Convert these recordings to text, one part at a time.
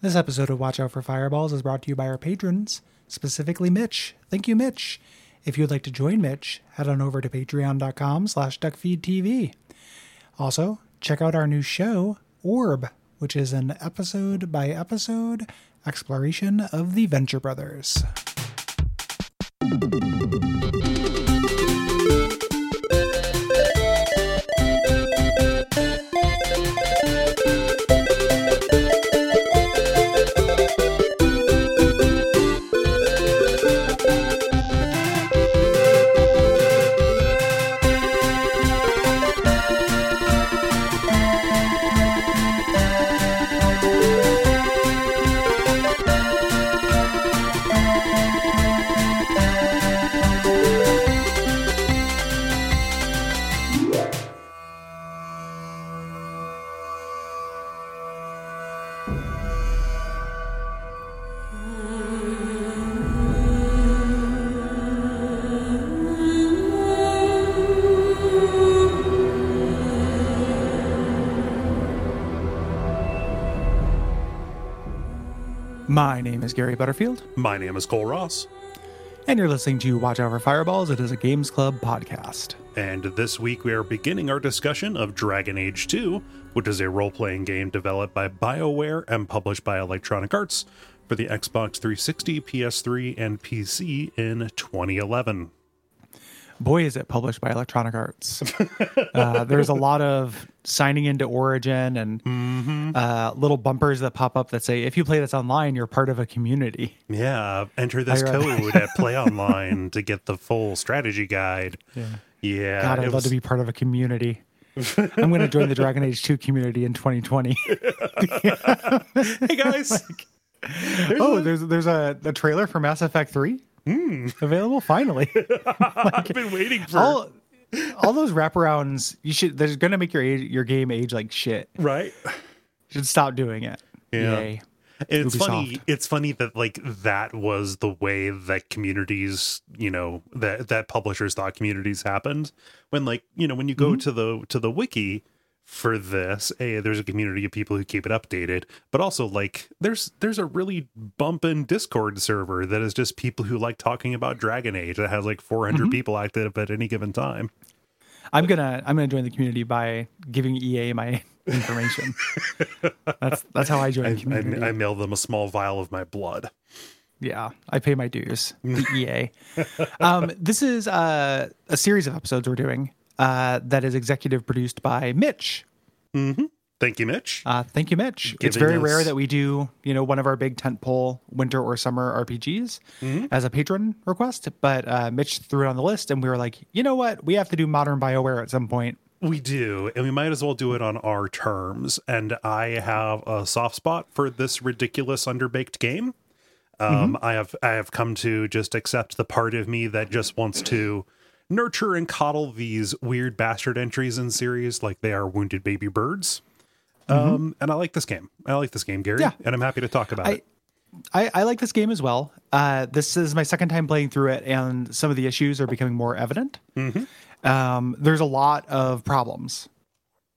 This episode of Watch Out for Fireballs is brought to you by our patrons, specifically Mitch. Thank you, Mitch. If you'd like to join Mitch, head on over to patreon.com slash duckfeedtv. Also, check out our new show, Orb, which is an episode by episode exploration of the Venture Brothers. Name is Gary Butterfield, My name is Kole Ross, and you're listening to Watch Out for Fireballs. It is a Games Club podcast. and this week we are beginning our discussion of Dragon Age 2, which is a role playing game developed by BioWare and published by Electronic Arts for the Xbox 360, PS3, and PC in 2011. Boy, is it published by Electronic Arts. uh, there's a lot of signing into Origin and uh, little bumpers that pop up that say, if you play this online, you're part of a community. Yeah, enter this code at Play Online to get the full strategy guide. Yeah. Yeah, God, I'd love was- to be part of a community. I'm going to join the Dragon Age 2 community in 2020. Hey guys, oh, there's there's a, a trailer for Mass Effect 3 Mm, available finally. I've been waiting for all, all those wraparounds, you should. There's going to make your age, your game age like shit. right. You should stop doing it. Yeah. Yay. It's funny. It's funny that like that was the way that communities, you know, that that publishers thought communities happened. When like you know when you go mm-hmm. to the to the wiki for this, a there's a community of people who keep it updated, but also like there's there's a really bumping Discord server that is just people who like talking about Dragon Age that has like 400 people active at any given time. I'm gonna I'm gonna join the community by giving EA my information. that's that's how I join I, the community. I, I mail them a small vial of my blood. Yeah, I pay my dues. EA. Um, this is uh, a series of episodes we're doing uh, that is executive produced by Mitch. Thank you, Mitch. Uh, thank you, Mitch. it's Giving very rare that we do, you know, one of our big tentpole winter or summer RPGs as a patron request, but uh, Mitch threw it on the list, and we were like, you know what, we have to do modern Bioware at some point. We do, and we might as well do it on our terms. And I have a soft spot for this ridiculous underbaked game. Um, I have I have come to just accept the part of me that just wants to nurture and coddle these weird bastard entries in series like they are wounded baby birds. Um, and I like this game. I like this game, Gary, Yeah. and I'm happy to talk about I- it. I, I like this game as well. Uh, this is my second time playing through it, and some of the issues are becoming more evident. Um, there's a lot of problems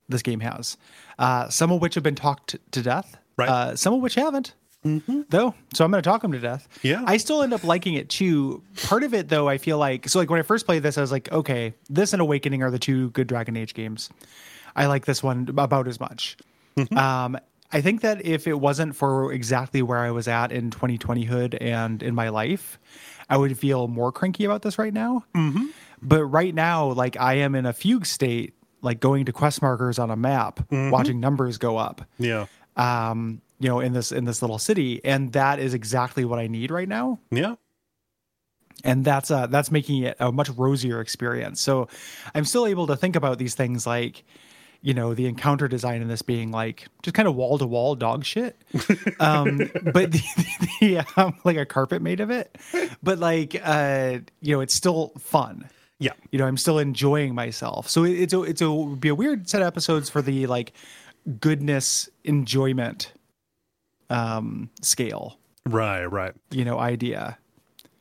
this game has, uh, some of which have been talked to death, Right. uh, some of which haven't. Though, so I'm going to talk them to death. Yeah. I still end up liking it too. Part of it, though, I feel like so. Like when I first played this, I was like, okay, this and Awakening are the two good Dragon Age games. I like this one about as much. Um, I think that if it wasn't for exactly where I was at in 2020 hood and in my life, I would feel more cranky about this right now. Mm-hmm. But right now, like I am in a fugue state, like going to quest markers on a map, watching numbers go up. Yeah, Um, you know, in this in this little city, and that is exactly what I need right now. Yeah, and that's uh that's making it a much rosier experience. So i'm still able to think about these things like you know the encounter design in this being like just kind of wall to wall dog shit. Um but the, the, um, like a carpet made of it. But like uh you know it's still fun. Yeah. you know i'm still enjoying myself. So it, it's a it's a be a weird set of episodes for the like goodness enjoyment um scale Right, right. you know idea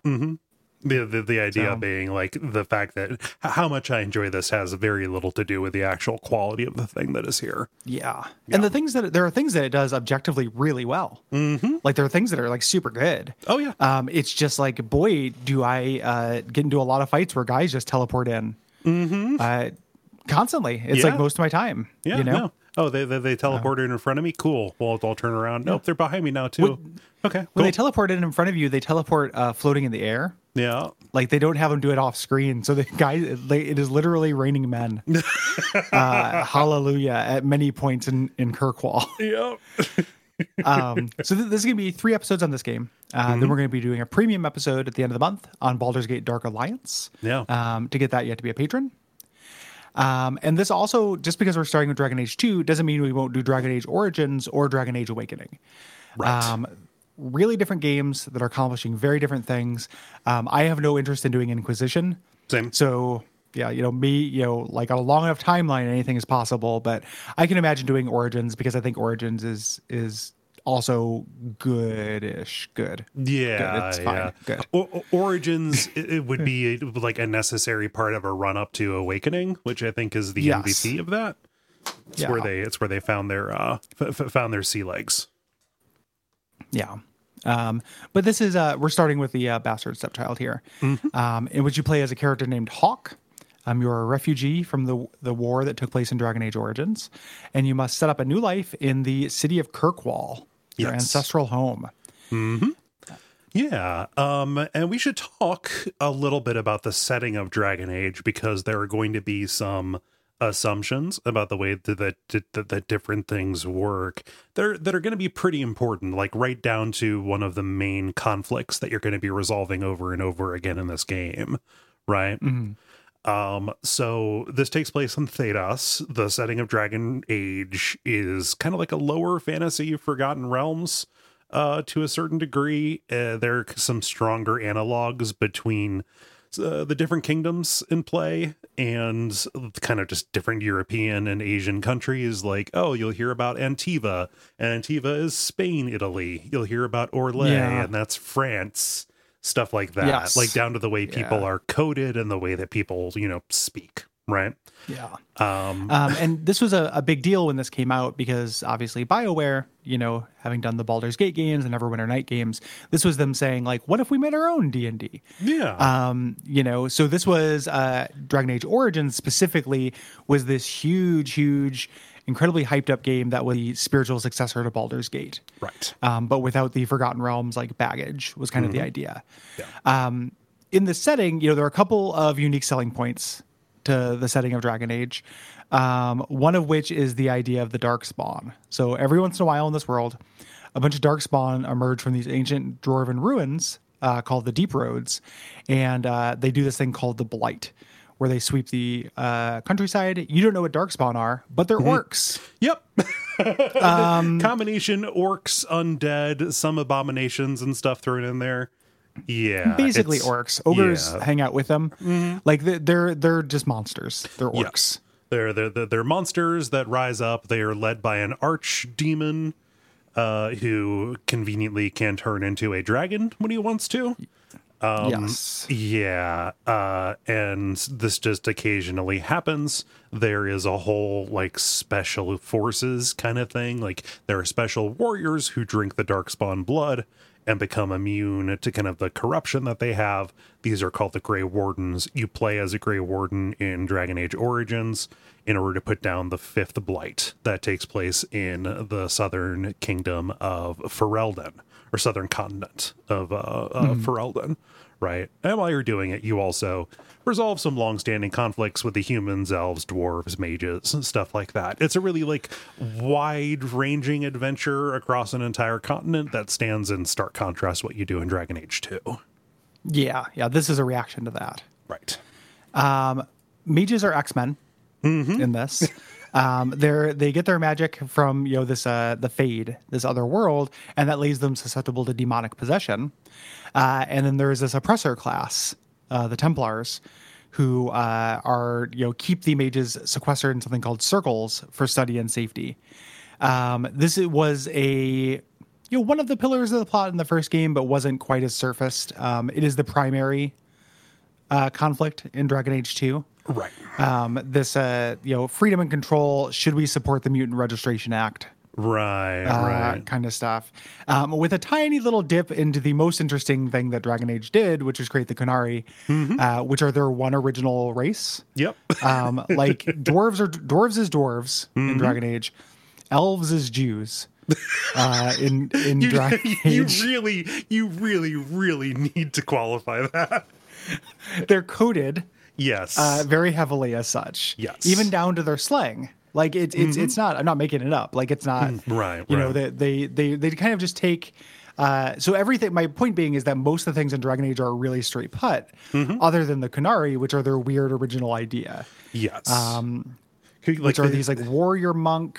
Mhm. The, the the idea So- being like the fact that how much I enjoy this has very little to do with the actual quality of the thing that is here. Yeah. And the things that there are things that it does objectively really well. Mm-hmm. Like there are things that are like super good. Oh yeah, Um, it's just like, boy, do I uh, get into a lot of fights where guys just teleport in Hmm. uh, constantly. It's Yeah. like most of my time. yeah. you know. no. Oh, they they, they teleported in front of me. Cool. Well, I'll turn around. Nope, they're behind me now too. okay. When cool. they teleport in in front of you, they teleport uh, floating in the air. yeah. Like they don't have them do it off screen. So the guy, it is literally raining men. uh, hallelujah at many points in in Kirkwall. Yep. um, so th- this is going to be three episodes on this game. Uh, Then we're going to be doing a premium episode at the end of the month on Baldur's Gate Dark Alliance. Yeah. Um, to get that, you have to be a patron. Um, and this also, just because we're starting with Dragon Age 2, doesn't mean we won't do Dragon Age Origins or Dragon Age Awakening. Right. Um, really different games that are accomplishing very different things. Um, I have no interest in doing Inquisition. Same. So yeah, you know, me, you know, like on a long enough timeline, anything is possible. But I can imagine doing Origins because I think Origins is is also goodish, good. Yeah, it's fine. yeah. Good. O- Origins it, it would be like a necessary part of a run up to Awakening, which I think is the Yes. MVP of that. It's Yeah. where they it's where they found their uh f- f- found their sea legs. Yeah. Um, but this is uh, we're starting with the uh, bastard stepchild here, um, in which you play as a character named Hawke. Um, you're a refugee from the the war that took place in Dragon Age Origins, and you must set up a new life in the city of Kirkwall, your Yes. ancestral home. Yeah, um, and we should talk a little bit about the setting of Dragon Age because there are going to be some assumptions about the way that that, that, that different things work. They're that are going to be pretty important, like right down to one of the main conflicts that you're going to be resolving over and over again in this game, right? Um, so this takes place in Thedas. The setting of Dragon Age is kind of like a lower fantasy Forgotten Realms uh, to a certain degree. Uh, there are some stronger analogs between uh, the different kingdoms in play and kind of just different European and Asian countries. Like, oh, you'll hear about Antiva, and Antiva is Spain, Italy. You'll hear about Orlais, Yeah. and that's France. Stuff like that, Yes. like down to the way people Yeah. are coded and the way that people, you know, speak, right? Yeah. Um, Um, and this was a, a big deal when this came out because obviously BioWare, you know, having done the Baldur's Gate games and Neverwinter Night games, this was them saying like, what if we made our own D and D? yeah. Um, you know, so this was uh, Dragon Age Origins specifically was this huge, huge, incredibly hyped up game that was the spiritual successor to Baldur's Gate. right. Um, but without the Forgotten Realms like baggage was kind of the idea. Um, in the setting, you know, there are a couple of unique selling points to the setting of Dragon Age. Um, one of which is the idea of the dark spawn. So every once in a while in this world, a bunch of dark spawn emerge from these ancient dwarven ruins uh, called the Deep Roads, and uh, they do this thing called the Blight, where they sweep the uh, countryside. You don't know what darkspawn are, but they're orcs. Yep. Combination orcs, undead, some abominations and stuff thrown in there. Yeah. basically orcs. Ogres yeah. hang out with them. Like they- they're they're just monsters. They're orcs. They're, they're they're they're monsters that rise up. They are led by an arch demon, uh, who conveniently can turn into a dragon when he wants to. Um, yes. Yeah, uh, and this just occasionally happens. There is a whole like special forces kind of thing. Like there are special warriors who drink the darkspawn blood and become immune to kind of the corruption that they have. These are called the Grey Wardens. You play as a Grey Warden in Dragon Age Origins in order to put down the fifth blight that takes place in the southern kingdom of Ferelden or southern continent of uh, uh, Ferelden, right? And while you're doing it, you also resolve some long-standing conflicts with the humans, elves, dwarves, mages, and stuff like that. It's a really like wide-ranging adventure across an entire continent that stands in stark contrast to what you do in Dragon Age 2. Yeah, yeah. This is a reaction to that. Right. Um mages are X Men in this. Um, they're they get their magic from you know this uh, the Fade, this other world, and that leaves them susceptible to demonic possession. Uh, and then there's this oppressor class, uh, the Templars, who uh, are you know keep the mages sequestered in something called circles for study and safety. Um, this was a you know one of the pillars of the plot in the first game, but wasn't quite as surfaced. Um, it is the primary uh, conflict in Dragon Age 2. Right. Um, this, uh, you know, freedom and control. Should we support the Mutant Registration Act? Right. uh, right. kind of stuff. Um, with a tiny little dip into the most interesting thing that Dragon Age did, which was create the Qunari, Mm-hmm. uh, which are their one original race. Yep. Um, like dwarves are dwarves is dwarves Mm-hmm. in Dragon Age, elves is Jews. Uh, in in you, Dragon you Age, really, you really, really need to qualify that. they're coded Yes. uh, very heavily as such. Yes. even down to their slang. Like it's it's it's not. I'm not making it up. Like it's not. right. you know right. they they they they kind of just take uh so everything my point being is that most of the things in dragon age are really straight put Mm-hmm. other than the qunari which are their weird original idea yes. Um, which are these like warrior monk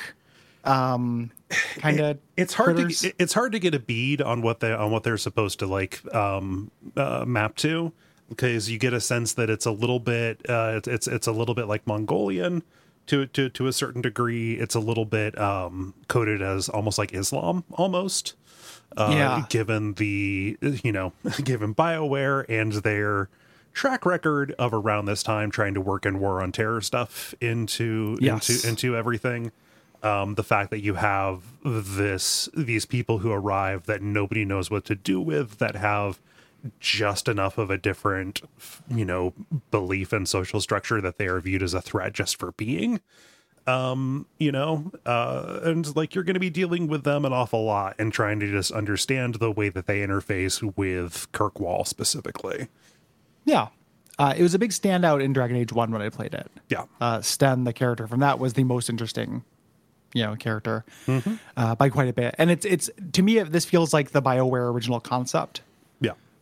um kind of it's hard to it's hard to get a bead on what they on what they're supposed to like um uh, map to because you get a sense that it's a little bit uh it's it's, it's a little bit like mongolian to to to a certain degree it's a little bit um coded as almost like islam almost uh Yeah. given the you know given bioware and their track record of around this time trying to work in war on terror stuff into Yes. into into everything um, the fact that you have this these people who arrive that nobody knows what to do with that have just enough of a different you know belief and social structure that they are viewed as a threat just for being. Um you know uh and like you're going to be dealing with them an awful lot and trying to just understand the way that they interface with kirkwall specifically. Yeah. Uh it was a big standout in dragon age 1 when i played it. Yeah. Uh sten the character from that was the most interesting you know character Mm-hmm. uh by quite a bit. And it's it's to me this feels like the bioware original concept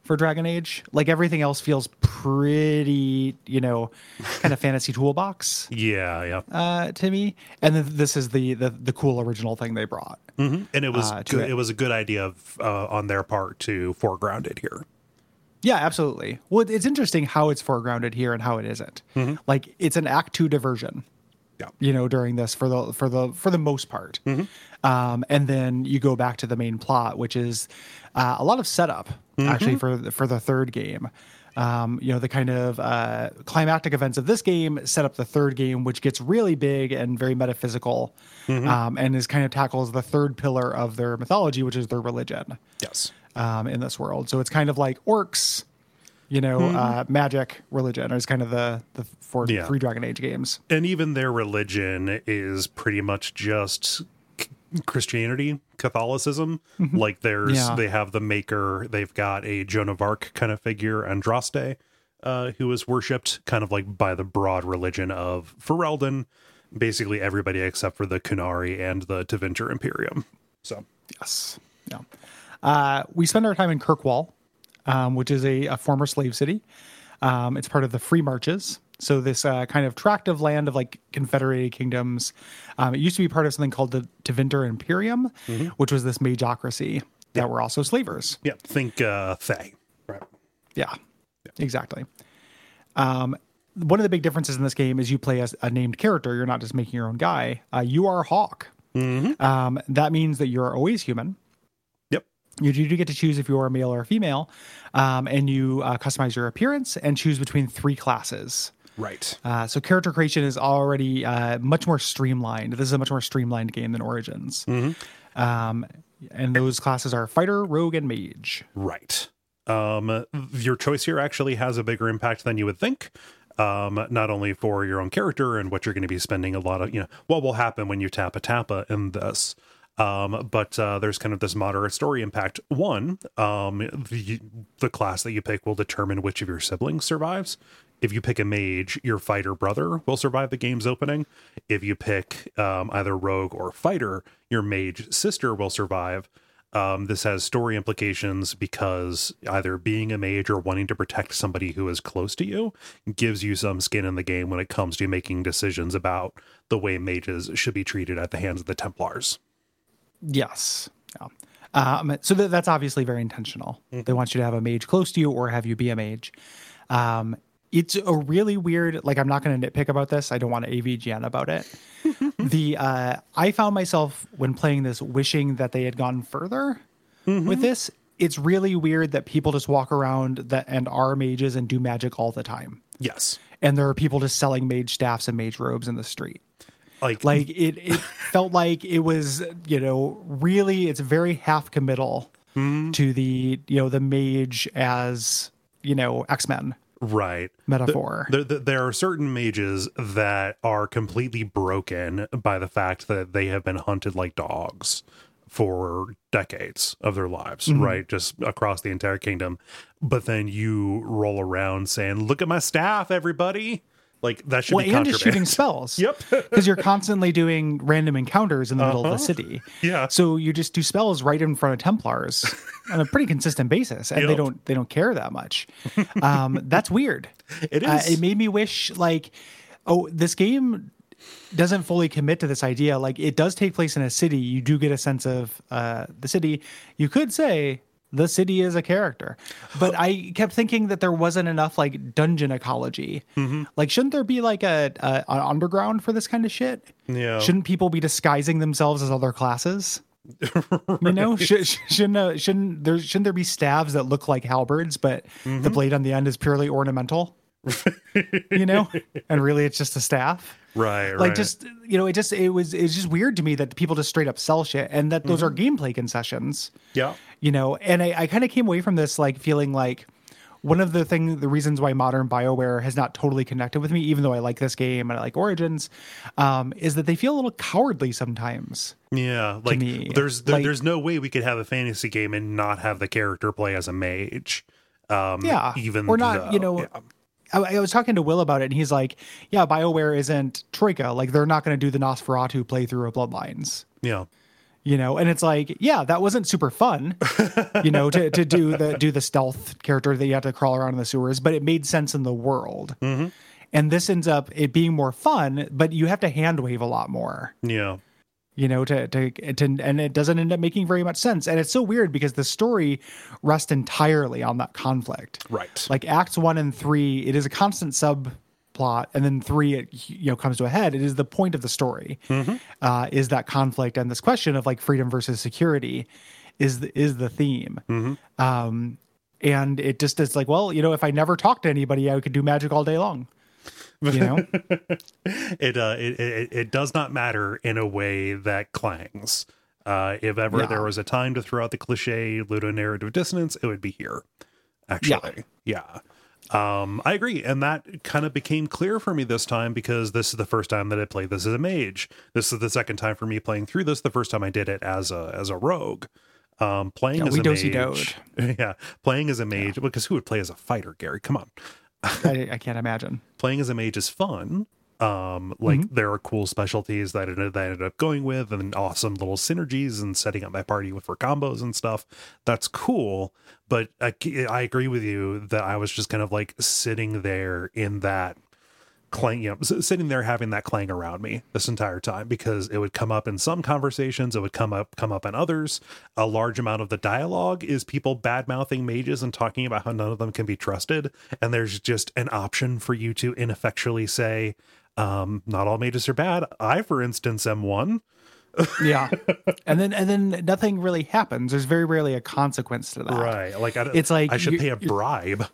for Dragon Age. Like everything else feels pretty, you know, kind of fantasy toolbox yeah yeah uh, to me. And then this is the, the the cool original thing they brought. Mhm. and it was Uh, good, it. it was a good idea of, uh, on their part to foreground it here Yeah, absolutely. Well, it's interesting how it's foregrounded here and how it isn't. Like it's an Act Two diversion. Yeah. You know, during this for the for the for the most part, um, and then you go back to the main plot, which is uh, a lot of setup actually for the, for the third game. Um, you know, the kind of uh, climactic events of this game set up the third game, which gets really big and very metaphysical, um, and is kind of tackles the third pillar of their mythology, which is their religion yes um, in this world. So it's kind of like orcs, you know, uh, magic, religion is kind of the the four Yeah. three Dragon Age games. and even their religion is pretty much just Christianity, Catholicism. Like there's, Yeah. they have the maker, they've got a Joan of Arc kind of figure, Andraste, uh, who is worshipped kind of like by the broad religion of Ferelden, basically everybody except for the Qunari and the Tevinter Imperium. So, Yes, yeah. Uh, we spend our time in Kirkwall, um, which is a, a former slave city. Um, it's part of the Free Marches. So this uh, kind of tract of land of like confederated kingdoms. Um, it used to be part of something called the Tevinter Imperium, which was this magocracy that were also slavers. yeah, think uh, Thay. Right. Yeah, exactly. Um, one of the big differences in this game is you play as a named character. You're not just making your own guy. Uh, you are Hawke. Um, that means that you're always human. Yep. You do get to choose if you are a male or a female, um, and you uh, customize your appearance and choose between three classes. Right. Uh, so character creation is already uh, much more streamlined. This is a much more streamlined game than Origins. Um, and those classes are fighter, rogue, and mage. Right. Um, your choice here actually has a bigger impact than you would think. Um, not only for your own character and what you're going to be spending a lot of, you know, what will happen when you tap a tappa in this. Um, but uh, there's kind of this moderate story impact. One, um, the the class that you pick will determine which of your siblings survives. If you pick a mage, your fighter brother will survive the game's opening. If you pick um, either rogue or fighter, your mage sister will survive. Um, this has story implications because either being a mage or wanting to protect somebody who is close to you gives you some skin in the game when it comes to making decisions about the way mages should be treated at the hands of the Templars. Yes. Yeah. Um, so th- that's obviously very intentional. They want you to have a mage close to you or have you be a mage. Um, it's a really weird, like, I'm not going to nitpick about this. I don't want to AVGN about it. the, uh, I found myself when playing this wishing that they had gone further with this. it's really weird that people just walk around that and are mages and do magic all the time. Yes. And there are people just selling mage staffs and mage robes in the street. Like, Like it it felt like it was, you know, really it's very half committal to the, you know, the mage as, you know, X-Men right. metaphor. There, there, there are certain mages that are completely broken by the fact that they have been hunted like dogs for decades of their lives, Mm-hmm. right? Just across the entire kingdom. But then you roll around saying, Look at my staff, everybody. Like that should well, be and just shooting spells. Yep. Because you're constantly doing random encounters in the middle of the Uh-huh. city. Yeah. So you just do spells right in front of Templars on a pretty consistent basis, and they don't they don't care that much. Um, that's weird. It Uh, it made me wish like, oh, this game doesn't fully commit to this idea. Like it does take place in a city. You do get a sense of uh, the city. You could say the city is a character, but I kept thinking that there wasn't enough like dungeon ecology. Mm-hmm. Like, shouldn't there be like a, a an underground for this kind of shit? Yeah. Shouldn't people be disguising themselves as other classes? You know, should, shouldn't uh, shouldn't there shouldn't there be staves that look like halberds, but Mm-hmm. the blade on the end is purely ornamental? you know, and really it's just a staff. Right, right. Like just you know, it just it was it's just weird to me that people just straight up sell shit, and that those are Mm-hmm. gameplay concessions. yeah. You know, and I, I kind of came away from this like feeling like one of the thing the reasons why modern bioware has not totally connected with me even though i like this game and i like origins um, is that they feel a little cowardly sometimes Yeah, like there's there, Like- there's no way we could have a fantasy game and not have the character play as a mage. Um, Yeah, even or not, you know, yeah. I, I was talking to will about it and he's like yeah bioware isn't troika. Like they're not going to do the nosferatu playthrough of bloodlines. Yeah, you know and it's like yeah that wasn't super fun you know to, to do the do the stealth character that you have to crawl around in the sewers but it made sense in the world. Mm-hmm. And this ends up it being more fun but you have to hand wave a lot more. Yeah, you know to, to to and it doesn't end up making very much sense. And it's so weird because the story rests entirely on that conflict. Right. like acts one and three it is a constant subplot and then three it you know comes to a head. It is the point of the story uh, is that conflict and this question of like freedom versus security is the, is the theme. Um and it just is like well you know if i never talked to anybody i could do magic all day long you know it, uh, it it it does not matter in a way that clangs. Uh, if ever Yeah. there was a time to throw out the cliche ludonarrative dissonance, it would be here. Actually, yeah. Um, I agree, and that kind of became clear for me this time because this is the first time that I played this as a mage. This is the second time for me playing through this. The first time I did it as a as a rogue. Um, playing Yeah, as a mage, yeah, playing as a mage because who would play as a fighter, Gary? Come on I, I can't imagine playing as a mage is fun. Um, like Mm-hmm. there are cool specialties that I ended, that I ended up going with, and awesome little synergies and setting up my party with for combos and stuff. That's cool, but I, I agree with you that I was just kind of like sitting there in that clang, you know, sitting there having that clang around me this entire time because it would come up in some conversations, it would come up come up in others. A large amount of the dialogue is people bad mouthing mages and talking about how none of them can be trusted, and there's just an option for you to ineffectually say, um, "Not all mages are bad." I, for instance, am one. yeah and then and then nothing really happens there's very rarely a consequence to that Right? Like I, It's like I should pay a bribe.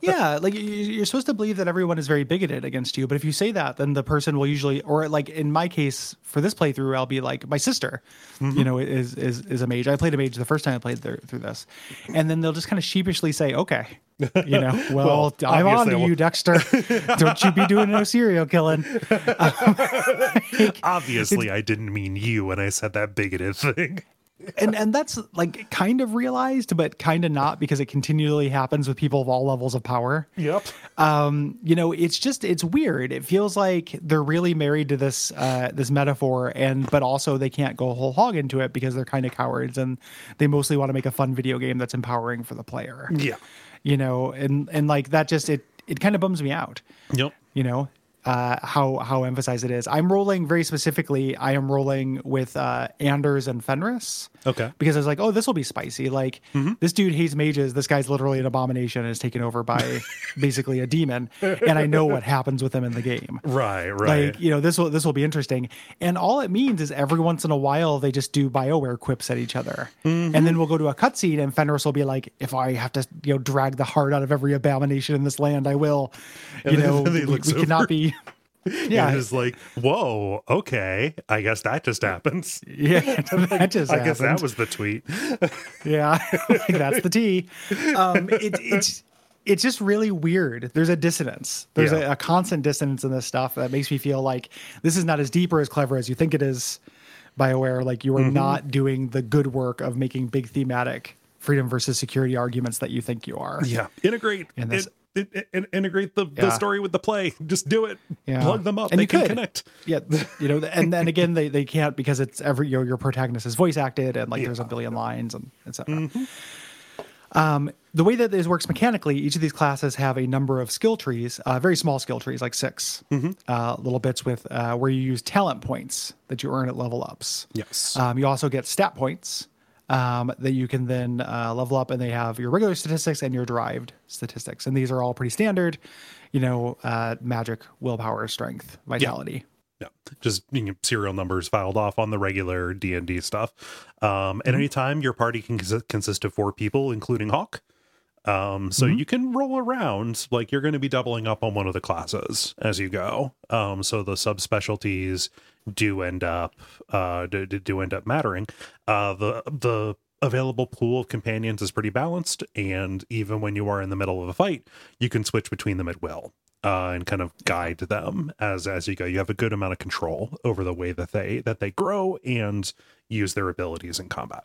Yeah like you- you're supposed to believe that everyone is very bigoted against you but if you say that then the person will usually or like in my case for this playthrough i'll be like my sister Mm-hmm. you know is is is a mage i played a mage the first time i played through this and then they'll just kind of sheepishly say okay you know well, Well, i'm on to you dexter don't you be doing no serial killing Obviously, I didn't mean you when I said that bigoted thing. And and that's like kind of realized but kind of not because it continually happens with people of all levels of power Yep. um you know it's just it's weird it feels like they're really married to this uh this metaphor and but also they can't go whole hog into it because they're kind of cowards and they mostly want to make a fun video game that's empowering for the player Yeah. you know and and like that just it it kind of bums me out Yep. you know uh, how how emphasized it is. I'm rolling very specifically. I am rolling with uh, Anders and Fenris. Okay. Because I was like, oh, this will be spicy. Like this dude hates mages. This guy's literally an abomination and is taken over by basically a demon. And I know what happens with him in the game. Right, right. Like you know, this will this will be interesting. And all it means is every once in a while they just do Bioware quips at each other, Mm-hmm. and then we'll go to a cutscene and Fenris will be like, "If I have to, you know, drag the heart out of every abomination in this land, I will." You And then- know, we, we cannot be. yeah. It's like, whoa, okay. I guess that just happens. yeah, that just I guess that was the tweet. Yeah, that's the T. Um, it, it's it's just really weird. There's a dissonance. There's Yeah. a, a constant dissonance in this stuff that makes me feel like this is not as deep or as clever as you think it is. Bioware, like you are Mm-hmm. not doing the good work of making big thematic freedom versus security arguments that you think you are. Yeah. Integrate. And this- it, it, it- integrate the, the story with the play. Just do it. Yeah. Plug them up. And they you can could. connect. Yeah, you know, and then again, they, they can't because it's every you know, your protagonist is voice acted and like there's a billion lines and etc. Mm-hmm. Um, the way that this works mechanically, each of these classes have a number of skill trees, uh, very small skill trees, like 6 Mm-hmm. uh, little bits with uh, where you use talent points that you earn at level ups. Yes. Um, you also get stat points um, that you can then uh, level up, and they have your regular statistics and your derived statistics, and these are all pretty standard. You know, uh, magic, willpower, strength, vitality. Yeah, just you know, serial numbers filed off on the regular D and D stuff. Um, Mm-hmm. At any time, your party can cons- consist of four people, including Hawke. Um, so Mm-hmm. you can roll around like you're going to be doubling up on one of the classes as you go. Um, so the subspecialties do end up uh do, do- end up mattering. Uh, the the available pool of companions is pretty balanced, and even when you are in the middle of a fight, you can switch between them at will uh, and kind of guide them as as you go. You have a good amount of control over the way that they that they grow and use their abilities in combat.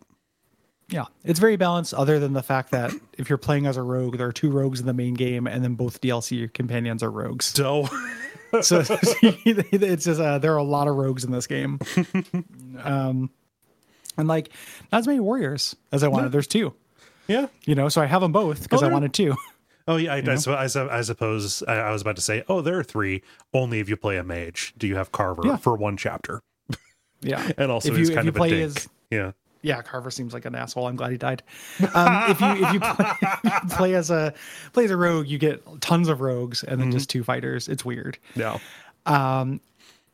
Yeah, it's very balanced. Other than the fact that if you're playing as a rogue, there are two rogues in the main game, and then both DLC companions are rogues. So So it's just uh, there are a lot of rogues in this game, um, and like not as many warriors as I wanted. There's two, yeah. you know, so I have them both because Oh, I wanted two. Oh yeah, I, I, I, I suppose I, I was about to say. Oh, there are three. Only if you play a mage do you have Carver Yeah. for one chapter, Yeah, and also if he's kind if of you a play dink. as yeah, yeah, Carver seems like an asshole. I'm glad he died. Um, if you if you play, if you play as a play as a rogue, you get tons of rogues and then just two fighters. It's weird. no,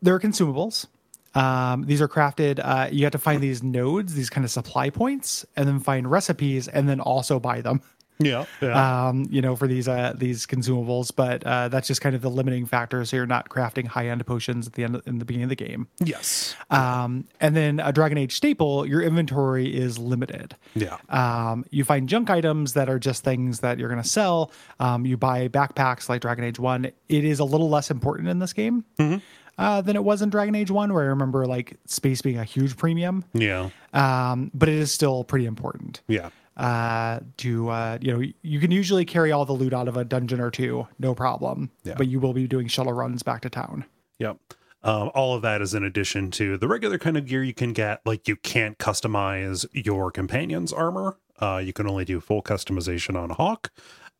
there are consumables. Um, these are crafted. Uh, you have to find these nodes, these kind of supply points, and then find recipes, and then also buy them. Yeah, yeah. Um, you know, for these uh, these consumables. But uh, that's just kind of the limiting factor. So you're not crafting high end potions at the end in the beginning of the game. yes, Um, and then a Dragon Age staple, your inventory is limited. yeah, Um, you find junk items that are just things that you're going to sell. Um, you buy backpacks like Dragon Age 1. It is a little less important in this game Hmm. uh, than it was in Dragon Age 1, where I remember like space being a huge premium. yeah, Um, but it is still pretty important yeah. Uh, to, uh, you know, you can usually carry all the loot out of a dungeon or two, no problem. Yeah. But you will be doing shuttle runs back to town. Yep. Um, all of that is in addition to the regular kind of gear you can get. Like you can't customize your companion's armor. Uh, you can only do full customization on Hawke.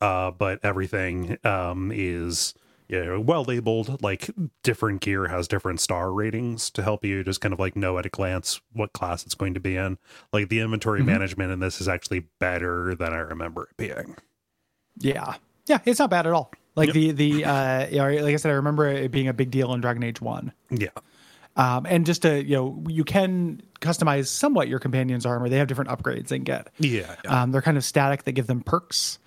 Uh, but everything um, is you know, well labeled. Like different gear has different star ratings to help you just kind of like know at a glance what class it's going to be in. Like the inventory management in this is actually better than I remember it being. Yeah. Yeah. It's not bad at all. Like the, the, uh, you know, like I said, I remember it being a big deal in Dragon Age 1. Yeah. Um, and just to you know, you can customize somewhat your companion's armor. They have different upgrades they can get. Yeah. yeah. Um, they're kind of static. They give them perks,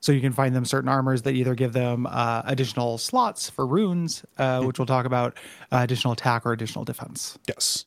so you can find them certain armors that either give them uh, additional slots for runes, uh, which we'll talk about, uh, additional attack or additional defense. Yes.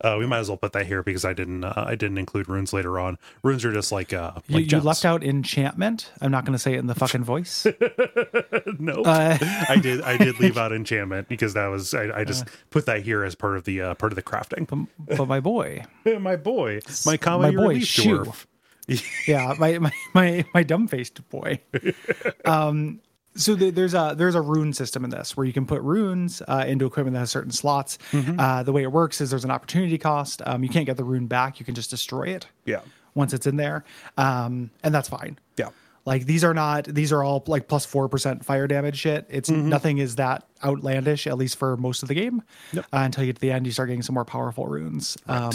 Uh, we might as well put that here because I didn't. Uh, I didn't include runes later on. Runes are just like uh, You, like you gems. left out enchantment. I'm not going to say it in the fucking voice. no, I did. I did leave out enchantment because that was. I, I just put that here as part of the uh, part of the crafting. but my boy, my boy, my comedy my boy, relief dwarf. yeah, my my my, my dumb faced boy. Um, so the, there's a there's a rune system in this where you can put runes uh, into equipment that has certain slots. Uh, the way it works is there's an opportunity cost. Um, you can't get the rune back. You can just destroy it Yeah, once it's in there, um, and that's fine. yeah, Like these are not these are all like plus four percent fire damage shit. It's nothing is that outlandish, at least for most of the game. Yep. Uh, until you get to the end, you start getting some more powerful runes. Um,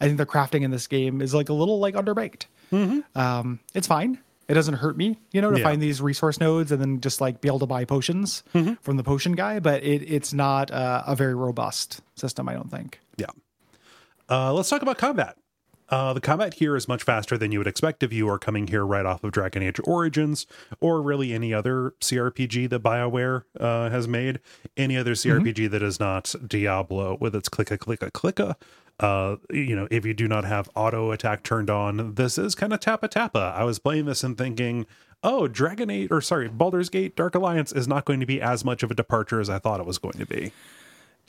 I think the crafting in this game is like a little like underbaked. Um, it's fine. It doesn't hurt me, you know, to Yeah. find these resource nodes and then just like be able to buy potions from the potion guy. But it, it's not uh, a very robust system, I don't think. Yeah. Uh, let's talk about combat. Uh, the combat here is much faster than you would expect if you are coming here right off of Dragon Age Origins or really any other CRPG that BioWare uh, has made. Any other CRPG that is not Diablo with its clicka clicka clicka. Uh, you know, if you do not have auto attack turned on, this is kind of tappa tappa. I was playing this and thinking, oh, Dragon Age or sorry, Baldur's Gate Dark Alliance is not going to be as much of a departure as I thought it was going to be.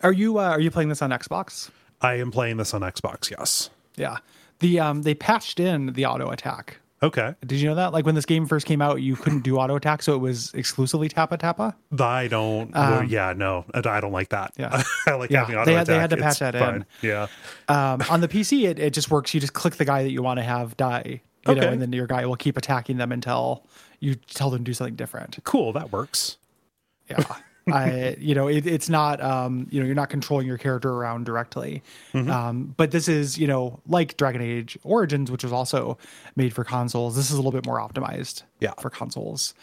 Are you uh, are you playing this on Xbox? I am playing this on Xbox, yes. Yeah. The um they patched in the auto attack. Okay. Did you know that? Like when this game first came out, you couldn't do auto attack, so it was exclusively tappa tappa. I don't. well, yeah, no, I don't like that. Um, Yeah. I like Yeah, having they auto had- they had to attack. patch It's that in. Yeah, Um, on the PC, it, it just works. You just click the guy that you want to have die, you know, and then your guy will keep attacking them until you tell them to do something different. cool. That works. Yeah. I, you know, it, it's not, um, you know, you're not controlling your character around directly. Mm-hmm. Um, but this is, you know, like Dragon Age Origins, which was also made for consoles. This is a little bit more optimized Yeah. for consoles.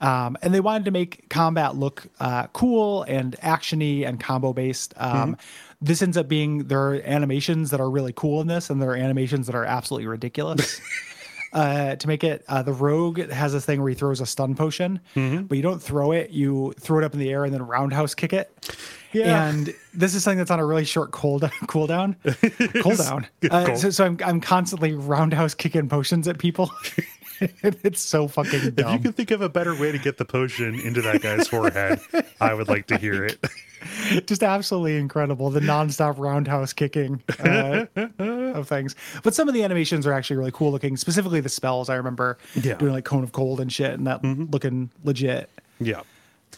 Um, and they wanted to make combat look uh, cool and actiony and combo based. Um, This ends up being there are animations that are really cool in this, and there are animations that are absolutely ridiculous. uh, to make it. Uh, the rogue has this thing where he throws a stun potion, but you don't throw it. You throw it up in the air and then roundhouse kick it. Yeah. And this is something that's on a really short cool cooldown. cooldown. Uh, Cool. so, so I'm I'm constantly roundhouse kicking potions at people. it's so fucking If you can think of a better way to get the potion into that guy's forehead, I would like to hear it. Just absolutely incredible. The nonstop roundhouse kicking uh, of things. But some of the animations are actually really cool looking. Specifically, the spells. I remember Yeah. doing like cone of cold and shit, and that looking legit. Yeah.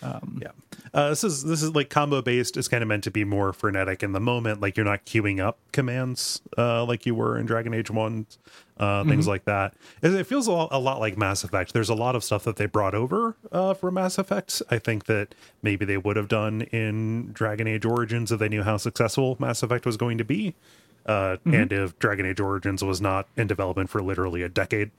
Um, yeah. Uh, this is this is like combo based. It's kind of meant to be more frenetic in the moment. Like you're not queuing up commands uh, like you were in Dragon Age One, uh, Mm-hmm. things like that. It, feels a lot, a lot like Mass Effect. There's a lot of stuff that they brought over uh, for Mass Effect. I think that maybe they would have done in Dragon Age Origins if they knew how successful Mass Effect was going to be, uh, Mm-hmm. and if Dragon Age Origins was not in development for literally a decade.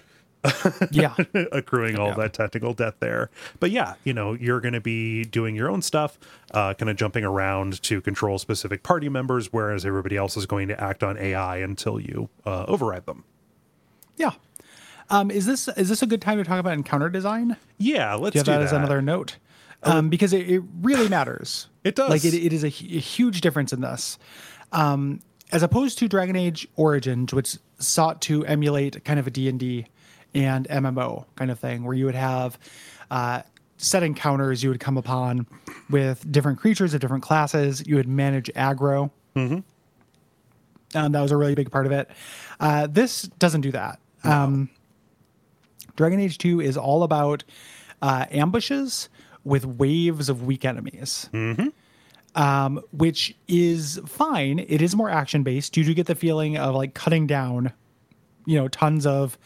Yeah. accruing all that technical debt there. But yeah, you know, you're going to be doing your own stuff, uh, kind of jumping around to control specific party members, whereas everybody else is going to act on AI until you uh, override them. Yeah. Um, is this is this a good time to talk about encounter design? Yeah, let's Do you have do that, that. as another note? Um, because it, it really matters. It does. Like it, it is a, a huge difference in this. Um, as opposed to Dragon Age Origins, which sought to emulate kind of a D&D and MMO kind of thing, where you would have uh, set encounters you would come upon with different creatures of different classes. You would manage aggro. Um, that was a really big part of it. Uh, this doesn't do that. Um, Dragon Age 2 is all about uh, ambushes with waves of weak enemies, um, which is fine. It is more action based. You do get the feeling of like cutting down, you know, tons of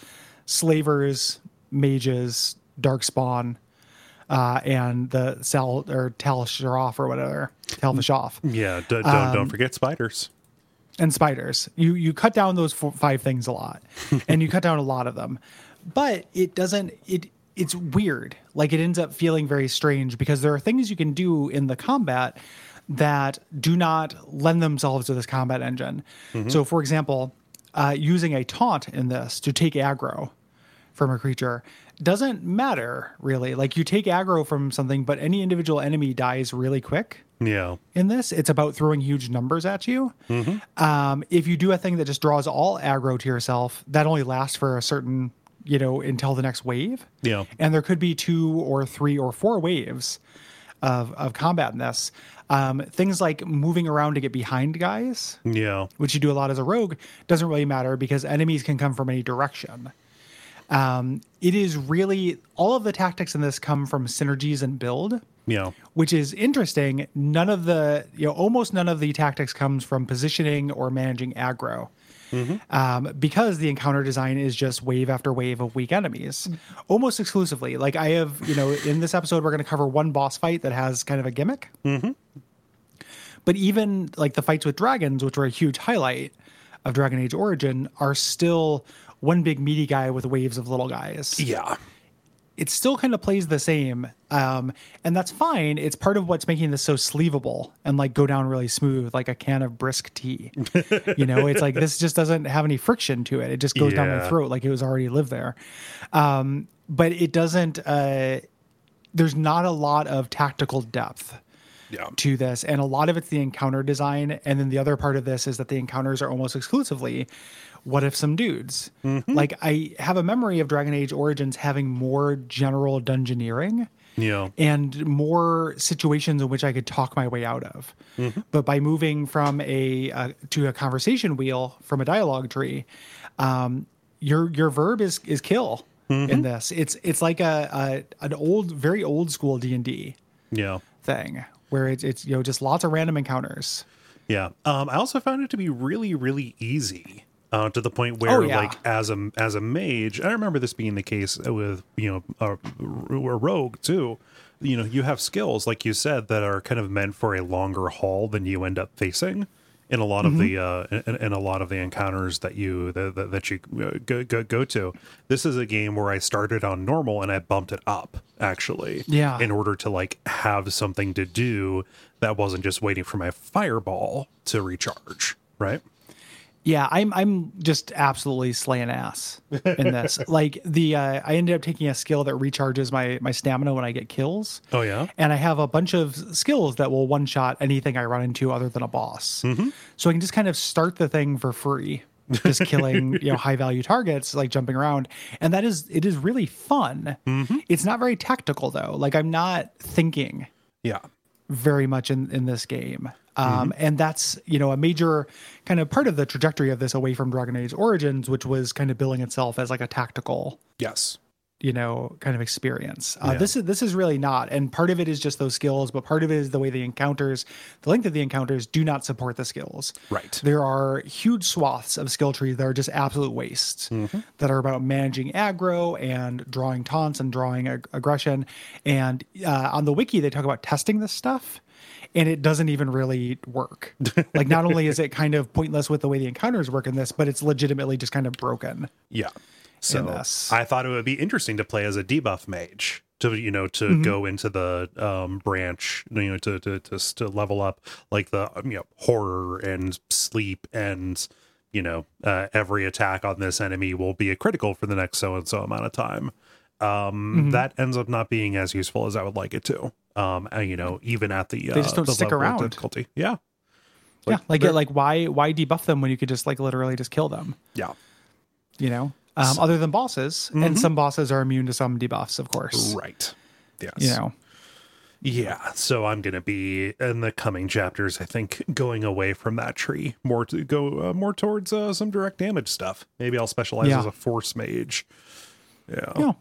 slavers, mages, darkspawn, uh, and the Sal or Tal Sharaf or whatever, Tal Fashoff Yeah, d- don't Um, don't forget spiders. And spiders. You you cut down those four, five things a lot, and you cut down a lot of them, but it doesn't. It it's weird. Like it ends up feeling very strange because there are things you can do in the combat that do not lend themselves to this combat engine. So, for example, uh, using a taunt in this to take aggro from a creature doesn't matter really. Like you take aggro from something, but any individual enemy dies really quick Yeah, in this. It's about throwing huge numbers at you. Um, if you do a thing that just draws all aggro to yourself, that only lasts for a certain, you know, until the next wave. Yeah. And there could be two or three or four waves of, of combat in this. Um, things like moving around to get behind guys, yeah, which you do a lot as a rogue, doesn't really matter because enemies can come from any direction. Um, it is really all of the tactics in this come from synergies and build yeah, which is interesting. None of the, you know, almost none of the tactics comes from positioning or managing aggro. Mm-hmm. um, because the encounter design is just wave after wave of weak enemies, mm-hmm. almost exclusively. Like I have, you know, in this episode, we're going to cover one boss fight that has kind of a gimmick. Mm-hmm. But even like the fights with dragons, which were a huge highlight of Dragon Age Origin, are still one big meaty guy with waves of little guys Yeah. It still kind of plays the same um, and that's fine. It's part of what's making this so sleevable and like go down really smooth like a can of brisk tea. You know it's like this just doesn't have any friction to it. It just goes down my throat like it was already lived there. Um, but it doesn't uh, there's not a lot of tactical depth Yeah. to this and a lot of it's the encounter design and then the other part of this is that the encounters are almost exclusively what if some dudes like i have a memory of dragon age origins having more general dungeoneering Yeah. and more situations in which i could talk my way out of but by moving from a uh, to a conversation wheel from a dialogue tree um your your verb is is kill in this it's it's like a, a an old very old school d&d Yeah. thing where it's it's you know just lots of random encounters. Yeah. Um, I also found it to be really, really easy. Uh, to the point where, Oh, yeah. like, as a as a mage, I remember this being the case with you know a, a rogue too. You know, you have skills like you said that are kind of meant for a longer haul than you end up facing in a lot of the Mm-hmm. uh, in, in a lot of the encounters that you that, that, that you uh, go, go go to. This is a game where I started on normal and I bumped it up actually. Yeah. In order to like have something to do that wasn't just waiting for my fireball to recharge, right? Yeah, I'm I'm just absolutely slaying ass in this. like the uh, I ended up taking a skill that recharges my my stamina when I get kills. Oh yeah. And I have a bunch of skills that will one shot anything I run into other than a boss. So I can just kind of start the thing for free, just killing you know high value targets, like jumping around, and that is it is really fun. It's not very tactical though. Like I'm not thinking Yeah. Very much in in this game. Um, and that's you know a major kind of part of the trajectory of this away from Dragon Age Origins, which was kind of billing itself as like a tactical Yes. You know kind of experience. Uh, Yeah. This is this is really not, and part of it is just those skills, but part of it is the way the encounters, the length of the encounters, do not support the skills. Right. There are huge swaths of skill trees that are just absolute wastes that are about managing aggro and drawing taunts and drawing ag- aggression. And uh, on the wiki, they talk about testing this stuff. And it doesn't even really work. like, not only is it kind of pointless with the way the encounters work in this, but it's legitimately just kind of broken. Yeah. So. I thought it would be interesting to play as a debuff mage to you know to Mm-hmm. go into the um branch you know to to to, to level up like the um, you know horror and sleep and you know uh, every attack on this enemy will be a critical for the next so and so amount of time um Mm-hmm. that ends up not being as useful as i would like it to um and, you know even at the uh, just don't the stick around. difficulty yeah yeah, like like why why debuff them when you could just like literally just kill them? yeah You know, um, other than bosses, and some bosses are immune to some debuffs, of course. right yes You know, Yeah, so I'm going to be in the coming chapters. I think going away from that tree, more to go uh, more towards uh, some direct damage stuff. Maybe I'll specialize Yeah. as a force mage. Yeah. yeah.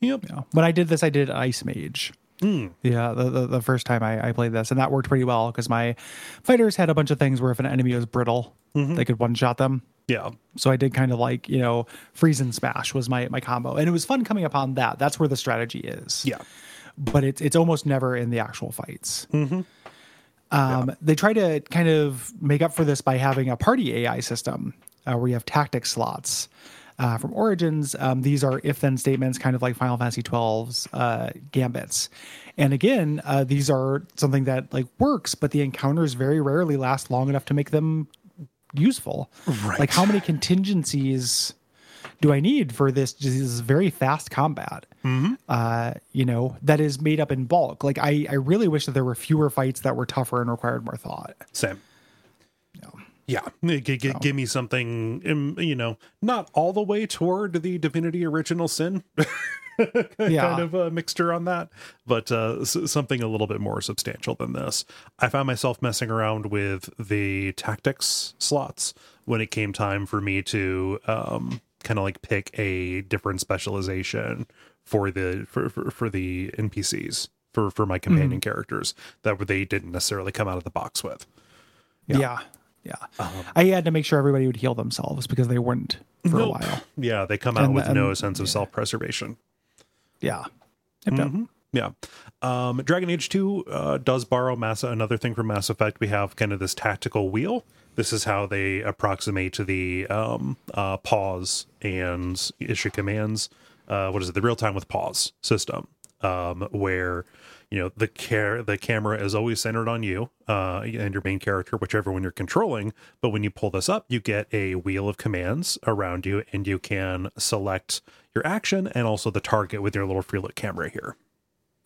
Yep. know. When I did this, I did ice mage. Yeah, the, the the first time I, I played this, and that worked pretty well because my fighters had a bunch of things where if an enemy was brittle, they could one shot them. Yeah. So I did kind of like you know freeze and smash was my my combo, and it was fun coming upon that. That's where the strategy is. Yeah. but it's it's almost never in the actual fights. Um, They try to kind of make up for this by having a party AI system uh, where you have tactic slots. Uh, from Origins, um, these are if then statements, kind of like Final Fantasy 12's uh, gambits. And again, uh, these are something that like works, but the encounters very rarely last long enough to make them useful. Right. Like how many contingencies do I need for this this very fast combat? Uh, you know, that is made up in bulk. Like I, I really wish that there were fewer fights that were tougher and required more thought. Same. Yeah. G- g- g- Give me something, um, you know, not all the way toward the Divinity Original Sin Yeah. kind of a mixture on that, but uh, s- something a little bit more substantial than this. I found myself messing around with the tactics slots when it came time for me to um, kind of like pick a different specialization for the for for, for the NPCs for for my companion characters that they didn't necessarily come out of the box with. Yeah. Yeah. yeah I had to make sure everybody would heal themselves because they wouldn't for a while. Yeah, they come out And- with no and- sense of self preservation. Yeah. Yep. Yeah. Um, Dragon Age 2 uh, does borrow Mass. Another thing from Mass Effect, we have kind of this tactical wheel. This is how they approximate to the um, uh, pause and issue commands. Uh, what is it? The real time with pause system, um, where you know the care the camera is always centered on you uh, and your main character, whichever one you're controlling. But when you pull this up, you get a wheel of commands around you, and you can select your action and also the target with your little free lit camera here.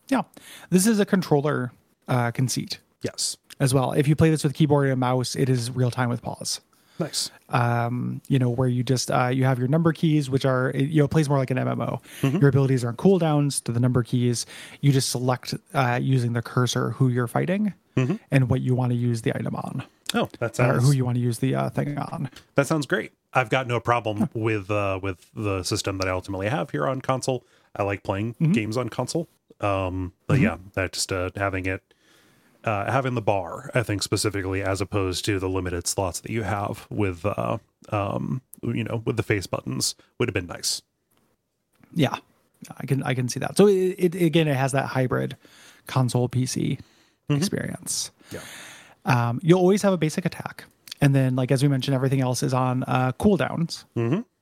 Yeah. This is a controller uh, conceit Yes. as well. If you play this with keyboard and mouse, it is real time with pause. Nice. um, you know, where you just uh, you have your number keys, which are you know it plays more like an MMO. Your abilities are on cooldowns to the number keys. You just select uh, using the cursor who you're fighting and what you want to use the item on, Oh, that or sounds who you want to use the uh, thing on. that sounds great. I've got no problem with uh, with the system that I ultimately have here on console. I like playing games on console. Um, but yeah, that just uh, having it uh, having the bar, I think specifically as opposed to the limited slots that you have with uh, um, you know with the face buttons would have been nice. Yeah, I can I can see that. So it, it again, it has that hybrid console PC experience. Yeah. Um, you'll always have a basic attack, and then like as we mentioned, everything else is on uh, cooldowns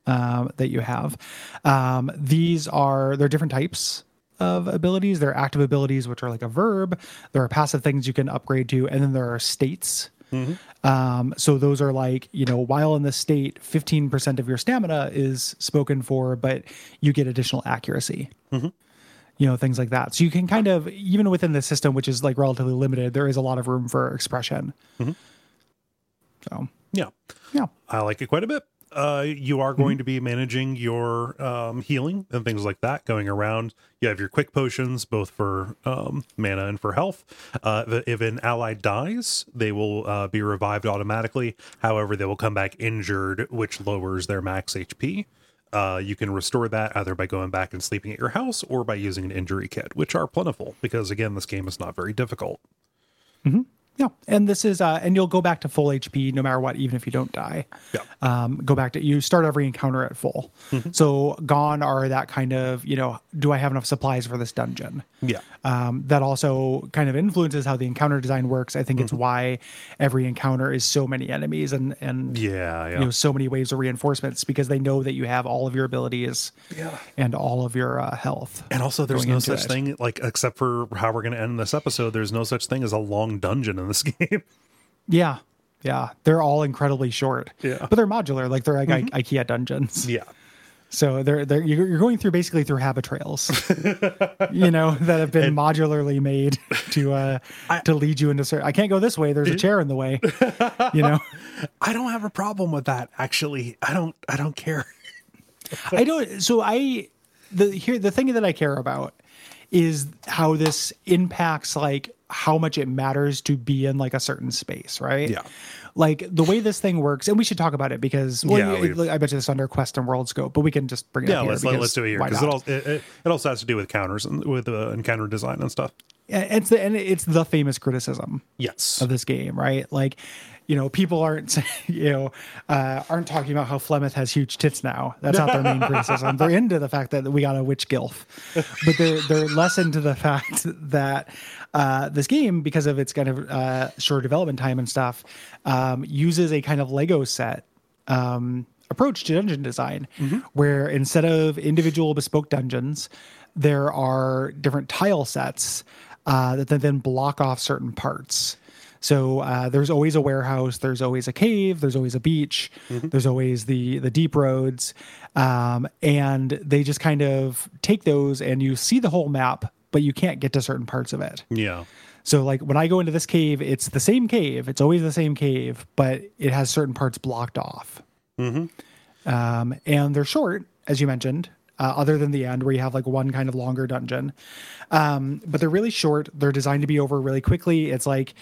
um, that you have. Um, these are they're different types of abilities. There are active abilities, which are like a verb. There are passive things you can upgrade to, and then there are states. Mm-hmm. Um, so those are like, you know, while in the state, 15% of your stamina is spoken for, but you get additional accuracy. Mm-hmm. You know, things like that. So you can kind of, even within the system, which is like relatively limited, there is a lot of room for expression. Mm-hmm. So, Yeah. yeah. I like it quite a bit. Uh, you are going to be managing your um, healing and things like that going around. You have your quick potions, both for um, mana and for health. Uh, if an ally dies, they will uh, be revived automatically. However, they will come back injured, which lowers their max HP. Uh, you can restore that either by going back and sleeping at your house or by using an injury kit, which are plentiful because, again, this game is not very difficult. Yeah, and this is, uh, and you'll go back to full HP no matter what, even if you don't die. Yeah. Um, go back to you start every encounter at full. So gone are that kind of you know, do I have enough supplies for this dungeon? Yeah. Um, that also kind of influences how the encounter design works. I think it's why every encounter is so many enemies and and Yeah. Yeah. you know so many waves of reinforcements because they know that you have all of your abilities Yeah. and all of your uh, health. And also, there's no such it. thing, like, except for how we're going to end this episode, there's no such thing as a long dungeon in this game. Yeah. Yeah, they're all incredibly short. Yeah. Mm-hmm. but they're modular, like they're like I- IKEA dungeons. yeah. So they're they're you're you're going through basically through habit trails, you know, that have been modularly made to uh to lead you into certain. I can't go this way. There's a chair in the way, you know. I don't have a problem with that, actually. I don't, I don't care. I don't. So I the here the thing that I care about is how this impacts like how much it matters to be in like a certain space, right? Yeah. Like the way this thing works, and we should talk about it because well, Yeah, we- I bet you this under Quest and World Scope, but we can just bring it Yeah, up here let's, let's do it here because it, all, it, it, it also has to do with counters and with uh, encounter design and stuff. And it's the and it's the famous criticism Yes. of this game, right? Like, you know, people aren't you know uh, aren't talking about how Flemeth has huge tits now. That's not their main criticism. They're into the fact that we got a witch gilf, but they're they're less into the fact that uh, this game, because of its kind of uh, short development time and stuff, um, uses a kind of Lego set um, approach to dungeon design, where instead of individual bespoke dungeons, there are different tile sets uh, that then block off certain parts. So uh, there's always a warehouse, there's always a cave, there's always a beach, there's always the the deep roads, um, and they just kind of take those and you see the whole map, but you can't get to certain parts of it. Yeah. So like when I go into this cave, it's the same cave. It's always the same cave, but it has certain parts blocked off. Um, and they're short, as you mentioned, uh, other than the end where you have like one kind of longer dungeon. Um, but they're really short. They're designed to be over really quickly. It's like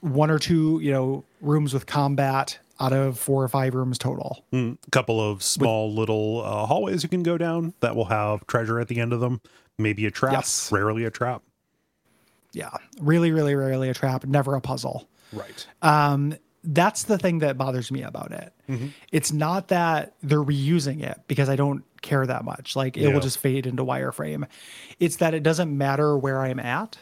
one or two, you know, rooms with combat out of four or five rooms total. A couple of small little uh, hallways you can go down that will have treasure at the end of them. Maybe a trap. Yes. Rarely a trap. Yeah. Really, really rarely a trap, never a puzzle. Right. Um, that's the thing that bothers me about it. It's not that they're reusing it because I don't care that much. Like it Yeah. will just fade into wireframe. It's that it doesn't matter where I'm at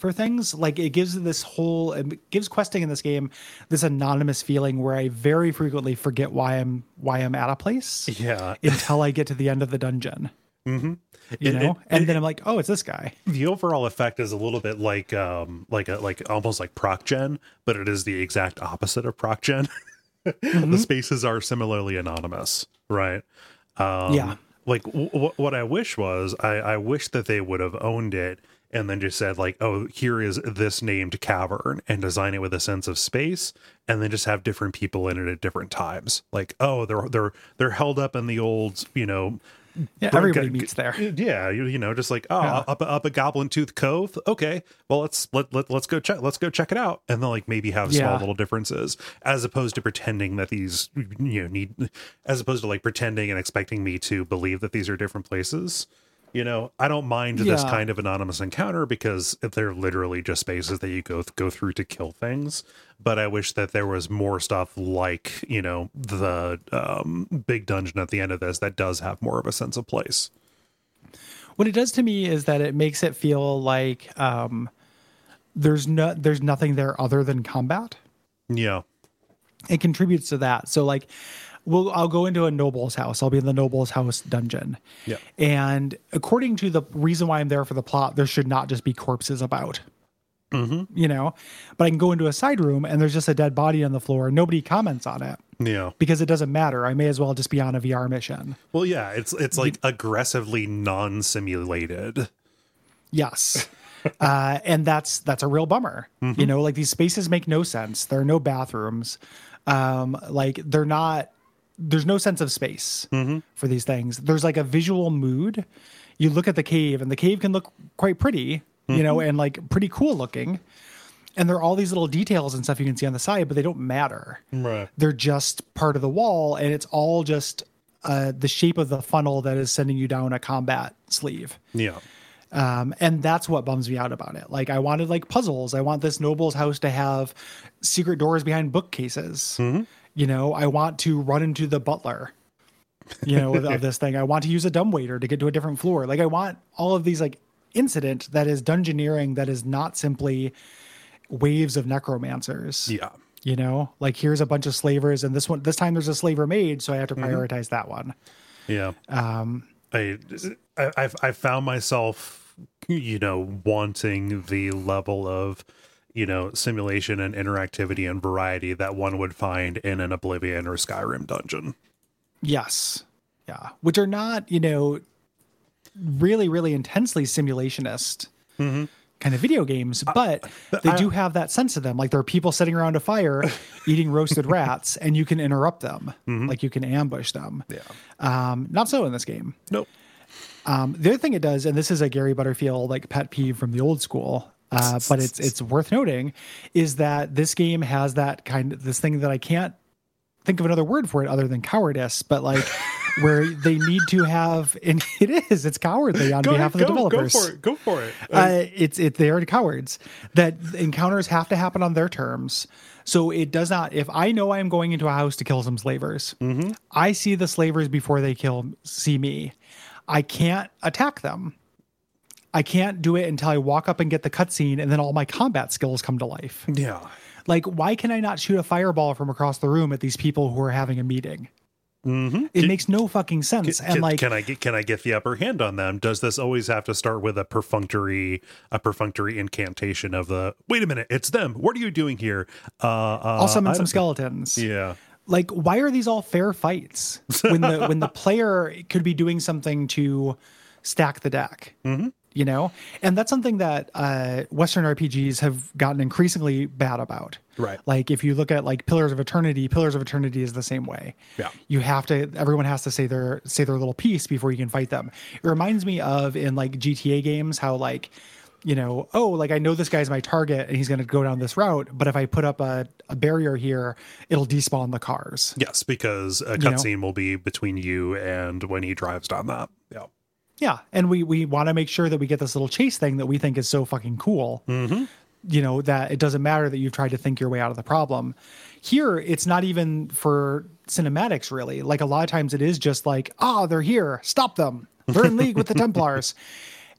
for things. Like it gives this whole it gives questing in this game this anonymous feeling where I very frequently forget why I'm why I'm at a place Yeah. until I get to the end of the dungeon. Mm-hmm. You It- know, it- and it- then I'm like, oh, it's this guy. the overall effect is a little bit like um like a like almost like proc gen but it is the exact opposite of proc gen the spaces are similarly anonymous right um Yeah. like w- w- what i wish was i i wish that they would have owned it and then just said like oh here is this named cavern and design it with a sense of space and then just have different people in it at different times like oh they're they're they're held up in the old you know Yeah, everybody g- meets there. yeah, you, you know, just like oh, Yeah. up up a Goblin Tooth Cove. Okay, well let's let, let let's go check let's go check it out, and then like maybe have small Yeah. little differences, as opposed to pretending that these you know need, as opposed to like pretending and expecting me to believe that these are different places. You know, I don't mind this kind of anonymous encounter because they're literally just spaces that you go go through to kill things. But I wish that there was more stuff like you know the um, big dungeon at the end of this that does have more of a sense of place. What it does to me is that it makes it feel like um, there's no there's nothing there other than combat. Yeah. It contributes to that. So like, we'll I'll go into a noble's house. I'll be in the noble's house dungeon. Yeah. And according to the reason why I'm there for the plot, there should not just be corpses about. Mm-hmm. You know, but I can go into a side room and there's just a dead body on the floor. Nobody comments on it Yeah. because it doesn't matter. I may as well just be on a VR mission. Well, yeah, it's it's like aggressively non-simulated. Yes. uh, and that's that's a real bummer. You know, like these spaces make no sense. There are no bathrooms. Um, like they're not there's no sense of space for these things. There's like a visual mood. You look at the cave and the cave can look quite pretty, you know, and like pretty cool looking. And there are all these little details and stuff you can see on the side, but they don't matter. Right. They're just part of the wall, and it's all just uh, the shape of the funnel that is sending you down a combat sleeve Yeah. um, and that's what bums me out about it. Like I wanted like puzzles. I want this noble's house to have secret doors behind bookcases. You know, I want to run into the butler. You know, of, this thing. I want to use a dumbwaiter to get to a different floor. Like I want all of these like incident that is dungeoneering that is not simply waves of necromancers. Yeah. You know, like here's a bunch of slavers, and this one this time there's a slaver maid, so I have to prioritize that one. Yeah. Um I I I've I found myself you know wanting the level of you know simulation and interactivity and variety that one would find in an Oblivion or Skyrim dungeon. Yes. Yeah. Which are not, you know, really, really intensely simulationist kind of video games, but they do have that sense of them. Like there are people sitting around a fire eating roasted rats and you can interrupt them. Like you can ambush them. Yeah. Um, not so in this game. Nope. Um, the other thing it does, and this is a Gary Butterfield like pet peeve from the old school, uh, but it's it's worth noting, is that this game has that kind of this thing that I can't think of another word for it other than cowardice, but like where they need to have, and it is, it's cowardly on behalf of the developers. Go for it. Go for it. Uh, it's it they are cowards that encounters have to happen on their terms. So it does not. If I know I'm going into a house to kill some slavers, I see the slavers before they kill see me. I can't attack them. I can't do it until I walk up and get the cutscene, and then all my combat skills come to life. yeah. Like, why can I not shoot a fireball from across the room at these people who are having a meeting? Mm-hmm. It makes no fucking sense. and like, can I get can I get the upper hand on them? Does this always have to start with a perfunctory a perfunctory incantation of the wait a minute, it's them. What are you doing here? Uh, uh I'll summon some skeletons. Yeah. like why are these all fair fights when the when the player could be doing something to stack the deck Mm-hmm. You know and that's something that uh western rpgs have gotten increasingly bad about Right. like if you look at like pillars of eternity pillars of eternity is the same way Yeah. you have to everyone has to say their say their little piece before you can fight them it reminds me of in like gta games how like you know oh like i know this guy's my target and he's going to go down this route but if i put up a, a barrier here it'll despawn the cars Yes, because a know? cutscene will be between you and when he drives down that. Yeah. Yeah, and we we want to make sure that we get this little chase thing that we think is so fucking cool. you know that it doesn't matter that you've tried to think your way out of the problem. Here it's not even for cinematics really. Like a lot of times it is just like ah oh, they're here. Stop them. They're in league with the templars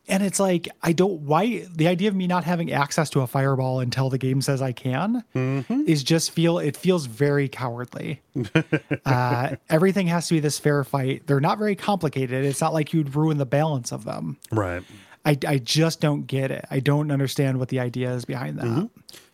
and it's like i don't why the idea of me not having access to a fireball until the game says i can mm-hmm. is just feel it feels very cowardly uh, everything has to be this fair fight they're not very complicated it's not like you'd ruin the balance of them right I, I just don't get it. I don't understand what the idea is behind that. Mm-hmm.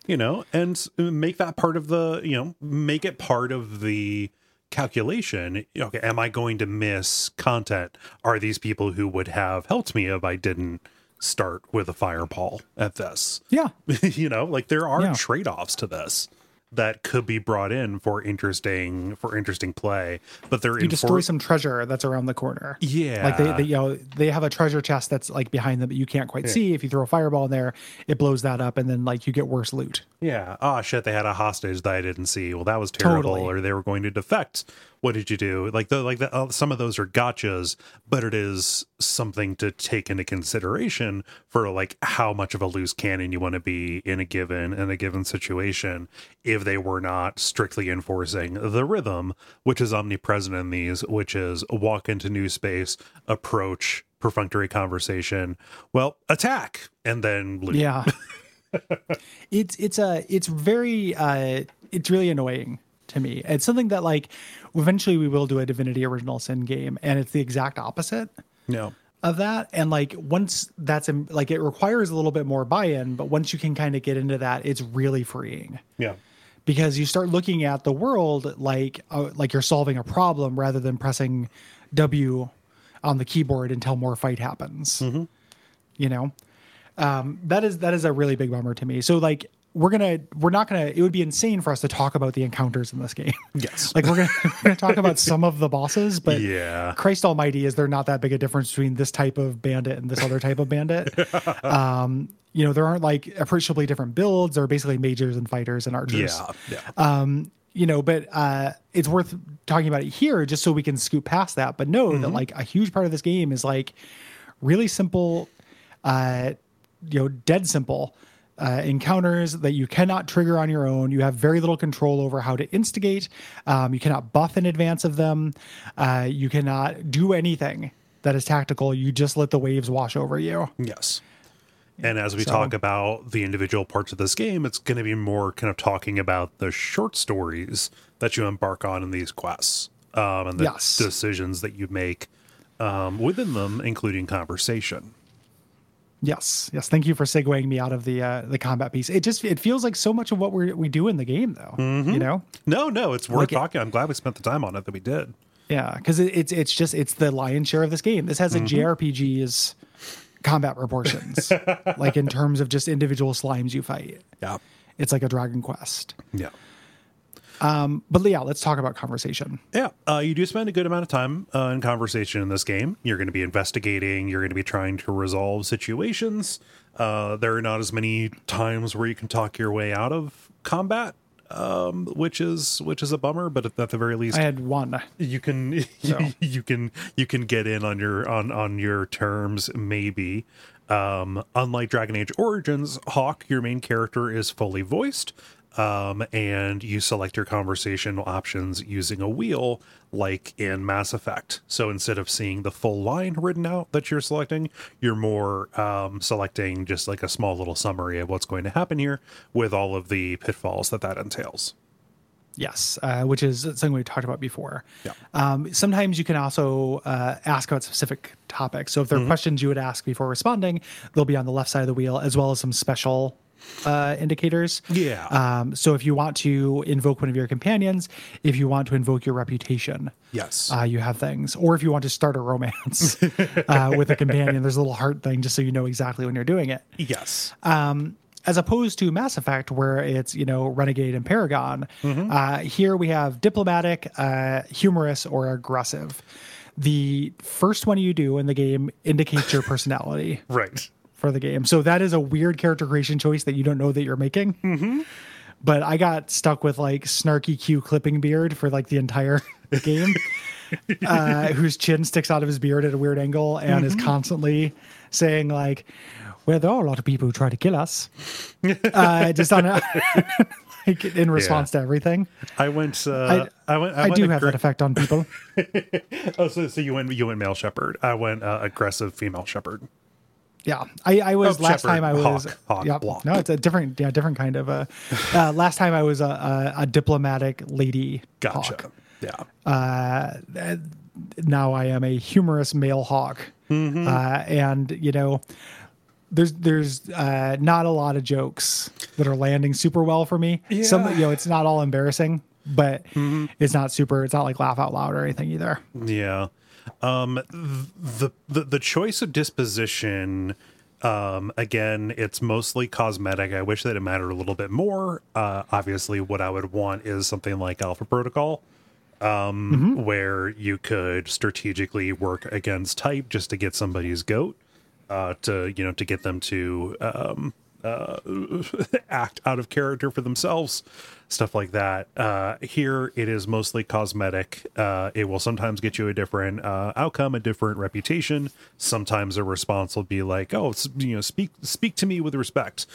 You know, and make that part of the, you know, make it part of the calculation. Okay, am I going to miss content? Are these people who would have helped me if I didn't start with a fireball at this? Yeah. you know, like there are yeah. trade offs to this that could be brought in for interesting for interesting play but they're you destroy some treasure that's around the corner. Yeah. Like they, they you know they have a treasure chest that's like behind them that you can't quite yeah. see. If you throw a fireball in there it blows that up and then like you get worse loot. Yeah. Oh shit they had a hostage that i didn't see. Well that was terrible totally. or they were going to defect what did you do? Like the like the, uh, some of those are gotchas but it is something to take into consideration for like how much of a loose cannon you want to be in a given in a given situation if they were not strictly enforcing the rhythm which is omnipresent in these which is walk into new space approach perfunctory conversation well attack and then loot. yeah. It's it's a it's very uh it's really annoying to me. It's something that like eventually we will do a Divinity Original Sin game, and it's the exact opposite. Yeah. Of that, and like once that's in, like it requires a little bit more buy-in, but once you can kind of get into that, it's really freeing. Yeah because you start looking at the world like uh, like you're solving a problem rather than pressing W on the keyboard until more fight happens. Mm-hmm. You know, um, that is that is a really big bummer to me. So like we're gonna we're not gonna it would be insane for us to talk about the encounters in this game. Yes. Like we're gonna, we're gonna talk about some of the bosses but yeah. Christ almighty is there not that big a difference between this type of bandit and this other type of bandit? Um you know there aren't like appreciably different builds. They're basically majors and fighters and archers. Yeah, yeah. um you know but uh it's worth talking about it here just so we can scoot past that but know mm-hmm. that like a huge part of this game is like really simple uh you know dead simple uh, encounters that you cannot trigger on your own. You have very little control over how to instigate. Um, you cannot buff in advance of them. Uh, you cannot do anything that is tactical. You just let the waves wash over you. Yes. And as we so, talk about the individual parts of this game, it's going to be more kind of talking about the short stories that you embark on in these quests um, and the yes. decisions that you make um, within them, including conversation. Yes, yes. Thank you for segueing me out of the uh, the combat piece. It just it feels like so much of what we we do in the game, though. Mm-hmm. You know? No, no. It's worth like talking. It, I'm glad we spent the time on it that we did. Yeah, because it, it's it's just it's the lion's share of this game. This has a mm-hmm. JRPG's combat proportions, like in terms of just individual slimes you fight. Yeah, it's like a Dragon Quest. Yeah. Um, but yeah, let's talk about conversation. Yeah, uh, you do spend a good amount of time uh, in conversation in this game. You're going to be investigating. You're going to be trying to resolve situations. Uh, there are not as many times where you can talk your way out of combat, um, which is which is a bummer. But at, the very least, I had one. You can so. you can you can get in on your on on your terms, maybe. Um, unlike Dragon Age Origins, Hawke, your main character, is fully voiced um, and you select your conversation options using a wheel like in Mass Effect. So instead of seeing the full line written out that you're selecting, you're more um, selecting just like a small little summary of what's going to happen here with all of the pitfalls that that entails. Yes, uh, which is something we talked about before. Yeah. Um, sometimes you can also uh, ask about specific topics. So if there are mm-hmm. questions you would ask before responding, they'll be on the left side of the wheel, as well as some special uh, indicators. Yeah. Um, so if you want to invoke one of your companions, if you want to invoke your reputation, yes, uh, you have things. Or if you want to start a romance uh, with a companion, there's a little heart thing just so you know exactly when you're doing it. Yes. Um, as opposed to Mass Effect, where it's you know Renegade and Paragon. Mm-hmm. Uh, here we have diplomatic, uh, humorous, or aggressive. The first one you do in the game indicates your personality. right for the game. So that is a weird character creation choice that you don't know that you're making. Mm-hmm. But I got stuck with like snarky Q clipping beard for like the entire game, uh, whose chin sticks out of his beard at a weird angle and mm-hmm. is constantly saying like, where there are a lot of people who try to kill us. uh, just on a, like in response to everything. I went. Uh, I, went. I, I went do aggr- have that effect on people. Oh, so, so you went. You went male Shepard. I went uh, aggressive female Shepard. Yeah, I, I was Oh, last Shepard, time I was. Hawke, Hawke, yep. block. No, it's a different, yeah, different kind of a. Uh, last time I was a, a, a diplomatic lady. Gotcha. Hawke. Yeah. Uh, now I am a humorous male Hawke, Mm-hmm. uh, and you know, there's there's uh, not a lot of jokes that are landing super well for me. Some you know, it's not all embarrassing, but Mm-hmm. it's not super. It's not like laugh out loud or anything either. Yeah. Um the the the choice of disposition um again it's mostly cosmetic. I wish that it mattered a little bit more. Uh obviously what I would want is something like Alpha Protocol um where you could strategically work against type just to get somebody's goat uh to you know to get them to um uh, act out of character for themselves, stuff like that. Uh, here, it is mostly cosmetic. Uh, it will sometimes get you a different uh, outcome, a different reputation. Sometimes a response will be like, "Oh, you know, speak speak to me with respect."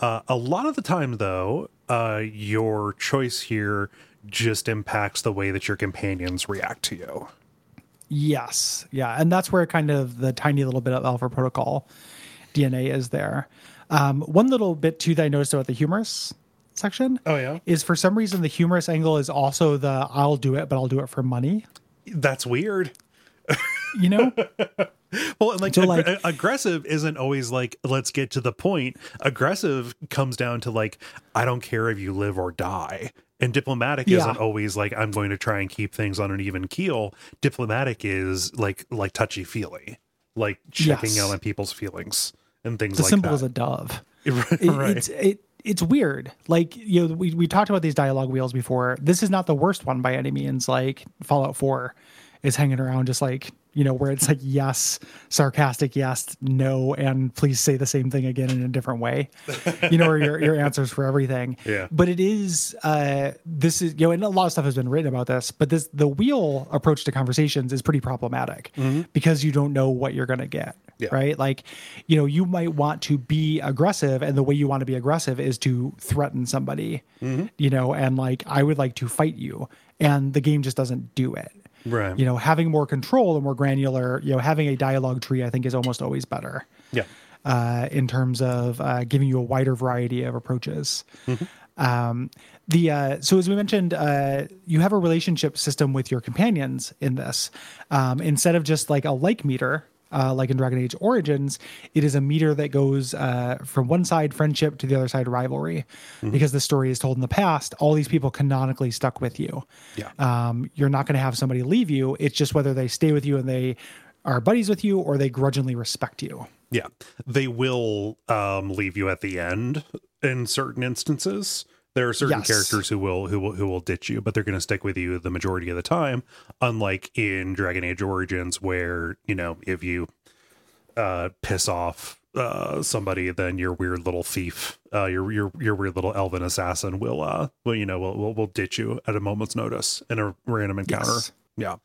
Uh, a lot of the time, though, uh, your choice here just impacts the way that your companions react to you. Yes. Yeah. And that's where kind of the tiny little bit of Alpha Protocol DNA is there. Um, one little bit too that I noticed about the humorous section Oh, yeah? is for some reason the humorous angle is also the I'll do it, but I'll do it for money. That's weird. You know? Well, and like, So, like- aggressive isn't always like let's get to the point. Aggressive comes down to like I don't care if you live or die. And diplomatic Yeah. isn't always like I'm going to try and keep things on an even keel. Diplomatic is like like touchy feely, like checking Yes. out on people's feelings and things the like that. is a dove. right. It- It's it it's weird. Like you know, we we talked about these dialogue wheels before. This is not the worst one by any means. Like Fallout Four is hanging around just like you know where it's like yes, sarcastic yes, no, and please say the same thing again in a different way. You know, where your your answers for everything. Yeah. But it is uh this is you know, and a lot of stuff has been written about this. But this the wheel approach to conversations is pretty problematic because you don't know what you're gonna get. Yeah. Right. Like, you know, you might want to be aggressive, and the way you want to be aggressive is to threaten somebody, you know, and like, I would like to fight you. And the game just doesn't do it. Right. You know, having more control and more granular, you know, having a dialogue tree, I think, is almost always better yeah. uh, in terms of uh, giving you a wider variety of approaches. Um, the uh, so as we mentioned, uh, you have a relationship system with your companions in this. Um, instead of just like a like meter, uh, like in Dragon Age Origins, it is a meter that goes uh, from one side friendship to the other side rivalry, because the story is told in the past. All these people canonically stuck with you. Yeah. Um, you're not going to have somebody leave you. It's just whether they stay with you and they are buddies with you or they grudgingly respect you. Yeah. They will um leave you at the end in certain instances. There are certain Yes. characters who will who will who will ditch you, but they're going to stick with you the majority of the time. Unlike in Dragon Age Origins, where you know if you uh piss off uh somebody, then your weird little thief, uh your your your weird little elven assassin will uh will you know will will, will ditch you at a moment's notice in a random encounter. Yes. Yeah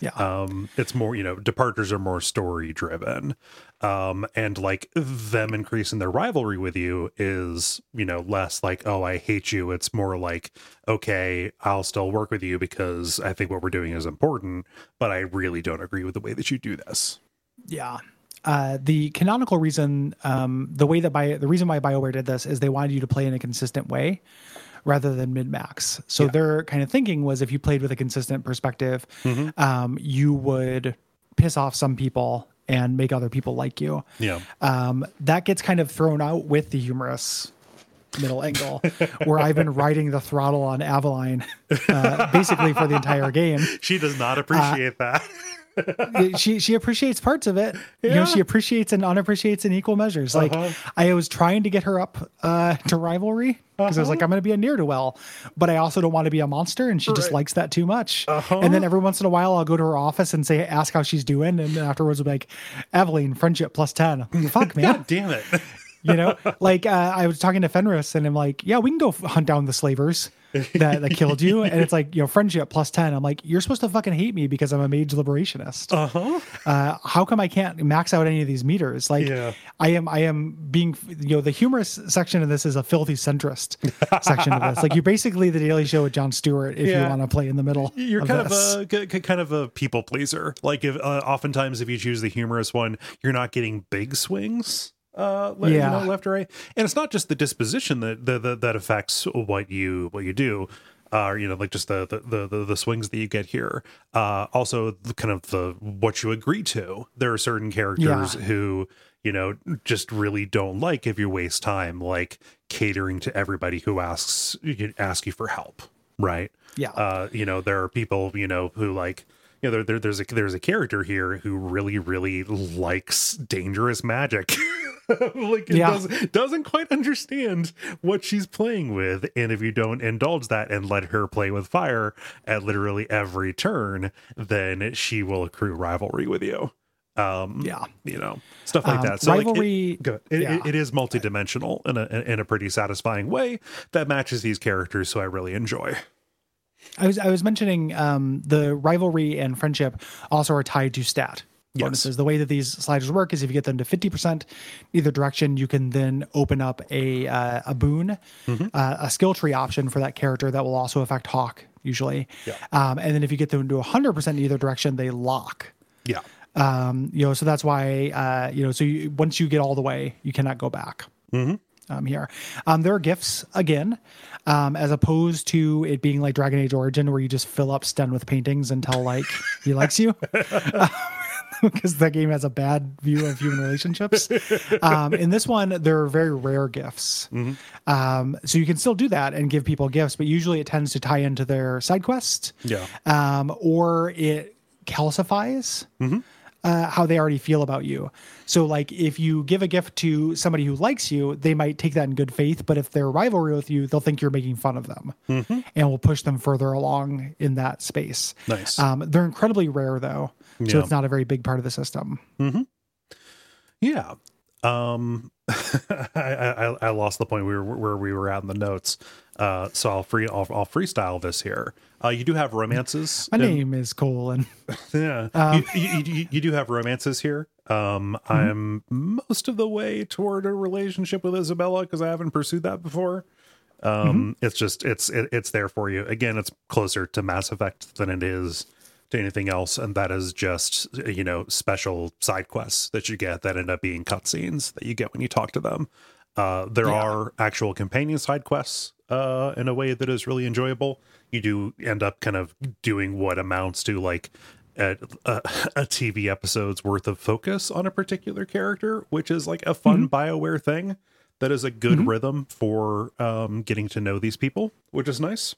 Yeah. um it's more you know departures are more story driven um and like them increasing their rivalry with you is you know less like oh i hate you it's more like okay i'll still work with you because i think what we're doing is important but i really don't agree with the way that you do this Yeah. Uh, the canonical reason, um, the way that Bio, the reason why BioWare did this is they wanted you to play in a consistent way rather than mid max. So their kind of thinking was if you played with a consistent perspective, um, you would piss off some people and make other people like you. yeah Um, that gets kind of thrown out with the humorous middle angle, where I've been riding the throttle on Aveline uh, basically for the entire game. she does not appreciate that she she appreciates parts of it. You know, she appreciates and unappreciates in equal measures. Like I was trying to get her up uh, to rivalry because I was like, I'm going to be a near to well, but I also don't want to be a monster, and she just likes that too much. And then every once in a while, I'll go to her office and say, ask how she's doing, and then afterwards, I'll be like, Aveline, friendship plus ten. Fuck man, god damn it you know, like uh, I was talking to Fenris, and I'm like, yeah, we can go hunt down the slavers. That, that killed you, and it's like you know friendship plus ten. I'm like, you're supposed to fucking hate me because I'm a mage liberationist. Uh-huh. Uh, how come I can't max out any of these meters? Like, Yeah. I am, I am being, you know, the humorous section of this is a filthy centrist section of this. Like, you're basically the Daily Show with Jon Stewart if Yeah. you want to play in the middle. You're of kind this. of a kind of a people pleaser. Like if uh, oftentimes if you choose the humorous one, you're not getting big swings. Uh, le- you Yeah. know, left or right, and it's not just the disposition that that, that, that affects what you what you do. Uh, you know, like just the the, the the swings that you get here. Uh, also, the, kind of the what you agree to. There are certain characters Yeah. who you know just really don't like if you waste time like catering to everybody who asks you ask you for help, right? Yeah. uh you know there are people you know who like you know there, there there's a there's a character here who really really likes dangerous magic like it Yeah. does, doesn't quite understand what she's playing with and if you don't indulge that and let her play with fire at literally every turn then she will accrue rivalry with you um Yeah. you know stuff like Um, that so like, it- rivalry-. It, yeah. it, it is multidimensional in a in a pretty satisfying way that matches these characters, so I really enjoy. I was I was mentioning um, the rivalry and friendship also are tied to stat Yes. The way that these sliders work is if you get them to fifty percent either direction, you can then open up a uh, a boon, Mm-hmm. uh, a skill tree option for that character that will also affect Hawke usually. Um, and then if you get them to hundred percent either direction, they lock. Yeah. Um, you know, so that's why uh, you know, so you, once you get all the way, you cannot go back. Um, here, um, there are gifts again, um, as opposed to it being like Dragon Age Origin, where you just fill up Sten with paintings until like he likes you, because that game has a bad view of human relationships. Um, in this one, there are very rare gifts, um, so you can still do that and give people gifts, but usually it tends to tie into their side quest. Yeah. um, or it calcifies uh, how they already feel about you. So, like, if you give a gift to somebody who likes you, they might take that in good faith. But if they're rivalry with you, they'll think you're making fun of them and will push them further along in that space. Nice. Um, they're incredibly rare, though. So, Yeah. it's not a very big part of the system. Yeah. Um, I, I I lost the point we were where we were at in the notes. Uh, so I'll free I'll, I'll freestyle this here. Uh, you do have romances. My name is Kole, and Yeah. Um, you, you, you, you do have romances here. Um, Mm-hmm. I'm most of the way toward a relationship with Isabela because I haven't pursued that before. Mm-hmm. Um, it's just it's it, it's there for you. Again, it's closer to Mass Effect than it is to anything else, and that is just you know special side quests that you get that end up being cutscenes that you get when you talk to them. Uh, there Yeah. are actual companion side quests uh, in a way that is really enjoyable. You do end up kind of doing what amounts to like a, a, a TV episode's worth of focus on a particular character, which is like a fun Bioware thing that is a good rhythm for um, getting to know these people, which is nice.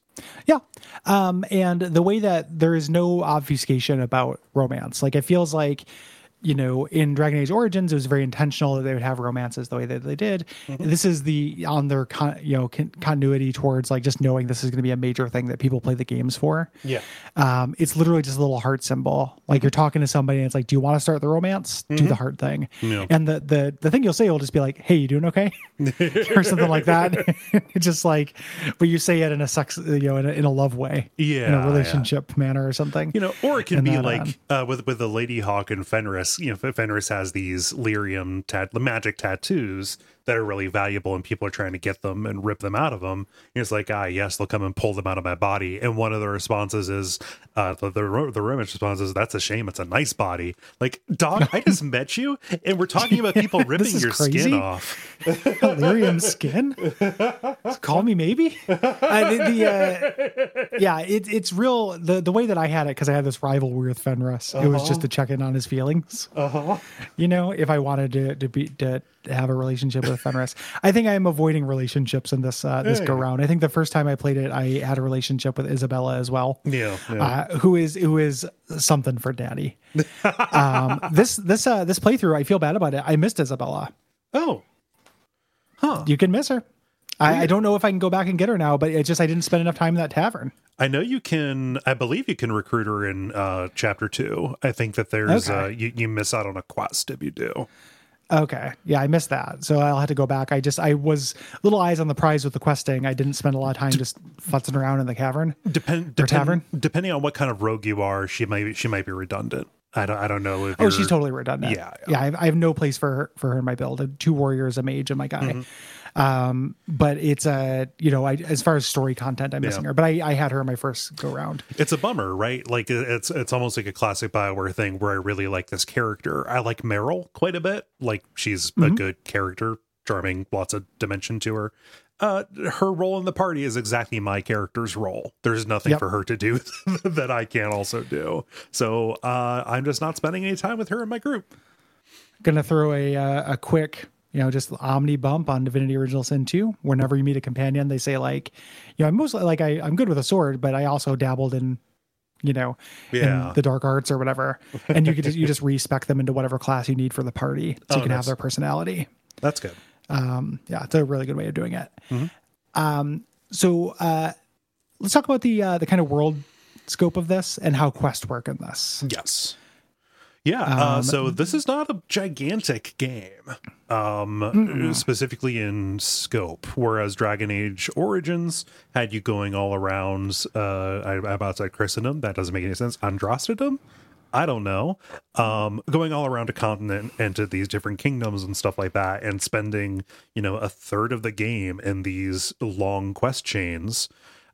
Yeah. Um, and the way that there is no obfuscation about romance, like it feels like, you know, in Dragon Age Origins, it was very intentional that they would have romances the way that they did. This is the on their con- you know con- continuity towards like just knowing this is going to be a major thing that people play the games for. Yeah. Um, it's literally just a little heart symbol. Like you're talking to somebody and it's like, do you want to start the romance? Do the heart thing. Yeah. And the, the, the thing you'll say will just be like, Hey, you doing okay? or something like that. just like, but you say it in a sex, you know, in a, in a love way, in Yeah, a yeah. relationship manner or something. You know, or it can And be then, like uh, with with the Lady Hawke and Fenris. You know, Fenris has these lyrium tat- the magic tattoos that are really valuable, and people are trying to get them and rip them out of them. And it's like, ah, yes, they'll come and pull them out of my body. And one of the responses is, uh, the the, the response is, "That's a shame. It's a nice body." Like, dog, I just met you, and we're talking about people ripping your crazy. skin off. Lyrium skin. Call me maybe. Uh, the, the, uh, yeah, it, it's real. The the way that I had it because I had this rivalry with Fenris. It was just to check in on his feelings. Uh-huh. You know, if I wanted to to be to have a relationship with Fenris, I think I am avoiding relationships in this uh, this go round. I think the first time I played it, I had a relationship with Isabela as well. Yeah, yeah. Uh, who is who is something for daddy. um, this this uh, this playthrough, I feel bad about it. I missed Isabela. oh, huh. You can miss her. I, I don't know if I can go back and get her now, but it's just I didn't spend enough time in that tavern. I know you can. I believe you can recruit her in uh, chapter two. I think that there's Okay. uh, you, you miss out on a quest if you do. Okay. Yeah, I missed that. So I'll have to go back. I just I was little eyes on the prize with the questing. I didn't spend a lot of time just futzing around in the cavern. Depend, depend tavern? depending on what kind of rogue you are, she might she might be redundant. I don't I don't know if Oh, she's totally redundant. Yeah, yeah. I, have, I have no place for her for her in my build. Two warriors, a mage, and my guy. Mm-hmm. Um, but it's a you know, I as far as story content, I'm missing Yeah. her. But I, I had her in my first go round. It's a bummer, right? Like it's it's almost like a classic Bioware thing where I really like this character. I like Merrill quite a bit. Like she's Mm-hmm. a good character, charming, lots of dimension to her. Uh, her role in the party is exactly my character's role. There's nothing Yep. for her to do that I can't also do. So uh, I'm just not spending any time with her in my group. Gonna throw a uh, a quick you know just omni bump on Divinity Original Sin 2. Whenever you meet a companion, they say like, you know, I'm mostly like I I'm good with a sword, but I also dabbled in you know Yeah. in the dark arts or whatever and you could just you just respec them into whatever class you need for the party so Oh, you can have their personality That's good. um yeah it's a really good way of doing it Mm-hmm. um so uh let's talk about the uh the kind of world scope of this and how quest work in this Yes. Yeah. Um, uh, so this is not a gigantic game, um, specifically in scope. Whereas Dragon Age Origins had you going all around. Uh, I, I about to Christendom. That doesn't make any sense. Androstedom. I don't know. Um, going all around a continent and to these different kingdoms and stuff like that, and spending you know a third of the game in these long quest chains.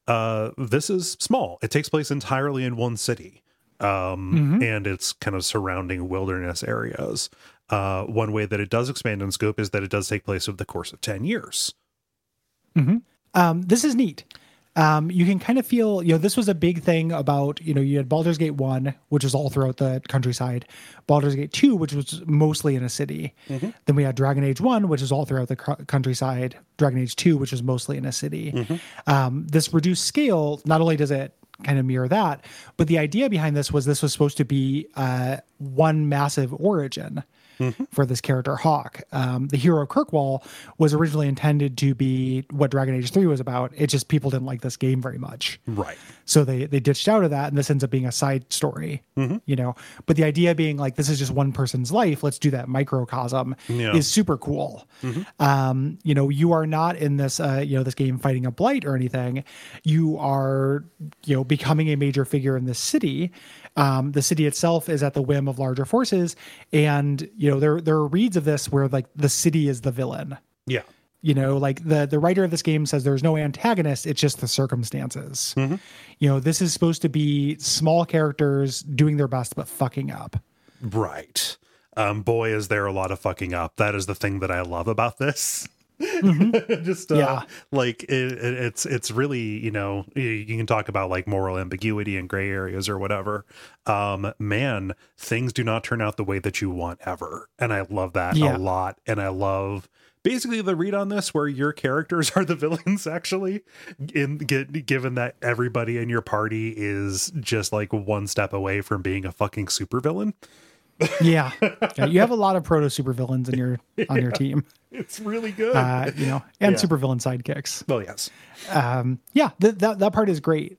Uh, this is small. It takes place entirely in one city um, and its kind of surrounding wilderness areas. Uh, one way that it does expand in scope is that it does take place over the course of 10 years. um this is neat. Um you can kind of feel you know this was a big thing about you know you had Baldur's Gate 1 which was all throughout the countryside Baldur's Gate 2 which was mostly in a city. Then we had Dragon Age 1 which is all throughout the cr- countryside Dragon Age 2 which was mostly in a city. Um this reduced scale not only does it kind of mirror that. But the idea behind this was this was supposed to be uh one massive origin for this character Hawke. Um, the hero Kirkwall was originally intended to be what Dragon Age 3 was about. It just people didn't like this game very much. Right. So they they ditched out of that and this ends up being a side story. Mm-hmm. You know, but the idea being like this is just one person's life, let's do that microcosm Yeah. is super cool. Um, you know, you are not in this uh, you know, this game fighting a blight or anything. You are, you know, becoming a major figure in this city. Um, the city itself is at the whim of larger forces, and you know there there are reads of this where like the city is the villain. Yeah. You know, like the the writer of this game says there's no antagonist; it's just the circumstances. You know, this is supposed to be small characters doing their best but fucking up. Right. Um, boy, is there a lot of fucking up. That is the thing that I love about this. Just uh, Yeah. like it, it, it's it's really you know you, you can talk about like moral ambiguity and gray areas or whatever. Um, man, things do not turn out the way that you want ever, and I love that Yeah. a lot. And I love basically the read on this where your characters are the villains actually in get, given that everybody in your party is just like one step away from being a fucking supervillain Yeah. yeah, you have a lot of proto supervillains in your on your team, it's really good uh, you know, and Yeah. supervillain sidekicks. Oh yes um yeah th- that that part is great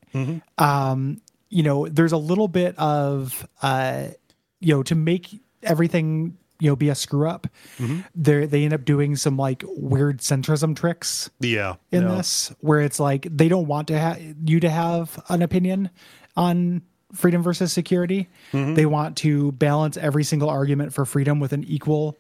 um you know there's a little bit of uh you know to make everything you know be a screw up they they end up doing some like weird centrism tricks yeah in no. this where it's like they don't want to have you to have an opinion on freedom versus security. Mm-hmm. They want to balance every single argument for freedom with an equal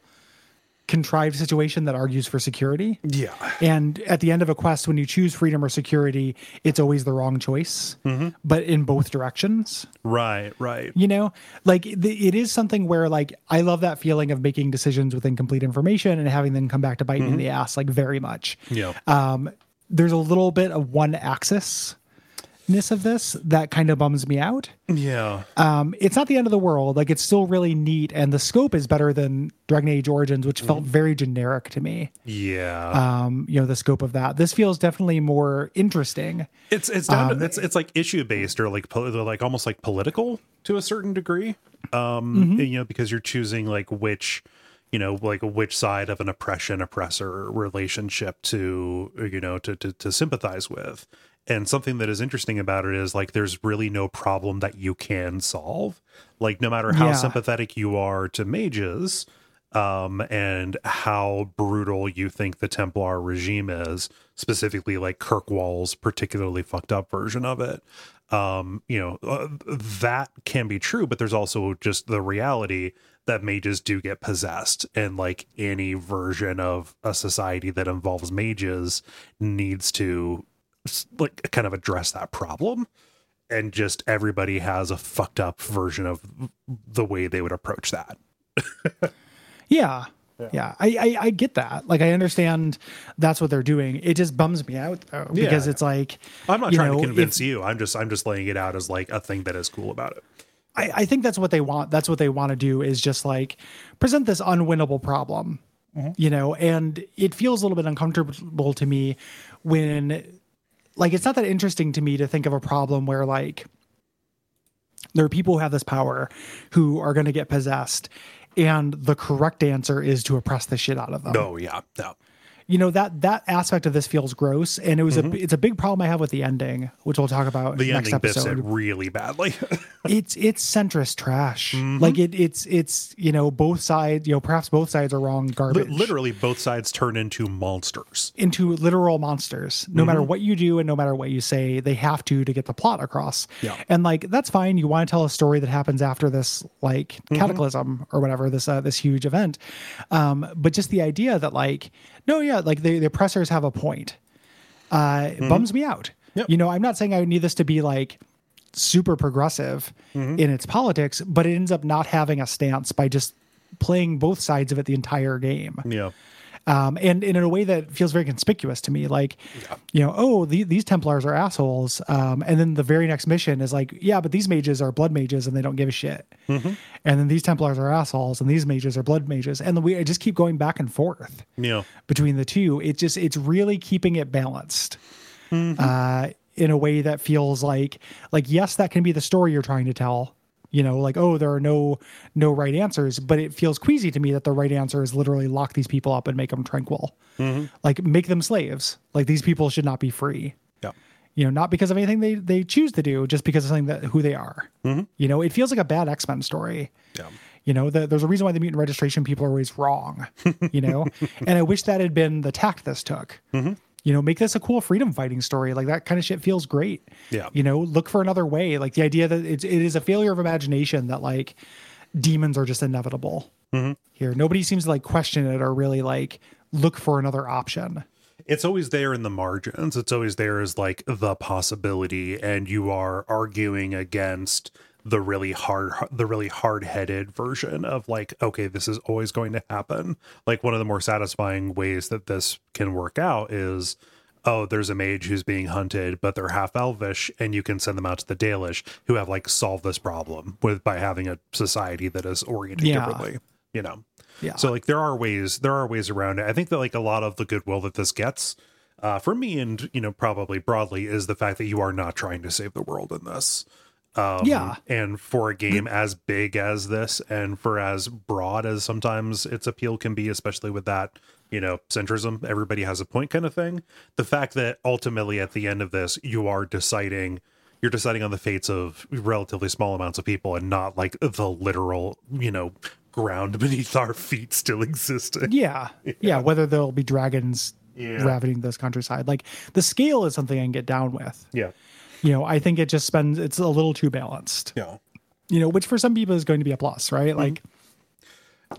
contrived situation that argues for security. Yeah. And at the end of a quest, when you choose freedom or security, it's always the wrong choice, mm-hmm. but in both directions. right right. You know, like the, it is something where, like, I love that feeling of making decisions with incomplete information and having them come back to bite me in mm-hmm. the ass, like, very much. yeah. Um, there's a little bit of one axis ness of this that kind of bums me out. yeah Um, it's not the end of the world. Like, it's still really neat, and the scope is better than Dragon Age Origins, which felt very generic to me yeah um, you know, the scope of that. This feels definitely more interesting. it's it's down Um, to, it's it's like issue based or like like almost like political to a certain degree um Mm-hmm. you know because you're choosing like which you know like which side of an oppression oppressor relationship to you know to, to to sympathize with and something that is interesting about it is like there's really no problem that you can solve like no matter how Yeah. sympathetic you are to mages um, and how brutal you think the Templar regime is, specifically like Kirkwall's particularly fucked up version of it. Um, you know, uh, that can be true, but there's also just the reality that mages do get possessed, and like any version of a society that involves mages needs to like kind of address that problem and just everybody has a fucked up version of the way they would approach that yeah. Yeah, yeah. I, I, I get that. Like, I understand that's what they're doing. It just bums me out though, because yeah. it's like I'm not trying know, to convince if, you. I'm just I'm just laying it out as like a thing that is cool about it. I, I think that's what they want. That's what they want to do is just like present this unwinnable problem, mm-hmm. you know. And it feels a little bit uncomfortable to me when, like, it's not that interesting to me to think of a problem where like there are people who have this power who are going to get possessed and the correct answer is to oppress the shit out of them. No, yeah, no you know that that aspect of this feels gross. And it was mm-hmm. a it's a big problem i have with the ending which we'll talk about in the next ending episode. it really badly. It's it's centrist trash. Mm-hmm. like it it's it's you know both sides you know perhaps both sides are wrong garbage. L- literally both sides turn into monsters. Into literal monsters. No mm-hmm. matter what you do and no matter what you say they have to to get the plot across. Yeah. And like that's fine. You want to tell a story that happens after this like mm-hmm. cataclysm or whatever this uh, this huge event. Um but just the idea that like no, yeah, like the, the oppressors have a point. Uh, it mm-hmm. bums me out. Yep. You know, I'm not saying I need this to be like super progressive mm-hmm. in its politics, but it ends up not having a stance by just playing both sides of it the entire game. Yeah um, and, and in a way that feels very conspicuous to me. Like, yeah. you know, oh, the, these Templars are assholes. Um, and then the very next mission is like, yeah, but these mages are blood mages and they don't give a shit. Mm-hmm. And then these Templars are assholes and these mages are blood mages. And we just keep going back and forth yeah. between the two. It just, it's really keeping it balanced. Mm-hmm. Uh, in a way that feels like like yes that can be the story you're trying to tell you know like oh there are no no right answers but it feels queasy to me that the right answer is literally lock these people up and make them tranquil. Mm-hmm. like make them slaves. Like these people should not be free. Yeah. You know not because of anything they they choose to do just because of something that who they are. Mm-hmm. you know it feels like a bad x-men story. Yeah. You know the, there's a reason why the mutant registration people are always wrong you know? And i wish that had been the tact this took. Mm-hmm you know make this a cool freedom fighting story. Like that kind of shit feels great. Yeah. You know look for another way. Like the idea that it's, it is a failure of imagination that like demons are just inevitable. Mm-hmm. here nobody seems to like question it or really like look for another option. It's always there in the margins. It's always there as like the possibility and you are arguing against the really hard the really hard-headed version of like okay this is always going to happen. Like one of the more satisfying ways that this can work out is oh there's a mage who's being hunted but they're half elvish and you can send them out to the dalish who have like solved this problem with by having a society that is oriented yeah. differently you know? Yeah. So like there are ways there are ways around it. I think that like a lot of the goodwill that this gets uh, for me and you know probably broadly is the fact that you are not trying to save the world in this um, yeah. And for a game as big as this and for as broad as sometimes its appeal can be, especially with that, you know, centrism, everybody has a point kind of thing. The fact that ultimately at the end of this, you are deciding you're deciding on the fates of relatively small amounts of people and not like the literal, you know, ground beneath our feet still existing. Yeah. Yeah. yeah whether there'll be dragons yeah. ravaging this countryside. Like the scale is something I can get down with. Yeah you know, I think it just spends it's a little too balanced. Yeah. You know, which for some people is going to be a plus, right? Mm-hmm. Like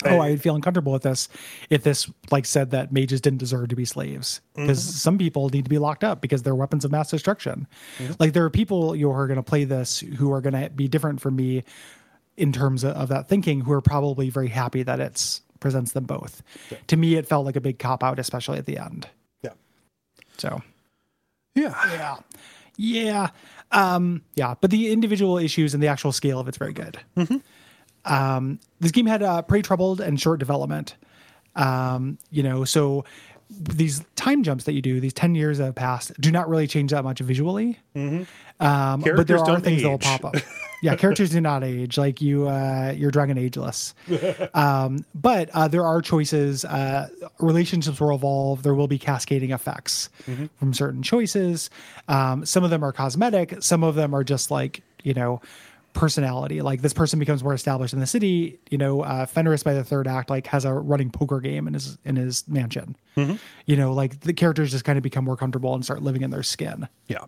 oh, I'd feel uncomfortable with this if this like said that mages didn't deserve to be slaves because mm-hmm. some people need to be locked up because they're weapons of mass destruction. Mm-hmm. Like there are people who are going to play this who are going to be different from me in terms of, of, that thinking, who are probably very happy that it's presents them both. Yeah. To me, it felt like a big cop out, especially at the end. Yeah. So. Yeah. Yeah. Yeah. Um, yeah. But the individual issues and the actual scale of it's very good. Mm-hmm. Um, this game had uh, pretty troubled and short development. Um, you know, so these time jumps that you do, these 10 years that have passed, do not really change that much visually. Mm-hmm. Um, but there are things that will pop up. yeah, characters do not age. Like you, uh, you're dragon ageless. Um, but uh, there are choices. Uh, relationships will evolve. There will be cascading effects mm-hmm. from certain choices. Um, some of them are cosmetic. Some of them are just like you know personality. Like this person becomes more established in the city. You know, uh, Fenris by the third act like has a running poker game in his in his mansion. You know, like the characters just kind of become more comfortable and start living in their skin. Yeah.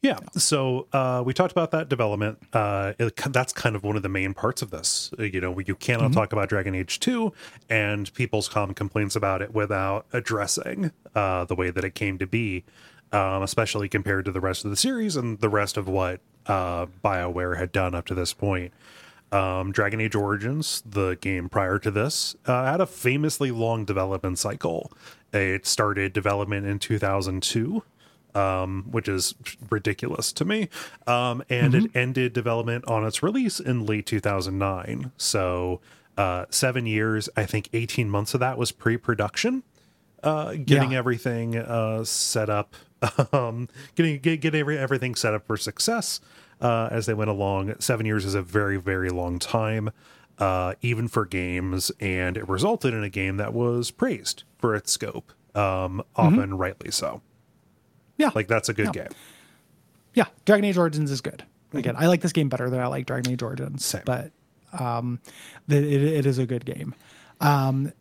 Yeah. So uh, we talked about that development. Uh, it, that's kind of one of the main parts of this. Uh, You know, you cannot talk about Dragon Age 2 and people's common complaints about it without addressing uh, the way that it came to be, um, especially compared to the rest of the series and the rest of what uh, BioWare had done up to this point. Um, Dragon Age Origins, the game prior to this, uh, had a famously long development cycle. It started development in 2002 um, which is ridiculous to me. Um, and it ended development on its release in late 2009. So uh, seven years, I think 18 months of that was pre production, uh, getting Yeah. everything uh, set up, um, getting get, get every, everything set up for success uh, as they went along. Seven years is a very, very long time. Uh, even for games, and it resulted in a game that was praised for its scope, um, often rightly so. Yeah, Like that's a good Yeah. game. yeah. Dragon Age Origins is good. Again, I like this game better than I like Dragon Age Origins, Same. but um, the, it, it is a good game. Um,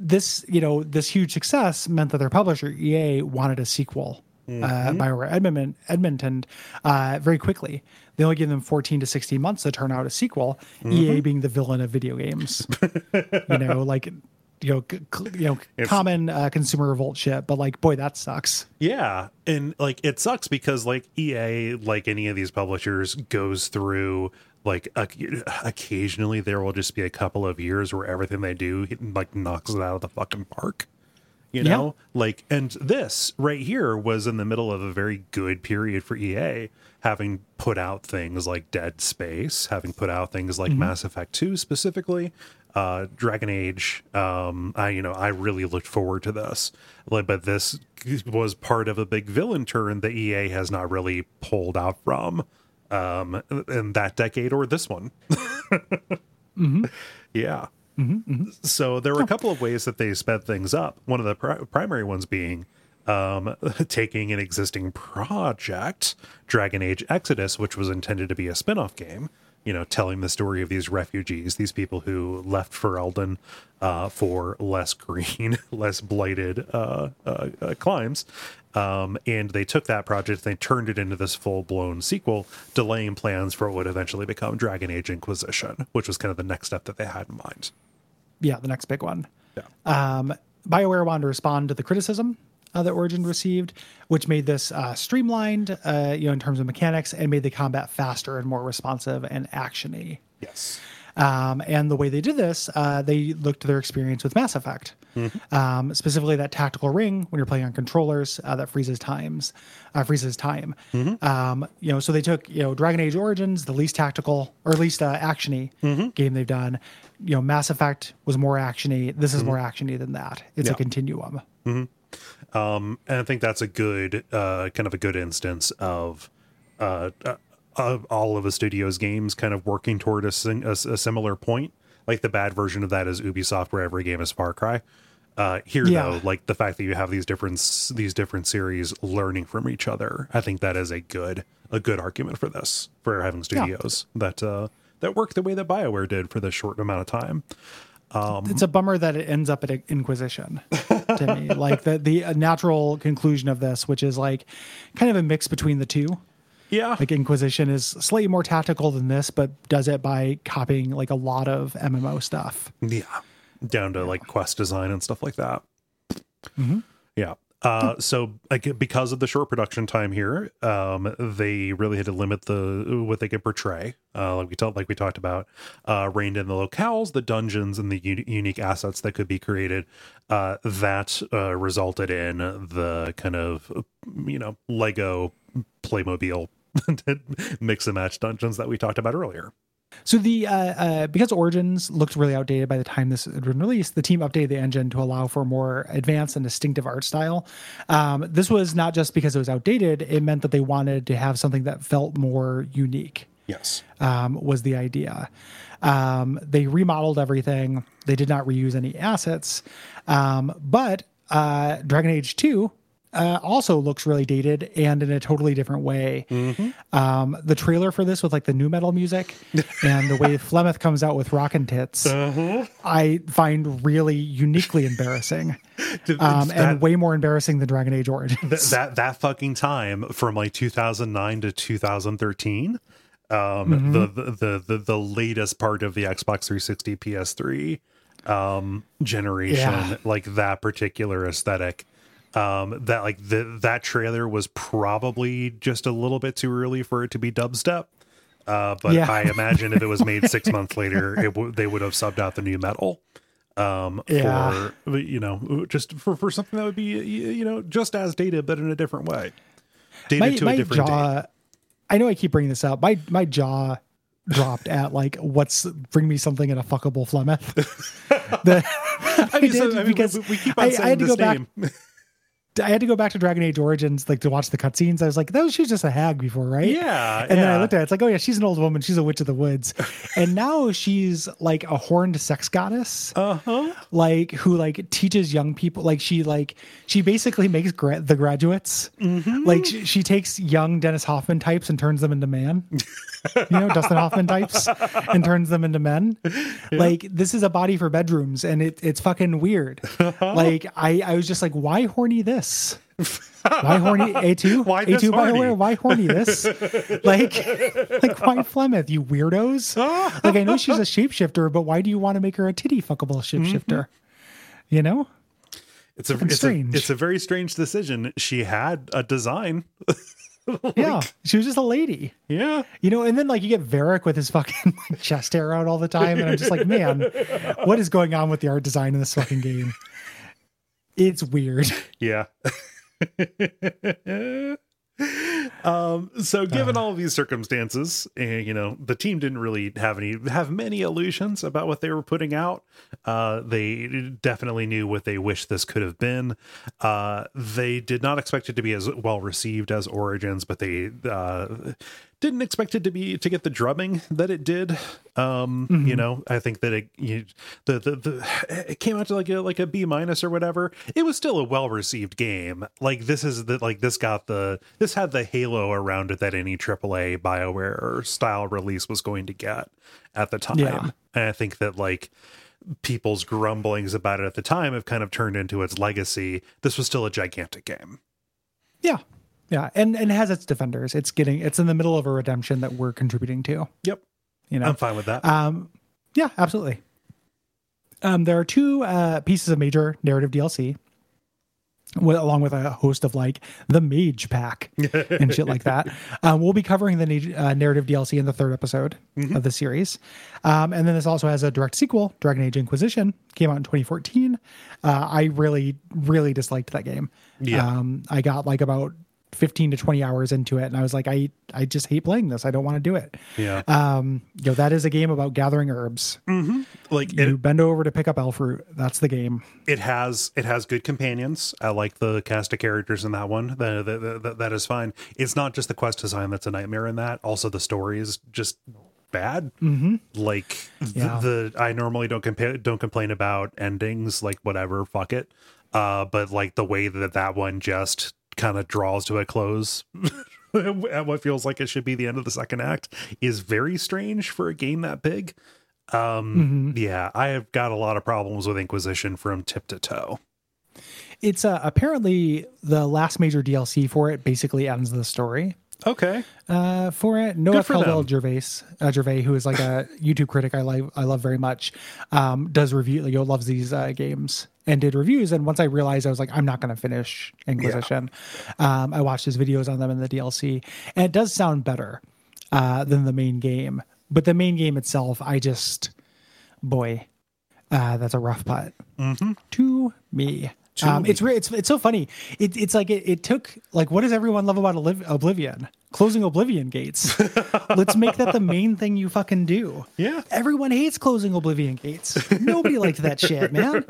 this, you know, this huge success meant that their publisher EA wanted a sequel. Uh, Bioware Edmonton, Edmonton uh, very quickly. They only gave them 14 to 16 months to turn out a sequel. EA being the villain of video games, you know, like you know, c- you know, common uh, consumer revolt shit. But like, boy, that sucks. Yeah, and like it sucks because like EA, like any of these publishers, goes through like oc- occasionally there will just be a couple of years where everything they do like knocks it out of the fucking park. You Yeah. know, like, and this right here was in the middle of a very good period for EA, having put out things like Dead Space, having put out things like Mass Effect 2 specifically, uh, Dragon Age. Um, I, you know, I really looked forward to this, like, but this was part of a big villain turn that EA has not really pulled out from, um, in that decade or this one. Yeah. So there were a couple of ways that they sped things up. One of the pri- primary ones being um, taking an existing project, Dragon Age Exodus, which was intended to be a spin off game, you know, telling the story of these refugees, these people who left for Eldon uh, for less green, less blighted uh, uh, uh, climes. Um, and they took that project, they turned it into this full blown sequel, delaying plans for what would eventually become Dragon Age Inquisition, which was kind of the next step that they had in mind. Yeah, the next big one. Yeah. Um, BioWare wanted to respond to the criticism uh, that Origin received, which made this uh, streamlined, uh, you know, in terms of mechanics, and made the combat faster and more responsive and actiony. Yes. Um, and the way they did this, uh, they looked to their experience with Mass Effect, um, specifically that tactical ring when you're playing on controllers uh, that freezes times, uh, freezes time. Um, you know, so they took you know Dragon Age Origins, the least tactical or at least uh, actiony game they've done. You know, Mass Effect was more actiony. This is more actiony than that. It's Yeah. a continuum. Um, and I think that's a good, uh, kind of a good instance of, uh, uh, of all of the studio's games kind of working toward a, sing- a, a similar point. Like the bad version of that is Ubisoft, where every game is Far Cry. Uh, here Yeah. though, like the fact that you have these different these different series learning from each other, I think that is a good a good argument for this for having studios that uh, that work the way that Bioware did for this short amount of time. It's a bummer that it ends up at Inquisition to me. Like the the uh, natural conclusion of this, which is like kind of a mix between the two. Yeah, Like Inquisition is slightly more tactical than this, but does it by copying like a lot of MMO stuff. Yeah. Down to like quest design and stuff like that. Yeah. Uh, so like, because of the short production time here, um, they really had to limit the what they could portray. Uh, like we talked, like we talked about, uh, reined in the locales, the dungeons, and the u- unique assets that could be created. Uh, that uh, resulted in the kind of you know Lego Playmobil mix and match dungeons that we talked about earlier. So the uh, uh, because Origins looked really outdated by the time this had been released, the team updated the engine to allow for a more advanced and distinctive art style. Um, this was not just because it was outdated; it meant that they wanted to have something that felt more unique. Yes. um, was the idea. Um, they remodeled everything. They did not reuse any assets. Um, but uh, Dragon Age 2 uh, also looks really dated and in a totally different way. Um, the trailer for this with like the nu metal music and the way Flemeth comes out with rockin' tits, I find really uniquely embarrassing um, that, and way more embarrassing than Dragon Age Origins. that that that fucking time from like 2009 to 2013 um the, the the the the latest part of the Xbox 360 PS3 um generation Yeah. like that particular aesthetic um that like the that trailer was probably just a little bit too early for it to be dubstep uh but Yeah. i imagine if it was made 6 months later it w- they would have subbed out the nu metal um Yeah. for you know just for for something that would be you know just as dated but in a different way dated my to a my different date jaw I know I keep bringing this up. My my jaw dropped at like what's bring me something in a fuckable Flemeth. the, I, mean, so, I mean, because we, we keep on I, I had to this go back name. I had to go back to Dragon Age Origins like to watch the cutscenes. I was like, that she was just a hag before, right? Yeah, And then I looked at it, it's like, oh yeah, she's an old woman, she's a witch of the woods. and now she's like a horned sex goddess. Uh-huh. like who like teaches young people like she like she basically makes gra- the graduates Mm-hmm. like she, she takes young dennis hoffman types and turns them into man you know dustin hoffman types and turns them into men? Like this is a body for bedrooms and it, it's fucking weird. Like i i was just like why horny this? Why horny a2 Why a2 horny? bioware why horny this? Like like why flemeth you weirdos? Like i know she's a shapeshifter but why do you want to make her a titty fuckable shapeshifter? Mm-hmm. You know? It's a it's, a it's a very strange decision. She had a design. yeah she was just a lady Yeah. you know and then like you get Varric with his fucking like, chest hair out all the time and i'm just like man what is going on with the art design in this fucking game it's weird Yeah. um so given Uh. all of these circumstances uh, you know the team didn't really have any have many illusions about what they were putting out uh they definitely knew what they wished this could have been uh they did not expect it to be as well received as origins but they uh didn't expect it to be to get the drubbing that it did. Um you know i think that it you, the, the the it came out to like a like a b minus or whatever. It was still a well received game. Like this is the like this got the this had the halo around it that any aaa bioware style release was going to get at the time. Yeah. and i think that like people's grumblings about it at the time have kind of turned into its legacy. This was still a gigantic game. Yeah yeah and and it has its defenders it's getting it's in the middle of a redemption that we're contributing to yep you know i'm fine with that Um, yeah, absolutely. Um, there are two uh, pieces of major narrative DLC, with, along with a host of like the Mage Pack and shit like that. Um, we'll be covering the uh, narrative DLC in the third episode of the series, um, and then this also has a direct sequel, Dragon Age Inquisition, came out in 2014. Uh, I really, really disliked that game. Yeah. Um, I got like about 15 to 20 hours into it, and I was like, I, I just hate playing this. I don't want to do it. yeah Um, you know, that is a game about gathering herbs. like You it, bend over to pick up elf fruit. That's the game. it has it has good companions. I like the cast of characters in that one. That that, that, that is fine. It's not just the quest design that's a nightmare in that. Also, the story is just bad. Mm-hmm. Like Yeah. the, the I normally don't compa- don't complain about endings. Like whatever, fuck it. Uh, but like the way that that one just kind of draws to a close. at what feels like it should be the end of the second act is very strange for a game that big. Um, yeah, I have got a lot of problems with Inquisition from tip to toe. It's uh, apparently the last major DLC for it basically ends the story Okay. uh, for it. Noah for Caldwell them. Gervais, uh, Gervais, who is like a YouTube critic I like, I love very much, um, does review, like, loves these uh, games and did reviews. And once I realized, I was like, I'm not going to finish Inquisition. Um, I watched his videos on them in the DLC, and it does sound better uh, than the main game. But the main game itself, I just, boy, uh, that's a rough putt to me. Um, it's it's it's so funny. It, it's like it, it took like what does everyone love about Oliv- Oblivion? Closing Oblivion gates. Let's make that the main thing you fucking do. Yeah. Everyone hates closing Oblivion gates. Nobody liked that shit, man.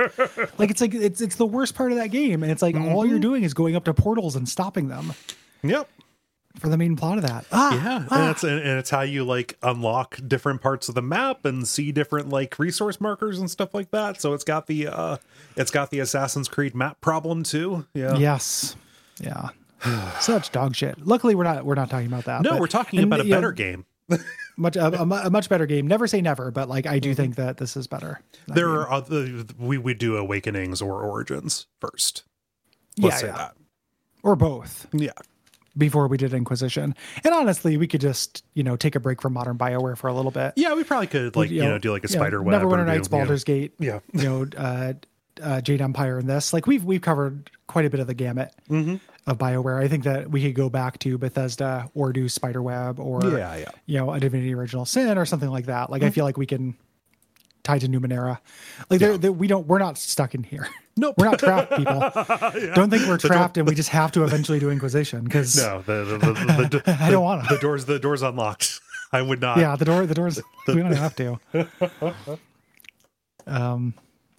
Like it's like it's it's the worst part of that game, and it's like all you're doing is going up to portals and stopping them Yep. For the main plot of that. Ah, Yeah, and it's and it's how you like unlock different parts of the map and see different like resource markers and stuff like that. So it's got the uh it's got the Assassin's Creed map problem too. Yeah. yes. Yeah. Such dog shit. Luckily, we're not we're not talking about that. No, but- we're talking and, about a you know, better game. much a, a, much better game. Never say never, but like I do think that this is better. Mm-hmm. There are other we would do awakenings or origins first. yeah, Let's say yeah. that. or both Yeah. Before we did Inquisition. And honestly, we could just you know take a break from modern Bioware for a little bit. Yeah, we probably could like you know, do like a you know, spider web. Neverwinter do, Nights, you know- Baldur's Gate. Yeah. you know, uh, uh, Jade Empire, and this. Like we've we've covered quite a bit of the gamut Mm-hmm. of Bioware. I think that we could go back to Bethesda or do Spiderweb or Yeah, yeah. you know a Divinity Original Sin or something like that. Mm-hmm. Like I feel like we can tie to Numenera. Like they're, they're, we don't we're not stuck in here. Nope. we're not trapped, people. Don't think we're trapped and we just have to eventually do Inquisition because No, the the, the, the, the, I don't want to. the doors the doors unlocked. I would not. Yeah, the door the doors we don't have to. Um,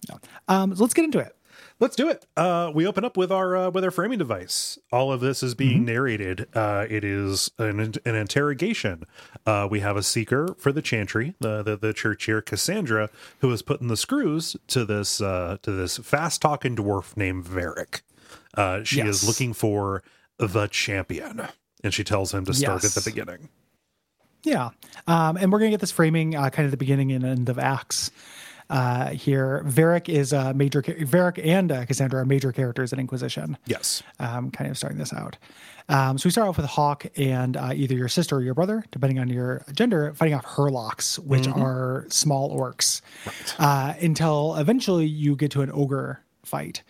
no. um, so let's get into it. Let's do it. Uh, we open up with our uh, with our framing device. All of this is being narrated. Uh, it is an, an interrogation. Uh, we have a seeker for the chantry, the, the the church here, Cassandra, who is putting the screws to this uh, to this fast talking dwarf named Varric. Uh, she Yes. is looking for the champion, and she tells him to start Yes. at the beginning. Yeah. Um, and we're going to get this framing uh, kind of the beginning and end of acts uh, here. Varric is a major, Varric and uh, Cassandra are major characters in Inquisition, Yes. um, kind of starting this out. Um, so we start off with Hawke and uh, either your sister or your brother, depending on your gender, fighting off Hurlocks, which are small orcs, uh, until eventually you get to an ogre fight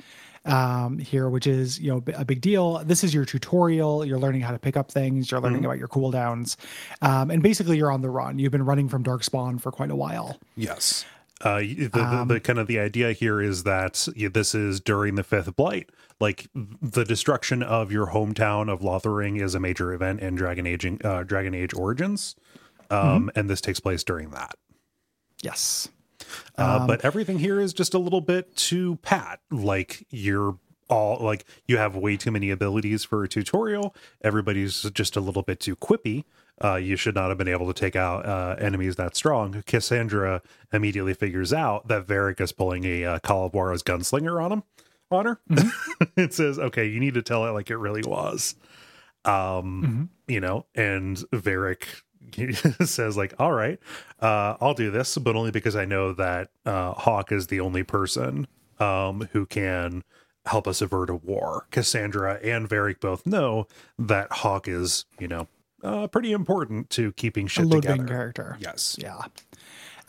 um here which is you know a big deal. This is your tutorial. You're learning how to pick up things. You're learning about your cooldowns. Um and basically you're on the run. You've been running from darkspawn for quite a while. Yes. Uh, the, the, the kind of the idea here is that this is during the fifth blight. Like the destruction of your hometown of Lothering is a major event in Dragon Age, uh, Dragon Age Origins, um, and this takes place during that. yes Uh, but everything here is just a little bit too pat. Like you're all like you have way too many abilities for a tutorial. Everybody's just a little bit too quippy. Uh, you should not have been able to take out uh, enemies that strong. Cassandra immediately figures out that Varric is pulling a uh, Calabuara's gunslinger on him, on her. it says, "Okay, you need to tell it like it really was." Um, you know, and Varric says like, "All right, uh, I'll do this, but only because I know that uh, Hawke is the only person um, who can help us avert a war." Cassandra and Varric both know that Hawke is, you know, uh, pretty important to keeping a shit Ludwig together. character Yes. yeah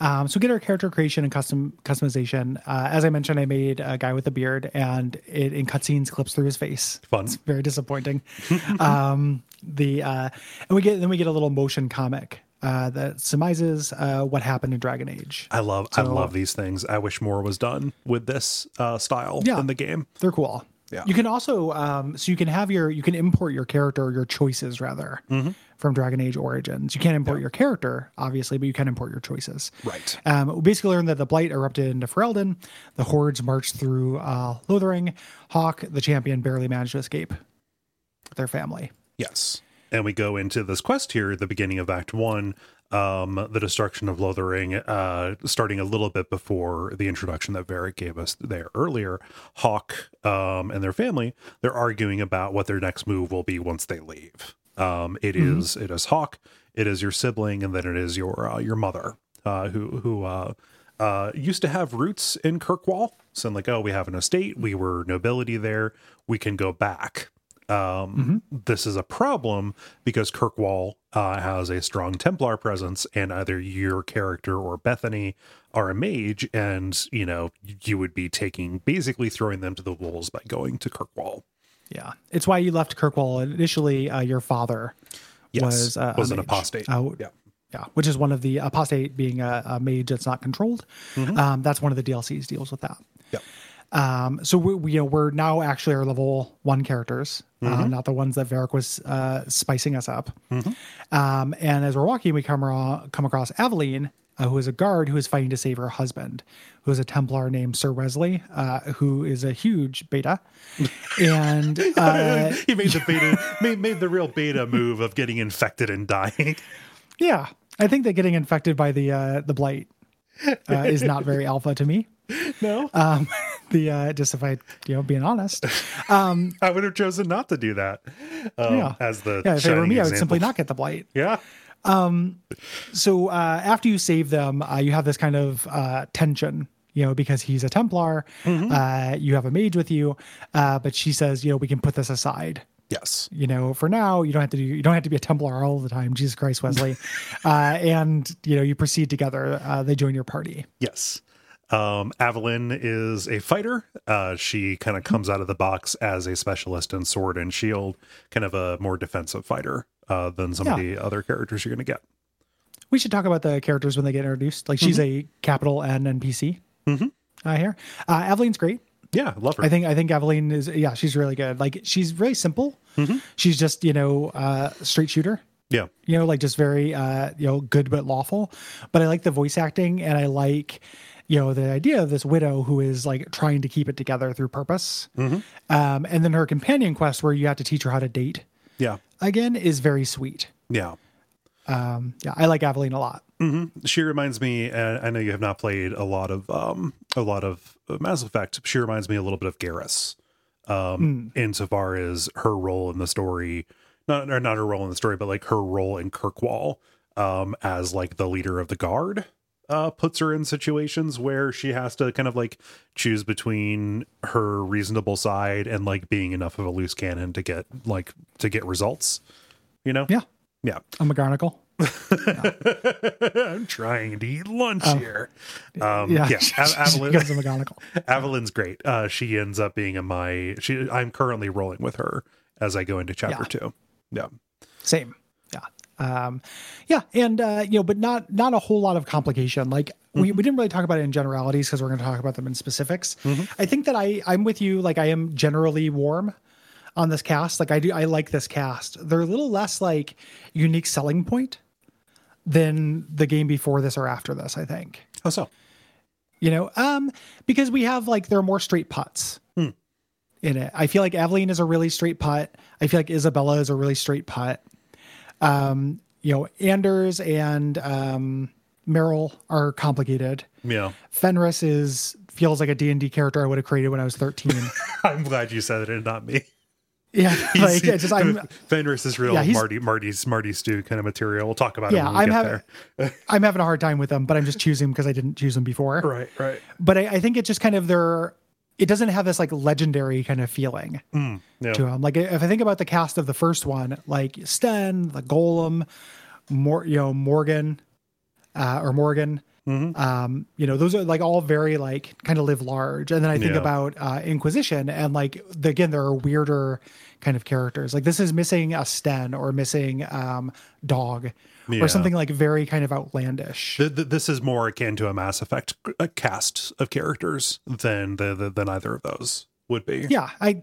um, so we get our character creation and custom customization. Uh, as I mentioned, I made a guy with a beard, and it in cutscenes clips through his face. Fun. It's very disappointing. um, the uh, and we get then we get a little motion comic uh, that surmises uh, what happened in Dragon Age. I love I love these things. I wish more was done with this uh, style Yeah. in the game. They're cool. Yeah. You can also um, so you can have your you can import your character your choices rather Mm-hmm. from Dragon Age Origins. You can't import your character obviously, but you can import your choices. Right. Um, we basically learned that the blight erupted into Ferelden. The hordes marched through uh, Lothering. Hawke, the champion, barely managed to escape with their family. Yes. And we go into this quest here the beginning of Act One, um, the destruction of Lothering, uh, starting a little bit before the introduction that Varric gave us there earlier. Hawke um, and their family, they're arguing about what their next move will be once they leave. Um, it is it is Hawke, it is your sibling, and then it is your uh, your mother, uh, who who uh, uh, used to have roots in Kirkwall. So like, oh, we have an estate, we were nobility there, we can go back. Um, This is a problem because Kirkwall uh, has a strong Templar presence, and either your character or Bethany are a mage, and you know you would be taking basically throwing them to the wolves by going to Kirkwall. Yeah, it's why you left Kirkwall. Initially, uh, your father Yes, was uh, was an mage. apostate. Uh, yeah, Yeah, which is one of the apostate being a, a mage that's not controlled. Um, that's one of the DLCs deals with that. yeah, Um, so we, we you know we're now actually our level one characters, uh, not the ones that Varric was uh, spicing us up. Um, and as we're walking, we come around, come across Aveline, uh, who is a guard who is fighting to save her husband, who is a Templar named Sir Wesley, uh, who is a huge beta, and uh, he made the beta made, made the real beta move of getting infected and dying. yeah, I think that getting infected by the uh, the blight uh, is not very alpha to me. No, Um, the uh, just if I you know being honest. I would have chosen not to do that. Um, Yeah. as the Yeah, if it were me, I would simply not get the blight. Yeah. So uh, after you save them, uh, you have this kind of uh, tension, you know, because he's a Templar. Uh, you have a mage with you, uh, but she says, you know, we can put this aside. Yes. You know, for now, you don't have to do. You don't have to be a Templar all the time. Jesus Christ, Wesley. uh, and you know, you proceed together. Uh, they join your party. Yes. Um, Aveline is a fighter. Uh, she kind of comes out of the box as a specialist in sword and shield, kind of a more defensive fighter uh, than some of the other characters you're going to get. We should talk about the characters when they get introduced. Like she's a capital N NPC. Mm-hmm. Uh, here, uh, Aveline's great. Yeah, love her. I think I think Aveline is yeah, she's really good. Like she's very simple. She's just you know uh, straight shooter. yeah. You know, like just very uh, you know good but lawful. But I like the voice acting, and I like you know the idea of this widow who is like trying to keep it together through purpose. Um, and then her companion quest, where you have to teach her how to date Yeah. again, is very sweet. Yeah. Um, yeah, I like Aveline a lot. She reminds me, and I know you have not played a lot of um, a lot of Mass Effect. She reminds me a little bit of Garrus, um, insofar as her role in the story, not or not her role in the story, but like her role in Kirkwall um, as like the leader of the guard. Uh, puts her in situations where she has to kind of like choose between her reasonable side and like being enough of a loose cannon to get like to get results. You know? Yeah, Yeah. I'm a Garnacle. I'm trying to eat lunch here. Um, Yeah, yeah, a Garnacle. Aveline's great. Uh, she ends up being in my. She. I'm currently rolling with her as I go into chapter Yeah. two. Yeah. Same. Yeah. Um, yeah. And, uh, you know, but not, not a whole lot of complication. Like we, we didn't really talk about it in generalities because we're going to talk about them in specifics. I think that I, I'm with you. Like I am generally warm on this cast. Like I do, I like this cast. They're a little less like unique selling point than the game before this or after this, I think How so? you know um because we have like there are more straight putts in it i feel like aveline is a really straight putt i feel like isabela is a really straight putt um you know anders and um merrill are complicated Yeah. fenris is feels like a d&d character i would have created when i was 13 I'm glad you said it and not me. yeah like it's just i'm Fenris is real Yeah, Marty Marty's Marty Stew kind of material. We'll talk about Yeah, it when we I'm get having- there. i'm having a hard time with them but i'm just choosing because i didn't choose them before Right, right. but I, I think it's just kind of their it doesn't have this like legendary kind of feeling Yeah. to him. Like if I think about the cast of the first one, like Sten, the Golem, Mor you know Morrigan, uh, or Morrigan, um, you know those are like all very like kind of live large. And then I think Yeah. about uh, Inquisition, and like the, again there are weirder kind of characters. Like this is missing a Sten or missing um, Dog Yeah. or something like very kind of outlandish. Th- th- This is more akin to a Mass Effect a cast of characters than the, the than either of those would be. yeah i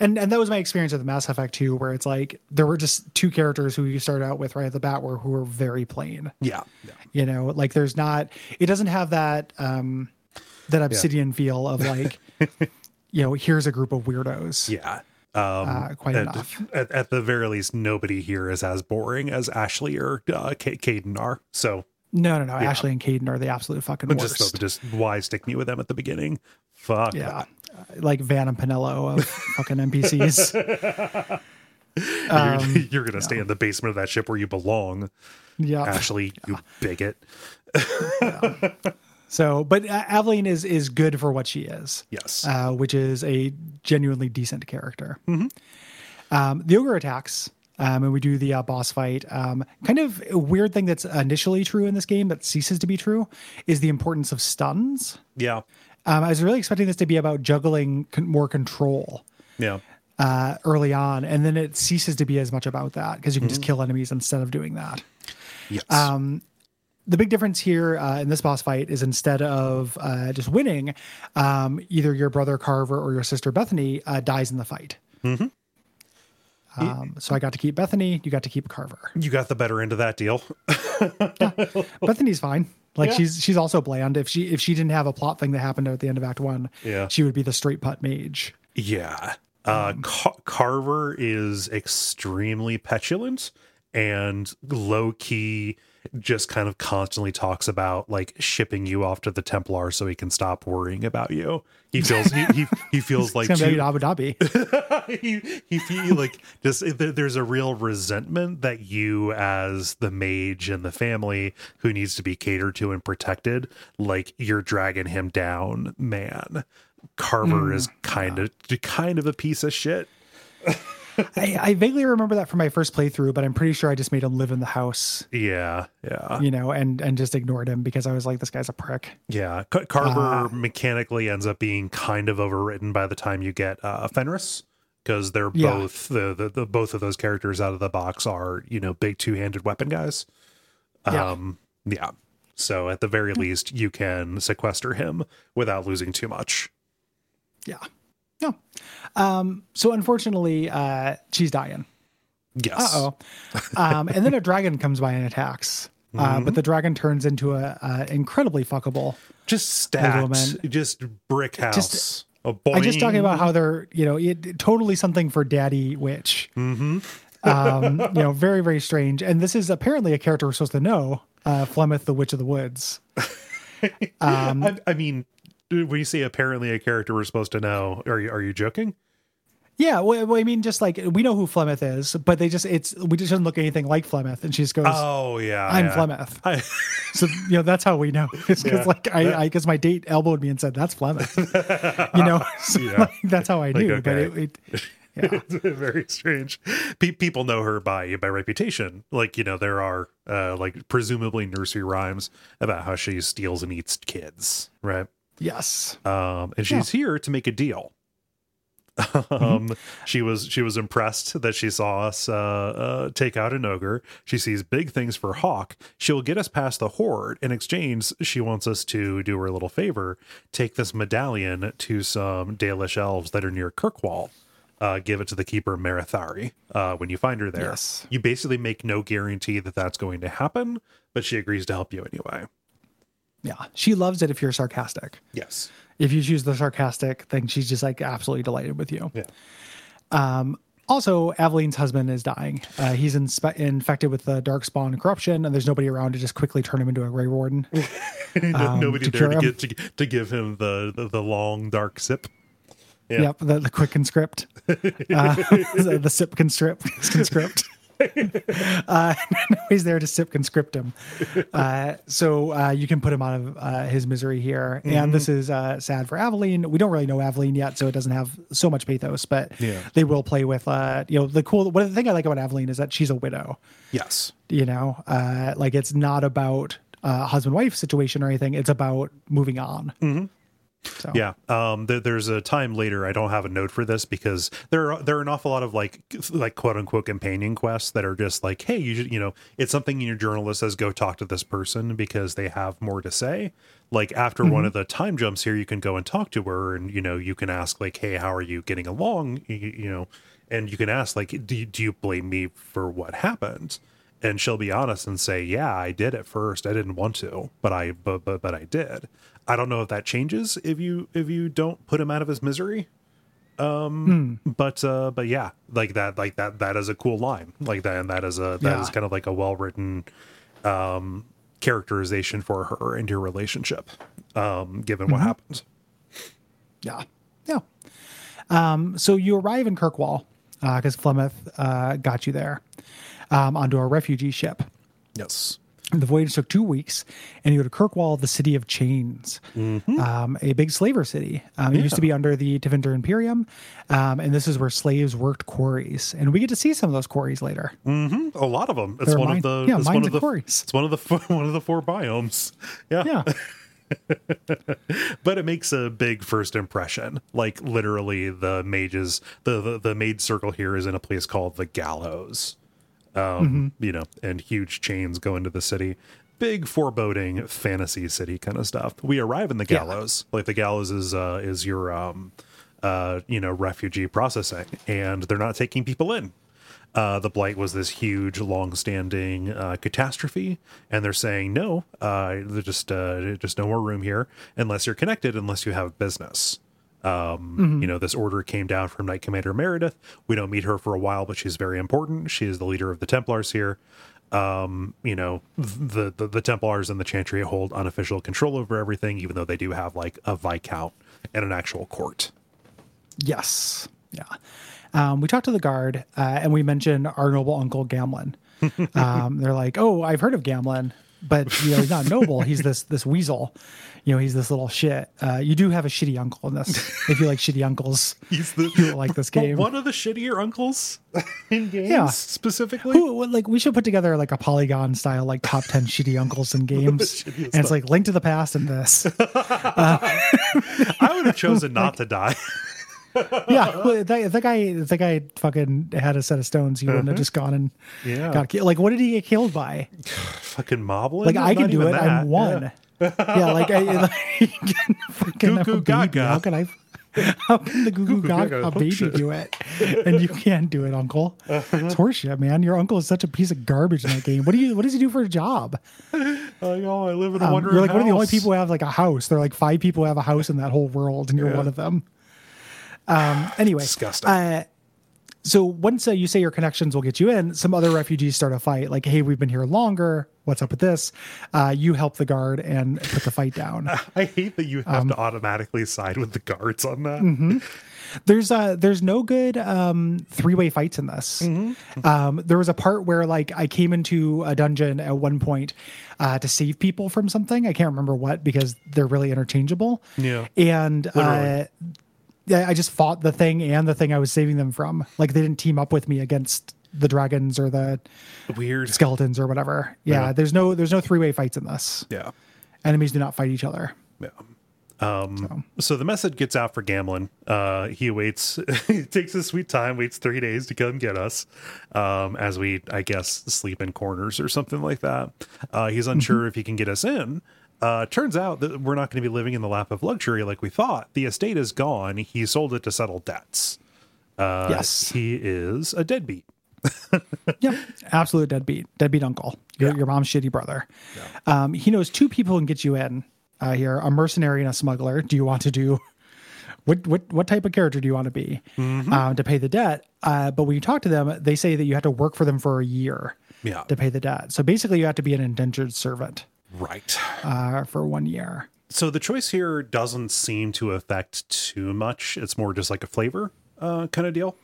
and and that was my experience with mass effect 2 where it's like there were just two characters who you started out with right at the bat were who were very plain Yeah. yeah. you know like there's not it doesn't have that um that obsidian feel of like you know here's a group of weirdos Yeah. Um, Uh, quite at, enough. At, at the very least, nobody here is as boring as Ashley or uh, Ca- Kaidan are. So no no no ashley and kaidan are the absolute fucking worst just just why stick me with them at the beginning? Fuck. yeah. Uh, like vaan and penelo of fucking npcs You're, you're gonna stay in the basement of that ship where you belong, yeah Ashley. You bigot. So but uh, aveline is is good for what she is Yes. uh, which is a genuinely decent character. Um, the ogre attacks, um, and we do the uh, boss fight. Um, kind of a weird thing that's initially true in this game that ceases to be true is the importance of stuns. yeah. Um, I was really expecting this to be about juggling con- more control Yeah. uh, early on, and then it ceases to be as much about that because you can just kill enemies instead of doing that. Yes. Um, the big difference here uh, in this boss fight is instead of uh, just winning, um, either your brother Carver or your sister Bethany uh, dies in the fight. Um, so I got to keep Bethany. You got to keep Carver. you got the better end of that deal. Bethany's fine. Like Yeah. she's she's also bland. If she if she didn't have a plot thing that happened at the end of Act One, Yeah. she would be the straight putt mage. Yeah. Uh, Ca- Carver is extremely petulant and low key just kind of constantly talks about like shipping you off to the Templar so he can stop worrying about you. He feels he he, he feels like too- Abu Dhabi. he, he feel like just there's a real resentment that you as the mage and the family who needs to be catered to and protected like you're dragging him down man carver hmm. is kind of kind of a piece of shit I, I vaguely remember that from my first playthrough, but I'm pretty sure I just made him live in the house, yeah yeah you know, and and just ignored him because I was like, this guy's a prick. yeah Ca- carver mechanically ends up being kind of overwritten by the time you get uh fenris because they're Yeah. both the, the, the both of those characters out of the box are you know big two-handed weapon guys Yeah. Um, yeah. So at the very least, you can sequester him without losing too much. Yeah. No. Um, so unfortunately, uh, she's dying. Yes. Uh oh. Um, and then a dragon comes by and attacks. Uh, Mm-hmm. but the dragon turns into a, a incredibly fuckable. Just stacked. woman. Just brick house. Just- a I'm just talking about how they're, you know, it, totally something for Daddy Witch. Mm-hmm. um, you know, very very strange. And this is apparently a character we're supposed to know, uh, Flemeth, the Witch of the Woods. Um, I, I mean, when see apparently a character we're supposed to know, are you are you joking? Yeah, well, I mean, just like we know who Flemeth is, but they just it's we just doesn't look anything like Flemeth, and she just goes, Oh yeah, "I'm yeah. Flemeth." I, So you know that's how we know. It's because Yeah. like I, I guess my date elbowed me and said that's Flemeth. you know, so, Yeah. like, that's how I knew. But okay. it, it yeah, it's very strange. Pe- people know her by by reputation. Like you know, there are uh, like presumably nursery rhymes about how she steals and eats kids, right? Yes, um, and she's here to make a deal. um, she was she was impressed that she saw us uh, uh, take out an ogre. She sees big things for Hawke. She'll get us past the horde. In exchange, she wants us to do her a little favor: take this medallion to some Dalish elves that are near Kirkwall. Uh, give it to the keeper Marethari uh, when you find her there. Yes. You basically make no guarantee that that's going to happen, but she agrees to help you anyway. Yeah. She loves it if you're sarcastic. Yes. If you choose the sarcastic, then she's just like absolutely delighted with you. Yeah. Also, Aveline's husband is dying. Uh, he's inspe- infected with the dark spawn corruption, and there's nobody around to just quickly turn him into a Grey Warden. No- Nobody to there to, get, to, to give him the, the, the long dark sip. Yeah. Yep, the, the quick conscript, uh, the, the sip conscript, conscript. Uh, he's there to sip conscript him. Uh, so uh, you can put him out of uh, his misery here. Mm-hmm. And this is uh, sad for Aveline. We don't really know Aveline yet, so it doesn't have so much pathos. But Yeah. they will play with, uh, you know, the cool. What the thing I like about Aveline is that she's a widow. Yes. You know, uh, like it's not about uh, husband wife situation or anything. It's about moving on. Mm-hmm. So Yeah. Um, there, there's a time later. I don't have a note for this because there are there are an awful lot of like like quote unquote companion quests that are just like, hey, you should, you know, it's something in your journal that says go talk to this person because they have more to say. Like after one of the time jumps here, you can go and talk to her, and you know, you can ask like, hey, how are you getting along? You, you know, and you can ask like, do you, do you blame me for what happened? And she'll be honest and say, yeah, I did at first. I didn't want to, but I but but but I did. I don't know if that changes if you if you don't put him out of his misery. Um, but uh, but yeah, like that, like that, that is a cool line, like that, and that is a that is Yeah. kind of like a well written um characterization for her and your relationship, um, given what happened. Yeah. Yeah. Um, so you arrive in Kirkwall because Flemeth uh, got you there um, onto a refugee ship. Yes. The voyage took two weeks, and you go to Kirkwall, the city of chains, um, a big slaver city. Um, It used to be under the Tevinter Imperium, um, and this is where slaves worked quarries. And we get to see some of those quarries later. A lot of them. It's one mine- of the yeah, it's mines one of the quarries. it's one of the four, one of the four biomes. Yeah. Yeah, but it makes a big first impression. Like literally, the mages, the the, the maid circle here is in a place called the Gallows. Um, you know, and huge chains go into the city. Big foreboding fantasy city kind of stuff. We arrive in the Yeah. Gallows. Like the Gallows is uh is your um uh you know refugee processing, and they're not taking people in. Uh, the blight was this huge, long-standing uh, catastrophe, and they're saying no. Uh, just uh, just no more room here unless you're connected, unless you have business. Um, You know, this order came down from Knight Commander Meredith. We don't meet her for a while, but she's very important. She is the leader of the Templars here. Um, you know, the, the the Templars and the Chantry hold unofficial control over everything, even though they do have like a viscount and an actual court. Yes. Yeah. Um, we talked to the guard uh, and we mentioned our noble uncle Gamlen. Um, they're like, oh, I've heard of Gamlen, but you know, he's not noble. He's this this weasel. You know, he's this little shit. Uh, you do have a shitty uncle in this. If you like shitty uncles, He's the you like this game. one of the shittier uncles in games Yeah. specifically. Who, what- like we should put together like a polygon style like top 10 shitty uncles in games and shittiest it's like link to the past and this I would have chosen not to die. yeah well, that, that guy that guy fucking had a set of stones he wouldn't have just gone and Yeah. got killed like what did he get killed by Fucking moblin. like i can do it that. i'm one yeah, like i like, fucking Goo I'm goo gaga. how can i how can the goo goo gaga gaga baby shit. do it and you can't do it uncle it's horseshit man your uncle is such a piece of garbage in that game what do you what does he do for a job Like, oh, I live in a Um, wondering you're like one of the only people who have like a house. There are like five people who have a house in that whole world, and you're Yeah. one of them. Um. Anyway, Disgusting. Uh, so once uh, you say your connections will get you in, some other refugees start a fight. Like, hey, we've been here longer. What's up with this? Uh, you help the guard and put the fight down. I hate that you have Um, to automatically side with the guards on that. Mm-hmm. there's uh there's no good um three way fights in this. Um, there was a part where like I came into a dungeon at one point uh, to save people from something. I can't remember what because they're really interchangeable. Yeah. and uh, I just fought the thing and the thing I was saving them from. Like they didn't team up with me against the dragons or the Weird. skeletons or whatever. Yeah, Yeah. there's no there's no three way fights in this. Yeah. Enemies do not fight each other. Yeah. Um, so. the message gets out for Gamlen. Uh, he waits, he takes his sweet time, waits three days to come get us. Um, as we, I guess, sleep in corners or something like that. Uh, he's unsure if he can get us in. Uh, turns out that we're not going to be living in the lap of luxury like we thought. The estate is gone. He sold it to settle debts. Uh, Yes. He is a deadbeat. yeah, absolute deadbeat, deadbeat uncle. Your, Yeah. your mom's shitty brother. Um, he knows two people can get you in uh, here: a mercenary and a smuggler. Do you want to do? What what what type of character do you want to be um, to pay the debt? Uh, but when you talk to them, they say that you have to work for them for a year Yeah. to pay the debt. So basically, you have to be an indentured servant Right. uh, for one year. So the choice here doesn't seem to affect too much. It's more just like a flavor uh, kind of deal.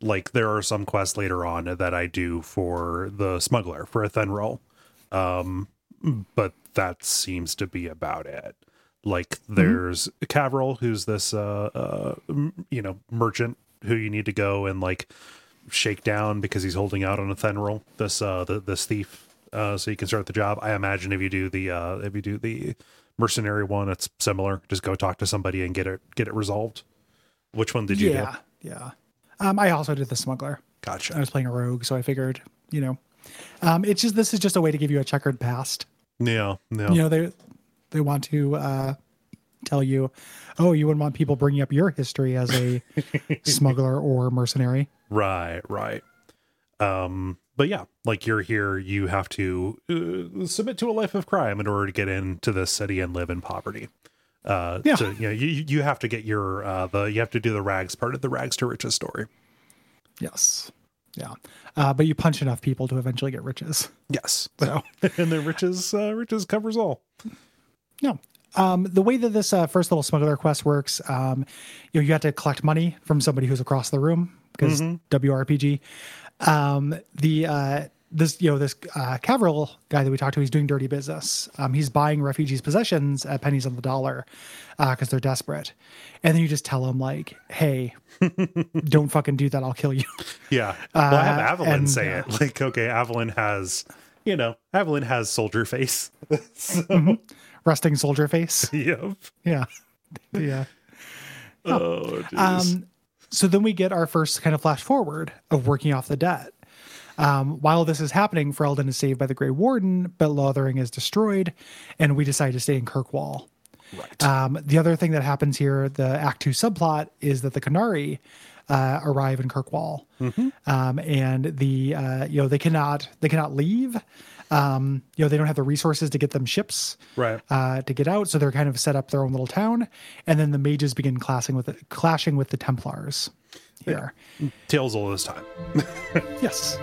Like there are some quests later on that I do for the smuggler for Athenril, um, but that seems to be about it. Like there's Cavril, who's this uh, uh, you know merchant who you need to go and like shake down because he's holding out on Athenril. This uh, the, this thief, uh, so you can start the job. I imagine if you do the uh, if you do the mercenary one, it's similar. Just go talk to somebody and get it get it resolved. Which one did you yeah, do? yeah. Um, I also did the smuggler. Gotcha. I was playing a rogue, so I figured, you know, um, it's just this is just a way to give you a checkered past. Yeah, yeah. you know they they want to uh tell you oh you wouldn't want people bringing up your history as a smuggler or mercenary Right, right. Um, but yeah, like you're here, you have to uh, submit to a life of crime in order to get into the city and live in poverty. Uh, Yeah. so, you know, you you have to get your uh the you have to do the rags part of the rags to riches story. yes yeah uh, but you punch enough people to eventually get riches Yes, so and the riches uh, riches covers all. yeah um, the way that this uh, first little smuggler quest works um, you know you have to collect money from somebody who's across the room because wrpg um, the uh, this you know this uh, Cavril guy that we talked to, he's doing dirty business. Um, he's buying refugees' possessions at pennies on the dollar uh, because they're desperate, and then you just tell him like, "Hey, don't fucking do that. I'll kill you." Yeah. well, I have Uh, and, say uh, it. Like, okay, Aveline has, you know, Aveline has soldier face. so, Resting soldier face. yep. Yeah, yeah. Oh, jeez. Um, so then we get our first kind of flash forward of working off the debt. Um, while this is happening, Ferelden is saved by the Grey Warden, but Lothering is destroyed, and we decide to stay in Kirkwall. Right. Um, the other thing that happens here, the Act Two subplot, is that the Qunari uh, arrive in Kirkwall, um, and the uh, you know they cannot they cannot leave. Um, you know they don't have the resources to get them ships Right. uh, to get out, so they're kind of set up their own little town, and then the mages begin clashing with the, clashing with the Templars. Here, Tales all this time. yes.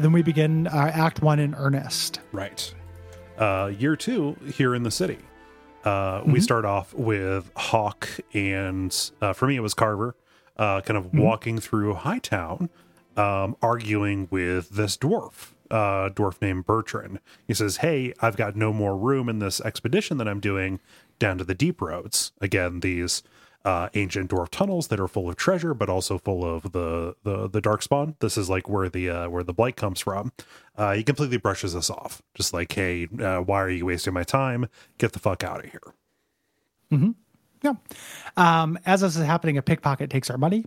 Then we begin uh, Act One in earnest. Right. Uh, year two here in the city. Uh, We start off with Hawke and uh, for me it was Carver, uh, kind of walking through Hightown, um, arguing with this dwarf, uh, dwarf named Bartrand. He says, "Hey, I've got no more room in this expedition that I'm doing down to the deep roads. Again, these." Uh, ancient dwarf tunnels that are full of treasure, but also full of the the the dark spawn. This is like where the uh, where the blight comes from. Uh, he completely brushes us off, just like, "Hey, uh, why are you wasting my time? Get the fuck out of here." Yeah. Um, as this is happening, a pickpocket takes our money,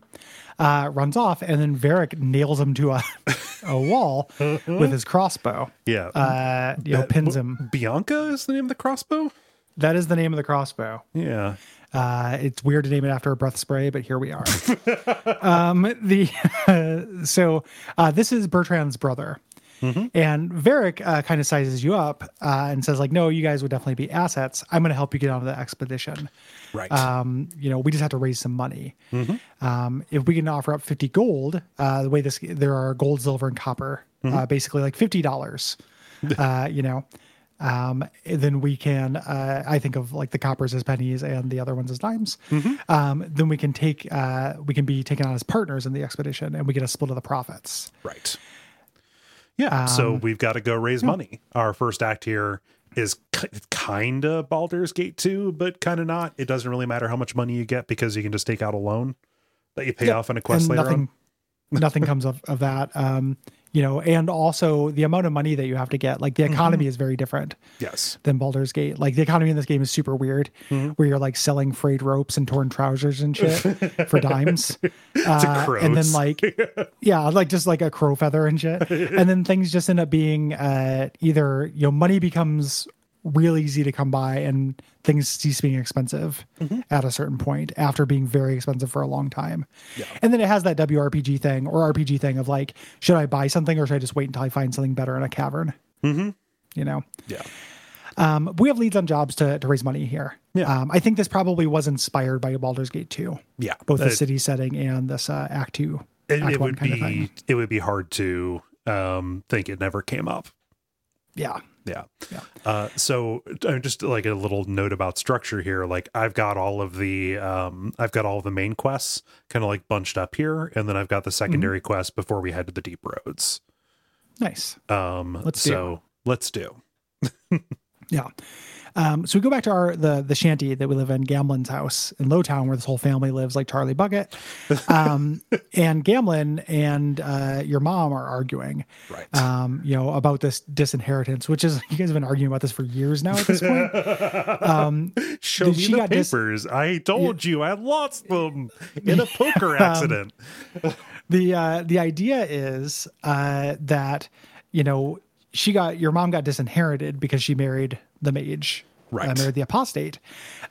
uh, runs off, and then Varric nails him to a, a wall with his crossbow. Yeah, Uh, you know, pins him. Bianca is the name of the crossbow. That is the name of the crossbow. Yeah, Uh, it's weird to name it after a breath spray, but here we are. um, the so uh, this is Bartrand's brother, and Varric uh, kind of sizes you up uh, and says like, "No, you guys would definitely be assets. I'm going to help you get on the expedition. right. Um, you know, we just have to raise some money. Um, if we can offer up 50 gold, uh, the way this there are gold, silver, and copper, uh, basically like fifty dollars. uh, you know." Um, then we can uh, i think of like the coppers as pennies and the other ones as dimes um, then we can take uh, we can be taken on as partners in the expedition and we get a split of the profits Right. Yeah. so Um, we've got to go raise money. Our first act here is kind of Baldur's Gate 2, but kind of not. It doesn't really matter how much money you get because you can just take out a loan that you pay off in a quest and later nothing on. nothing comes of, of that um, you know and also the amount of money that you have to get like the Mm-hmm. economy is very different Yes. than Baldur's Gate. Like the economy in this game is super weird, Mm-hmm. where you're like selling frayed ropes and torn trousers and shit for dimes, uh, and then like yeah, like just like a crow feather and shit, and then things just end up being uh, either you know money becomes real easy to come by and things cease being expensive Mm-hmm. at a certain point after being very expensive for a long time. And then it has that WRPG thing or RPG thing of like, should I buy something or should I just wait until I find something better in a cavern? Mm-hmm. You know, Yeah. um, we have leads on jobs to, to raise money here. Yeah. Um, I think this probably was inspired by Baldur's Gate 2, Yeah. both the city setting and this uh, Act 2. it, Act it 1 would be it would be hard to um think it never came up. Yeah. Yeah. Yeah. Uh, so uh, just like a little note about structure here. Like I've got all of the um, I've got all of the main quests kind of like bunched up here, and then I've got the secondary Mm-hmm. quests before we head to the deep roads. Nice. Um, Let's so let's do. Yeah. Um, so we go back to our the the shanty that we live in, Gamlen's house in Lowtown, where this whole family lives, like Charlie Bucket. Um, and Gamlen and uh, your mom are arguing, Right. um, you know, about this disinheritance, which is you guys have been arguing about this for years now at this point. Um, Show me she the got dis- papers. I told you I lost them in a poker Um, accident. the uh, the idea is uh, that you know she got your mom got disinherited because she married the mage, Right. Uh, married the apostate.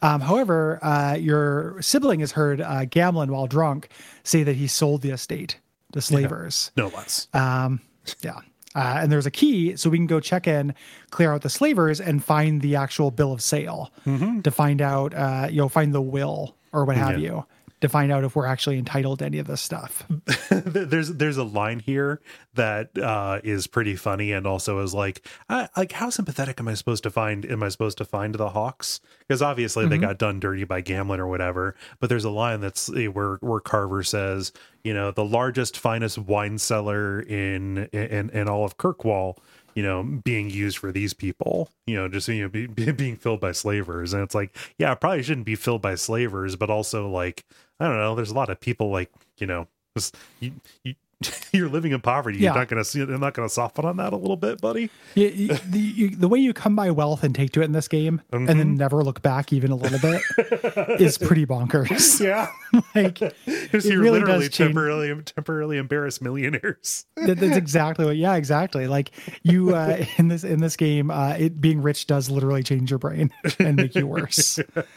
Um, however, uh, your sibling has heard uh, Gamlen while drunk say that he sold the estate to slavers. no less. Um, yeah. Uh, and there's a key, so we can go check in, clear out the slavers, and find the actual bill of sale to find out, uh, you know, find the will or what have Yeah. you, to find out if we're actually entitled to any of this stuff. there's there's a line here that uh is pretty funny and also is like uh, like how sympathetic am i supposed to find am i supposed to find the hawkes because obviously they got done dirty by gamlen or whatever but there's a line that's eh, where where carver says you know the largest finest wine cellar in in in all of kirkwall you know, being used for these people, you know, just, you know, be, be, being filled by slavers. And it's like, yeah, probably shouldn't be filled by slavers, but also like, I don't know, there's a lot of people like, you know, just, you, you, you're living in poverty. Yeah. You're not gonna see. You're not gonna soften on that a little bit, buddy. You, you, the, you, the way you come by wealth and take to it in this game, and Mm-hmm. then never look back even a little bit, is pretty bonkers. Yeah, like because it you're really literally change. temporarily temporarily embarrassed millionaires. That, that's exactly what. Yeah, exactly. Like you uh, in this in this game, uh, it being rich does literally change your brain and make you worse. Uh,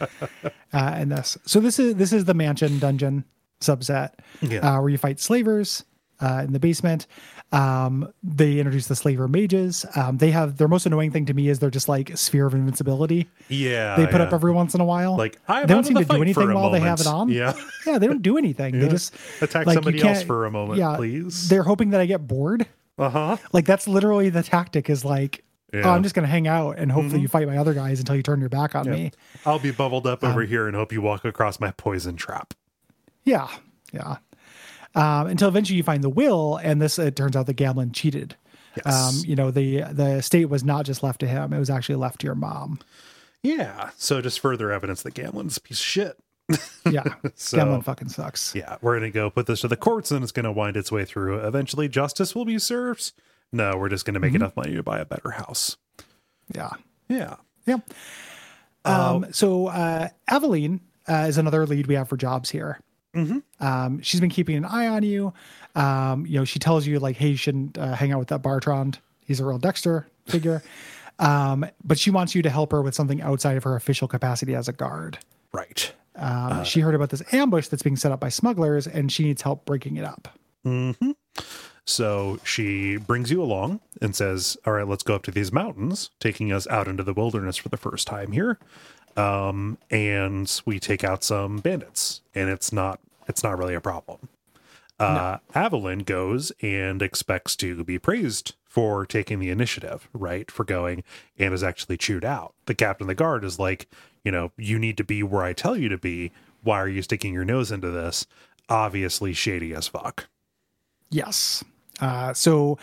and this, so this is this is the mansion dungeon subset Yeah. uh, where you fight slavers uh, in the basement. Um, they introduce the slaver mages. Um, they have their most annoying thing to me is they're just like sphere of invincibility. Yeah, They put yeah. up every once in a while. like I'm they don't seem to do anything while they have it on. Yeah, yeah, they don't do anything. They just attack like, somebody else for a moment, yeah, please. They're hoping that I get bored. Uh huh. Like that's literally the tactic is like, Yeah. Mm-hmm. oh, I'm just gonna hang out and hopefully you fight my other guys until you turn your back on me. I'll be bubbled up Um, over here and hope you walk across my poison trap. Yeah, yeah. Um, until eventually you find the will, and this it turns out that Gamlen cheated. Yes. Um, you know the the estate was not just left to him; it was actually left to your mom. Yeah. So just further evidence that Gamlen's a piece of shit. Yeah, So- Gamlen fucking sucks. Yeah, we're gonna go put this to the courts and it's gonna wind its way through. Eventually, justice will be served. No, we're just gonna make Mm-hmm. enough money to buy a better house. Yeah, Yeah. yeah. Um, so uh, Aveline uh, is another lead we have for jobs here. Um, she's been keeping an eye on you. Um, you know, she tells you like, "Hey, you shouldn't uh, hang out with that Bartrand. He's a real Dexter figure." um, but she wants you to help her with something outside of her official capacity as a guard. Right. Um, she heard about this ambush that's being set up by smugglers, and she needs help breaking it up. So she brings you along and says, All right, let's go up to these mountains, taking us out into the wilderness for the first time here. Um, and we take out some bandits, and it's not it's not really a problem. Uh Aveline goes and expects to be praised for taking the initiative, right? For going and is actually chewed out. The captain of the guard is like, you know, you need to be where I tell you to be. Why are you sticking your nose into this? Obviously shady as fuck. Yes. Uh, so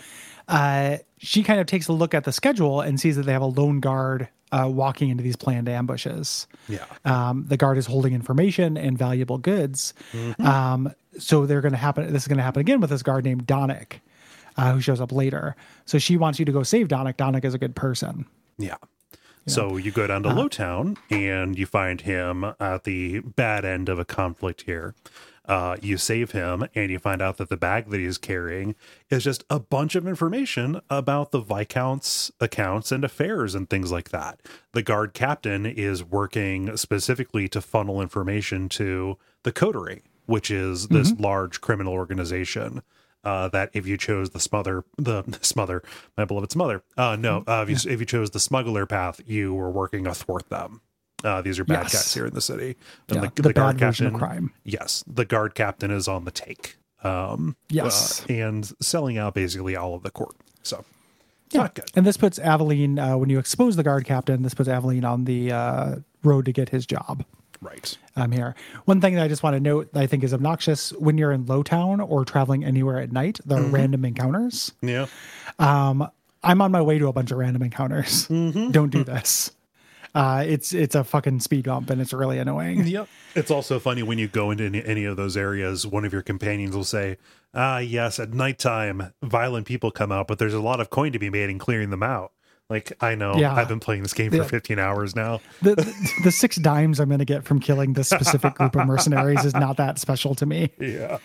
uh, she kind of takes a look at the schedule and sees that they have a lone guard uh, walking into these planned ambushes. Yeah. Um, the guard is holding information and valuable goods. Um, so they're going to happen. This is going to happen again with this guard named Donick, uh, who shows up later. So she wants you to go save Donick. Donick is a good person. Yeah. So you go down to Lowtown and you find him at the bad end of a conflict here. Uh, you save him and you find out that the bag that he's carrying is just a bunch of information about the Viscount's accounts and affairs and things like that. The guard captain is working specifically to funnel information to the Coterie, which is this large criminal organization uh, that if you chose the smother the smother my beloved smother uh no uh, if, you, if you chose the smuggler path you were working athwart them uh these are bad Yes. guys here in the city and Yeah, the, the the guard captain crime. yes the guard captain is on the take um Yes. uh, and selling out basically all of the court so not good And this puts Aveline, uh, when you expose the guard captain, this puts Aveline on the uh, road to get his job. right I'm um, here. One thing that I just want to note that I think is obnoxious when you're in Lowtown or traveling anywhere at night, there are random encounters. yeah I'm on my way to a bunch of random encounters. Don't do this. Uh, it's it's a fucking speed bump and it's really annoying. Yep. It's also funny when you go into any, any of those areas, one of your companions will say, Ah, yes, at nighttime, violent people come out, but there's a lot of coin to be made in clearing them out. Like, I know, Yeah. I've been playing this game for Yeah. 15 hours now. The, the, the six dimes I'm going to get from killing this specific group of mercenaries is not that special to me. Yeah.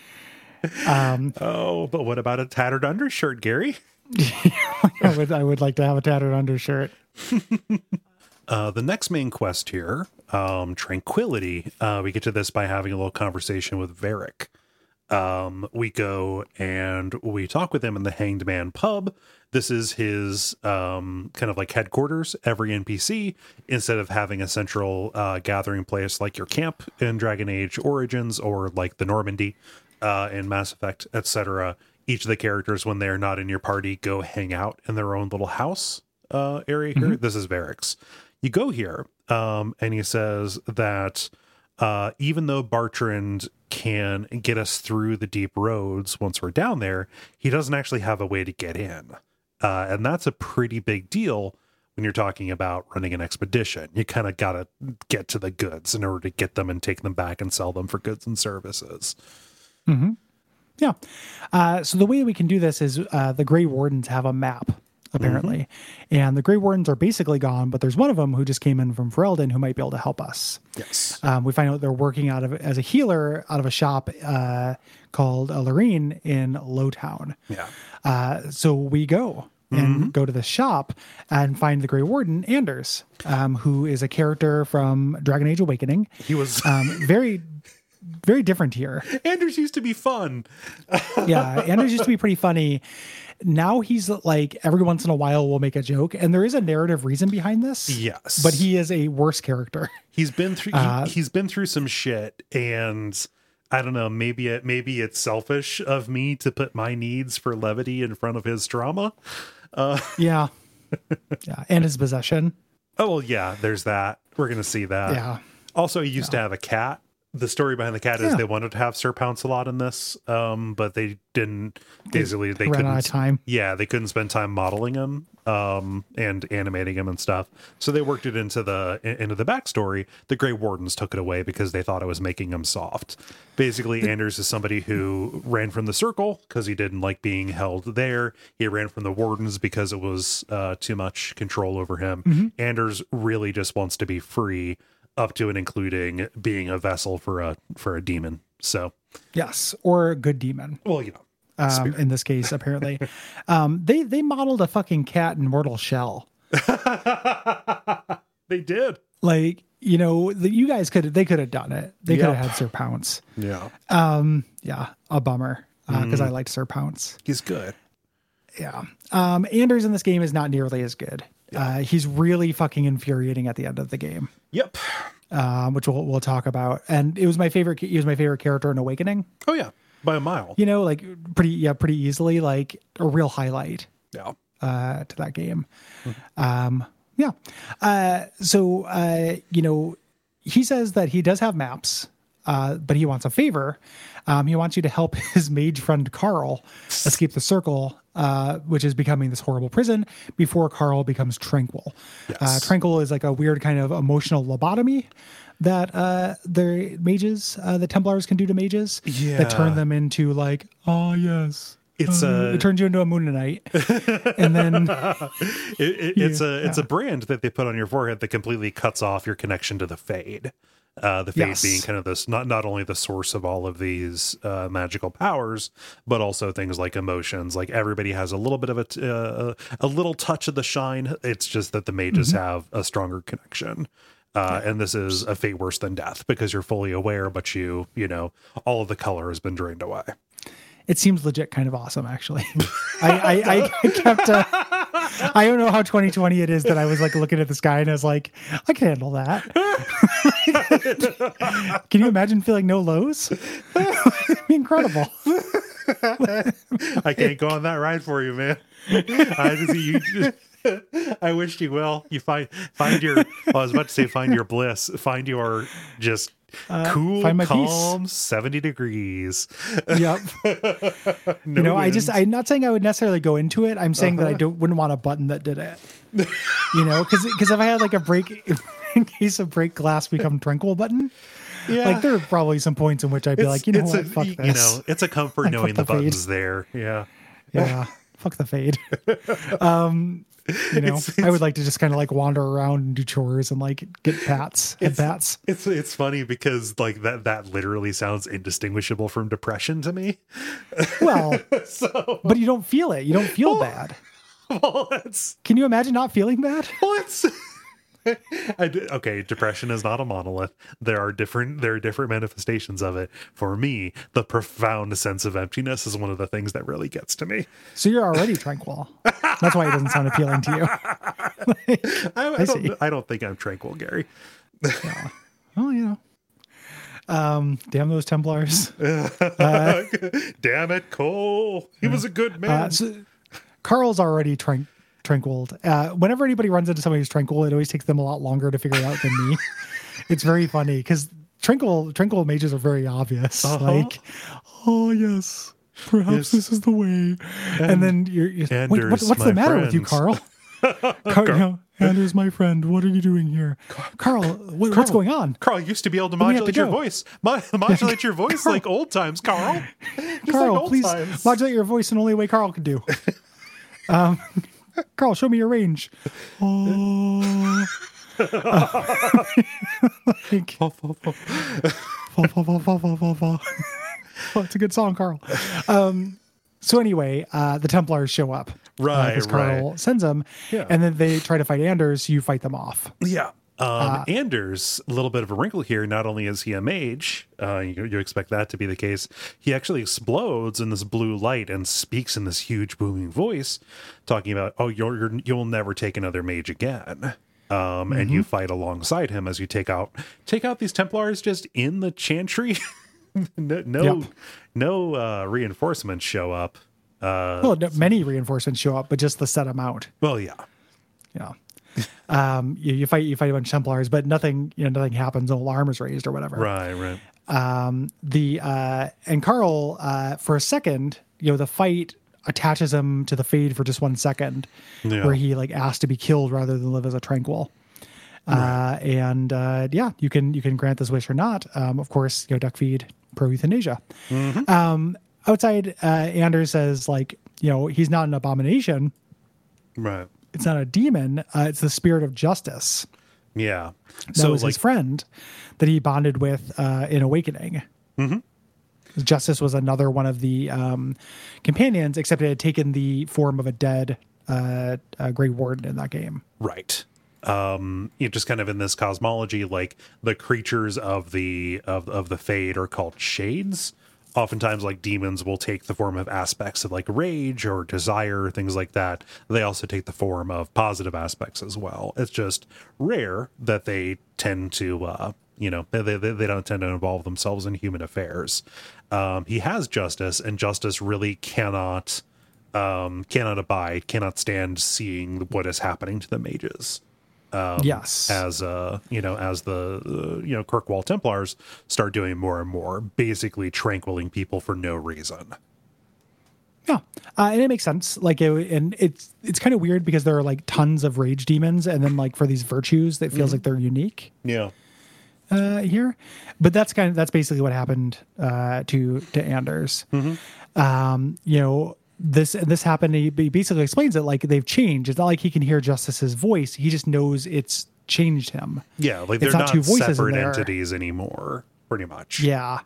Um, Oh, but what about a tattered undershirt, Gary? I would I would like to have a tattered undershirt. Uh, the next main quest here, um, Tranquility, uh, we get to this by having a little conversation with Varric. Um, we go and we talk with him in the Hanged Man pub. This is his um, kind of like headquarters. Every NPC, instead of having a central uh, gathering place like your camp in Dragon Age Origins or like the Normandy uh, in Mass Effect, etc., each of the characters, when they're not in your party, go hang out in their own little house uh, area here. This is Varric's. You go here, um, and he says that uh, even though Bartrand can get us through the deep roads once we're down there, he doesn't actually have a way to get in. uh, and that's a pretty big deal when you're talking about running an expedition. You kind of got to get to the goods in order to get them and take them back and sell them for goods and services. Yeah. Uh, so the way we can do this is uh, the Grey Wardens have a map, apparently. And the Grey Wardens are basically gone, but there's one of them who just came in from Ferelden who might be able to help us. Yes. Um, we find out they're working out of as a healer out of a shop uh, called uh, Lirene in Lowtown. Yeah. Uh, so we go and go to the shop and find the Grey Warden, Anders, um, who is a character from Dragon Age Awakening. He was Um, very, very different here. Anders used to be fun. Yeah, Anders used to be pretty funny. Now he's like every once in a while will make a joke, and there is a narrative reason behind this. Yes. but he is a worse character. He's been through he, uh, he's been through some shit and I don't know, maybe it maybe it's selfish of me to put my needs for levity in front of his trauma. Uh, yeah, yeah, and his possession. Oh well, yeah, there's that. We're gonna see that. Yeah. Also, he used to have a cat. The story behind the cat is Yeah. they wanted to have Sir Pounce a lot in this, um, but they didn't. Basically, they ran couldn't. out of time. Yeah, they couldn't spend time modeling him um, and animating him and stuff. So they worked it into the into the backstory. The Grey Wardens took it away because they thought it was making him soft. Basically, Anders is somebody who ran from the Circle because he didn't like being held there. He ran from the Wardens because it was uh, too much control over him. Mm-hmm. Anders really just wants to be free, up to and including being a vessel for a for a demon. So, Yes, or a good demon. well, you know, Um, in this case, apparently, um, they they modeled a fucking cat in Mortal Shell. they did. Like you know, the, you guys could they could have done it. They could have had Sir Pounce. Yeah, Um, yeah, a bummer because Mm. I liked Sir Pounce. he's good. Yeah. Um, Anders in this game is not nearly as good. Uh, he's really fucking infuriating at the end of the game, Yep. um, which we'll, we'll talk about. And it was my favorite. He was my favorite character in Awakening. Oh yeah, by a mile. You know, like pretty, yeah, pretty easily, like a real highlight Yeah. uh, to that game. Um, yeah. Uh, so, uh, you know, he says that he does have maps, uh, but he wants a favor. Um, he wants you to help his mage friend Carl escape the circle, uh, which is becoming this horrible prison before Carl becomes tranquil. Uh, tranquil is like a weird kind of emotional lobotomy that uh the mages uh the templars can do to mages that turn them into like oh yes. It's uh, a- it turns you into a moonanite. And then It, it, it's a it's a brand that they put on your forehead that completely cuts off your connection to the fade. Uh, the fade Yes. being kind of this not not only the source of all of these uh, magical powers, but also things like emotions. Like everybody has a little bit of a t- uh, a little touch of the shine. It's just that the mages have a stronger connection. Uh, and this is a fate worse than death because you're fully aware, but you you know all of the color has been drained away. it seems legit kind of awesome actually I, I i kept uh, i don't know how 2020 it is that i was like looking at the sky and i was like i can handle that can you imagine feeling no lows be incredible I can't go on that ride for you, man. I just you. I wished you well. You find find your. I was about to say find your bliss. Find your just cool, Uh, find my peace. calm, seventy degrees. yep No you know i just I'm not saying i would necessarily go into it i'm saying that Uh-huh. i don't wouldn't want a button that did it you know because because if i had like a break in case of break glass become tranquil button yeah. like there are probably some points in which i'd be like you know what a, fuck you know it's a comfort knowing the the buttons there. Yeah. yeah fuck the fade um you know It's- i would like to just kind of like wander around and do chores and like get pats at bats. It's it's funny because like that that literally sounds indistinguishable from depression to me. well So but you don't feel it. You don't feel bad. well, it's can you imagine not feeling bad? Well, it's I d- okay, depression is not a monolith. There are different there are different manifestations of it. For me, the profound sense of emptiness is one of the things that really gets to me. so you're already tranquil that's why it doesn't sound appealing to you I, I, see. don't, I don't think I'm tranquil, Gary. well you know um damn those templars Damn it, Kole. He was a good man. uh, so carl's already tran- tranquiled uh whenever anybody runs into somebody who's tranquil it always takes them a lot longer to figure it out than me it's very funny because tranquil tranquil mages are very obvious Uh-huh. like oh yes Perhaps Yes. this is the way. And, then you're, you're wait, what, what's the matter with you, friend." Carl? Car- you know, Anders, my friend, what are you doing here? Carl, what, what's going on? Carl used to be able to have to modulate your voice. Mo- modulate your voice like old times, Carl. Just Carl, like please times. modulate your voice in the only way Carl can do. um, Carl, show me your range. Oh. like. Oh, it's a good song, Carl. Um, so anyway, uh, the Templars show up. Right, Because Carl sends them. Yeah. And then they try to fight Anders. You fight them off. Yeah. Um, Uh, Anders, a little bit of a wrinkle here. Not only is he a mage, uh, you, you expect that to be the case. He actually explodes in this blue light and speaks in this huge booming voice, talking about, "Oh, you're, you're you'll never take another mage again." Um, And Mm-hmm. you fight alongside him as you take out take out these Templars just in the chantry. no, no, Yep. no uh, reinforcements show up. Uh, Well, no, many reinforcements show up, but just the set amount. well, yeah, Yeah. um, you, you fight you fight a bunch of Templars, but nothing you know nothing happens. No alarm is raised or whatever. right, right. Um, the uh, and Carl uh, for a second, you know, the fight attaches him to the fade for just one second, Yeah. where he like asked to be killed rather than live as a tranquil. Uh, and uh, yeah, you can you can grant this wish or not. Um, of course, you know, duck feed pro euthanasia. Um, outside, uh, Anders says like, you know, he's not an abomination. Right. It's not a demon. Uh, it's the spirit of justice. Yeah. That was his friend that he bonded with uh, in Awakening. Mm-hmm. Justice was another one of the um, companions, except it had taken the form of a dead uh, uh, Grey Warden in that game. right um you know, just kind of in this cosmology like the creatures of the of of the fade are called shades oftentimes like demons will take the form of aspects of like rage or desire things like that. They also take the form of positive aspects as well. It's just rare that they tend to uh you know they, they, they don't tend to involve themselves in human affairs. Um he has justice and justice really cannot um cannot abide cannot stand seeing what is happening to the mages yes. as uh you know as the uh, you know Kirkwall Templars start doing more and more, basically tranquiling people for no reason. yeah. Uh, and it makes sense. Like, it, and it's it's kind of weird because there are like tons of rage demons, and then like for these virtues, that feels like they're unique. Yeah, uh, here, but that's kind of that's basically what happened uh, to to Anders. Um, you know this this happened. He basically explains it like they've changed. It's not like he can hear Justice's voice. He just knows it's changed him. yeah, like It's they're not not, two voices separate entities anymore, pretty much. Yeah,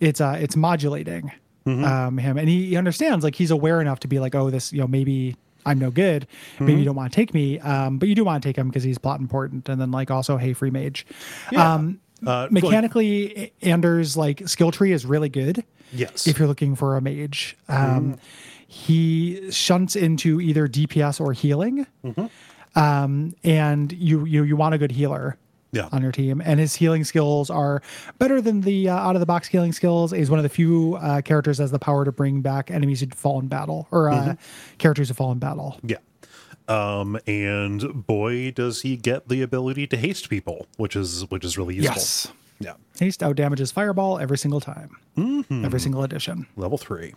it's uh it's modulating um him, and he, he understands. Like he's aware enough to be like, oh, this you know maybe. I'm no good. Maybe you don't want to take me, um, but you do want to take him because he's plot important. And then, like, also, hey, free mage. Yeah. Um, Uh, like- mechanically Anders like skill tree is really good yes, if you're looking for a mage. Um, He shunts into either DPS or healing, um, and you you you want a good healer yeah, on your team, and his healing skills are better than the uh, out of the box healing skills. He's one of the few uh, characters has the power to bring back enemies who fall in battle or uh, characters who fall in battle. yeah. Um, and boy, does he get the ability to haste people, which is which is really useful. Yes, Yeah, haste out damages fireball every single time, every single edition. level three.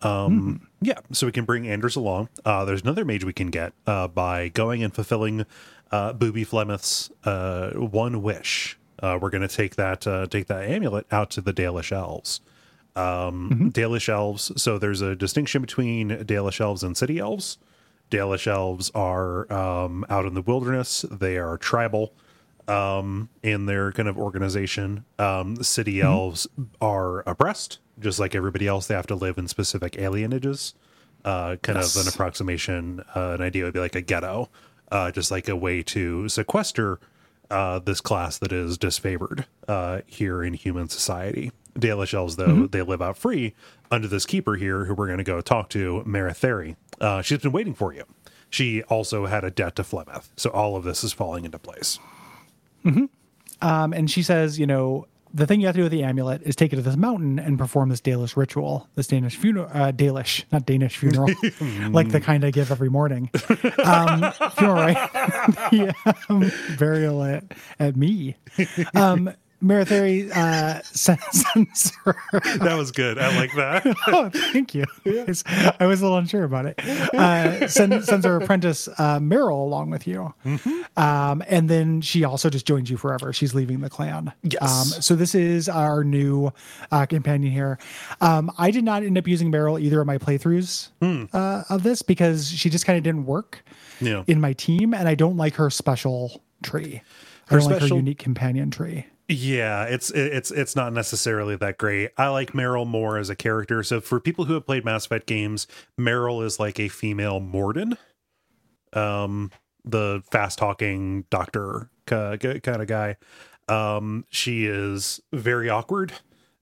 Um, yeah, so we can bring Anders along. Uh, there's another mage we can get uh, by going and fulfilling uh, Booby Flemeth's uh, one wish. Uh, we're going to take that uh, take that amulet out to the Dalish elves. Um, Dalish elves. So there's a distinction between Dalish elves and city elves. Dalish elves are um, out in the wilderness. They are tribal um, in their kind of organization. Um, city elves are oppressed, just like everybody else. They have to live in specific alienages. Uh, kind Yes. of an approximation, uh, an idea would be like a ghetto, uh, just like a way to sequester uh, this class that is disfavored uh, here in human society. Dalish elves, though, they live out free under this keeper here, who we're going to go talk to, Marethari. Uh, she's been waiting for you. She also had a debt to Flemeth, so all of this is falling into place. Um, and she says, you know, the thing you have to do with the amulet is take it to this mountain and perform this Dalish ritual, this Danish funeral, uh, Dalish, not Danish funeral, like the kind I give every morning. Um, funeral, right? um, burial at, at me. Um, Marethari uh, sends her. That was good. I like that. oh, thank you. I was a little unsure about it. Uh, send, sends her apprentice uh, Merrill along with you, um, and then she also just joins you forever. She's leaving the clan. Yes. Um, so this is our new uh, companion here. Um, I did not end up using Merrill either of my playthroughs uh, of this because she just kind of didn't work Yeah. in my team, and I don't like her special tree. I Her don't like her unique companion tree. Yeah, it's it's it's not necessarily that great. I like Merrill more as a character. So for people who have played Mass Effect games, Merrill is like a female Mordin, um, the fast talking doctor kind of guy. Um, she is very awkward.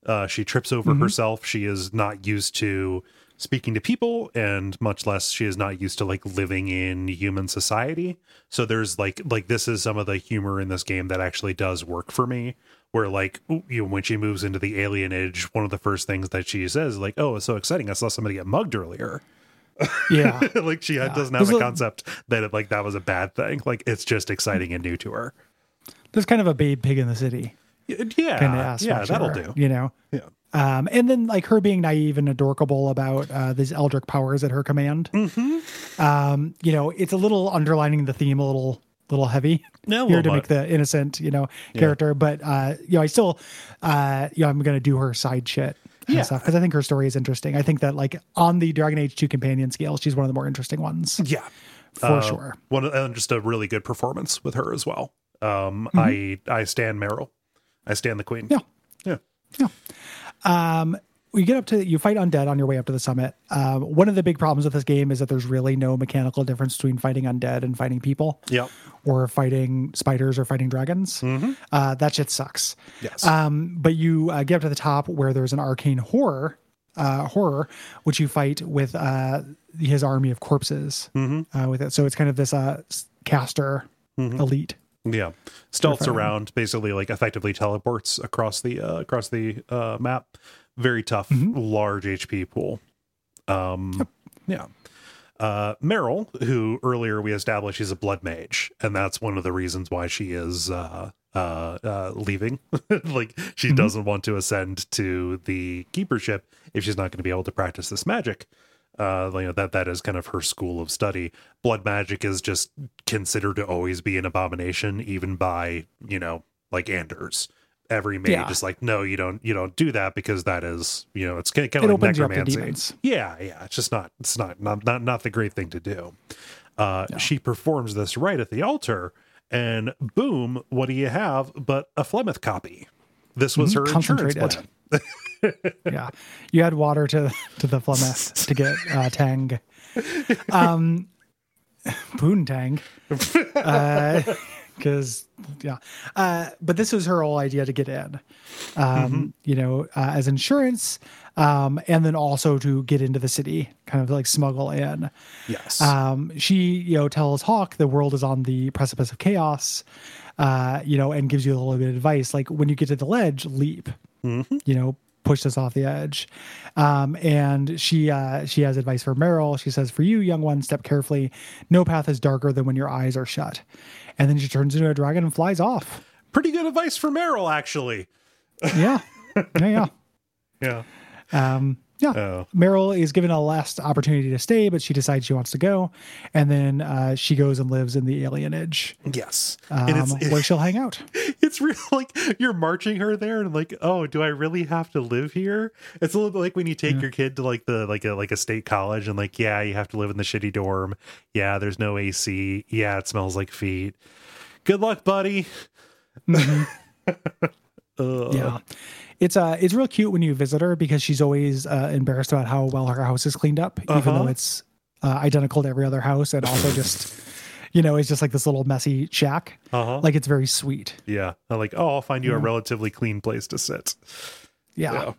Uh, she trips over herself. She is not used to speaking to people, and much less she is not used to like living in human society. So there's like like this is some of the humor in this game that actually does work for me. Where like you know, when she moves into the alienage, one of the first things that she says like, "Oh, it's so exciting! I saw somebody get mugged earlier." Yeah. like she had, doesn't have a a- concept that it, like that was a bad thing. Like it's just exciting and new to her. There's kind of a babe pig in the city. Yeah, kind of yeah, that'll her, do. You know. Yeah. Um, and then like her being naive and adorable about uh, these eldritch powers at her command. Mm-hmm. Um, you know, it's a little underlining the theme a little little heavy Yeah, a here to make the innocent, you know, character. But uh, you know, I still uh you know, I'm gonna do her side shit. Yeah. Yeah. Because I think her story is interesting. I think that like on the Dragon Age 2 companion scale, she's one of the more interesting ones. Yeah, For Uh, sure. One and just a really good performance with her as well. Um, Mm-hmm. I I stand Merrill. I stand the queen. Yeah, yeah. yeah. Um, you get up to you fight undead on your way up to the summit. Um, one of the big problems with this game is that there's really no mechanical difference between fighting undead and fighting people, Yep. or fighting spiders or fighting dragons. Uh, that shit sucks. Yes. Um, but you uh, get up to the top where there's an arcane horror, uh, horror, which you fight with uh, his army of corpses. Uh, with it, so it's kind of this uh, caster elite. Yeah, stealths around, basically like effectively teleports across the uh, across the uh, map. Very tough, Mm-hmm. large HP pool. Um, yeah. Uh, Merrill, who earlier we established is a blood mage, and that's one of the reasons why she is uh, uh, uh, leaving. like she Mm-hmm. doesn't want to ascend to the keepership if she's not going to be able to practice this magic. Uh, you know that that is kind of her school of study. Blood magic is just considered to always be an abomination, even by you know like Anders. Every mage Yeah. is like, no, you don't, you don't do that because that is, you know, it's kind It of like up to necromancy. Yeah, yeah. It's just not it's not not not, not the great thing to do. Uh she performs this right at the altar, and boom, what do you have but a Flemeth copy? This was her insurance plan. yeah, you add water to to the flemeth to get uh, tang. Um, poontang. Because yeah, uh, but this was her whole idea to get in. Um, You know, uh, as insurance, um, and then also to get into the city, kind of like smuggle in. Yes. Um, she, you know, tells Hawke the world is on the precipice of chaos, uh, you know, and gives you a little bit of advice. Like when you get to the ledge, leap, you know, push us off the edge. Um, and she, uh, she has advice for Merrill. She says, for you, young one, step carefully. No path is darker than when your eyes are shut. And then she turns into a dragon and flies off. Pretty good advice for Merrill, actually. Yeah. yeah. Yeah. Yeah. Um, yeah. Oh. Merrill is given a last opportunity to stay, but she decides she wants to go. And then uh, she goes and lives in the alienage Yes. um, and it's where she'll hang out. it's real like you're marching her there and like oh do i really have to live here it's a little bit like when you take your kid to like the like a like a state college and like yeah you have to live in the shitty dorm yeah there's no ac yeah it smells like feet good luck buddy Ugh. Yeah. It's uh it's real cute when you visit her because she's always uh, embarrassed about how well her house is cleaned up, even Uh-huh. though it's uh, identical to every other house and also just you know, it's just like this little messy shack. uh-huh Like it's very sweet. yeah i'm like oh i'll find you a relatively clean place to sit Yeah.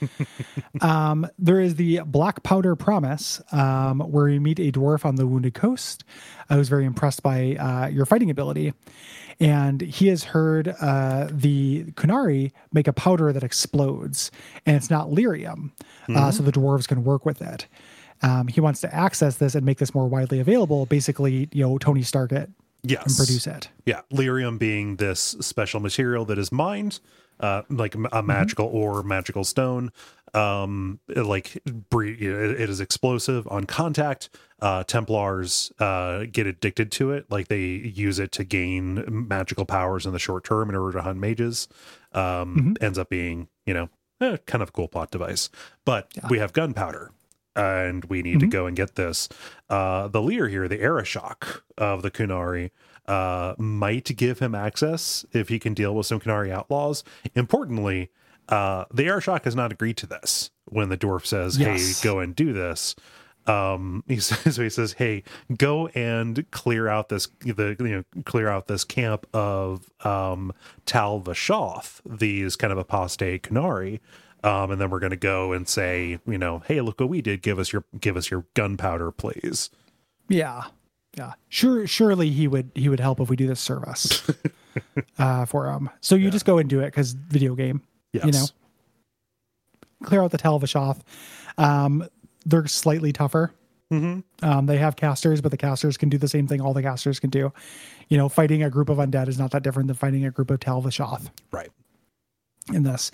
Um, there is the Black Powder Promise, um, where you meet a dwarf on the Wounded Coast. I was very impressed by uh, your fighting ability. And he has heard uh, the Qunari make a powder that explodes, and it's not lyrium. Uh, so the dwarves can work with it. Um, he wants to access this and make this more widely available. Basically, you know, Tony Stark it Yes. and produce it. Yeah, lyrium being this special material that is mined, uh, like a Mm-hmm. magical or magical stone. Um, it, like it, is explosive on contact. Uh, Templars uh, get addicted to it, like they use it to gain magical powers in the short term in order to hunt mages. Um, Mm-hmm. Ends up being, you know, eh, kind of a cool plot device. But we have gunpowder and we need Mm-hmm. to go and get this. Uh, the leader here, the Arishok of the Qunari, uh, might give him access if he can deal with some Qunari outlaws. Importantly, uh, the Arishok has not agreed to this when the dwarf says, Yes. "Hey, go and do this." Um, he says, so he says, "Hey, go and clear out this the you know clear out this camp of um Tal Vashoth, these kind of apostate Qunari." Um, and then we're going to go and say, you know, hey, look what we did. Give us your give us your gunpowder, please. Yeah. Yeah. Sure surely he would he would help if we do this service uh for him. So you just go and do it because video game. Yes. You know. Clear out the Tal Vashoth. Um they're slightly tougher. Mhm. Um, they have casters, but the casters can do the same thing all the casters can do. You know, fighting a group of undead is not that different than fighting a group of Tal Vashoth. Right. In this.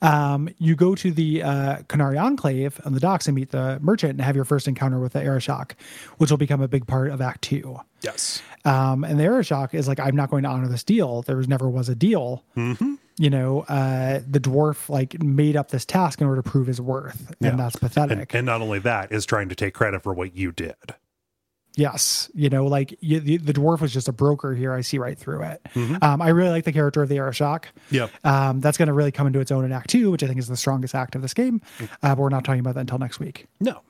Um, you go to the uh, Qunari Enclave on the docks and meet the merchant and have your first encounter with the Arishok, which will become a big part of Act Two. Yes. Um, and the Arishok is like, I'm not going to honor this deal. There was never was a deal. Mm-hmm. You know, uh, the dwarf like made up this task in order to prove his worth, and Yeah. that's And, pathetic. and not only that is trying to take credit for what you did. Yes, you know, like you, the, the dwarf was just a broker here. I see right through it. Mm-hmm. Um, I really like the character of the Arishok. Yep. Um, that's going to really come into its own in Act Two, which I think is the strongest act of this game. Mm. Uh, but we're not talking about that until next week. No.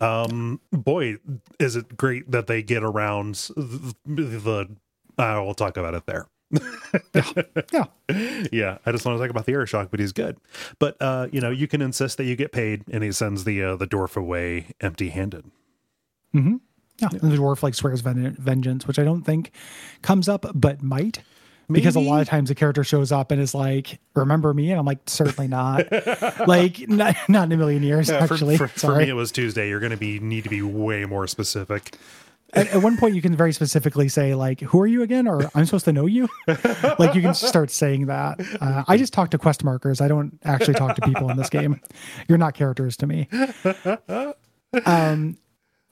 Um. Boy, is it great that they get around the. the uh, we'll talk about it there. Yeah, yeah, Yeah. I just want to talk about the Arishok, but he's good. But uh, you know, you can insist that you get paid, and he sends the uh, the dwarf away empty-handed. Yeah. And the dwarf like swears ven- vengeance, which I don't think comes up, but might. Because a lot of times a character shows up and is like, "Remember me?" and I'm like, "Certainly not." like, not, not in a million years. Yeah, actually, for, for, Sorry. me, it was Tuesday. You're going to be need to be way more specific. at, at one point, you can very specifically say, "Like, who are you again?" or "I'm supposed to know you." like, you can start saying that. Uh, I just talk to quest markers. I don't actually talk to people in this game. You're not characters to me. Um,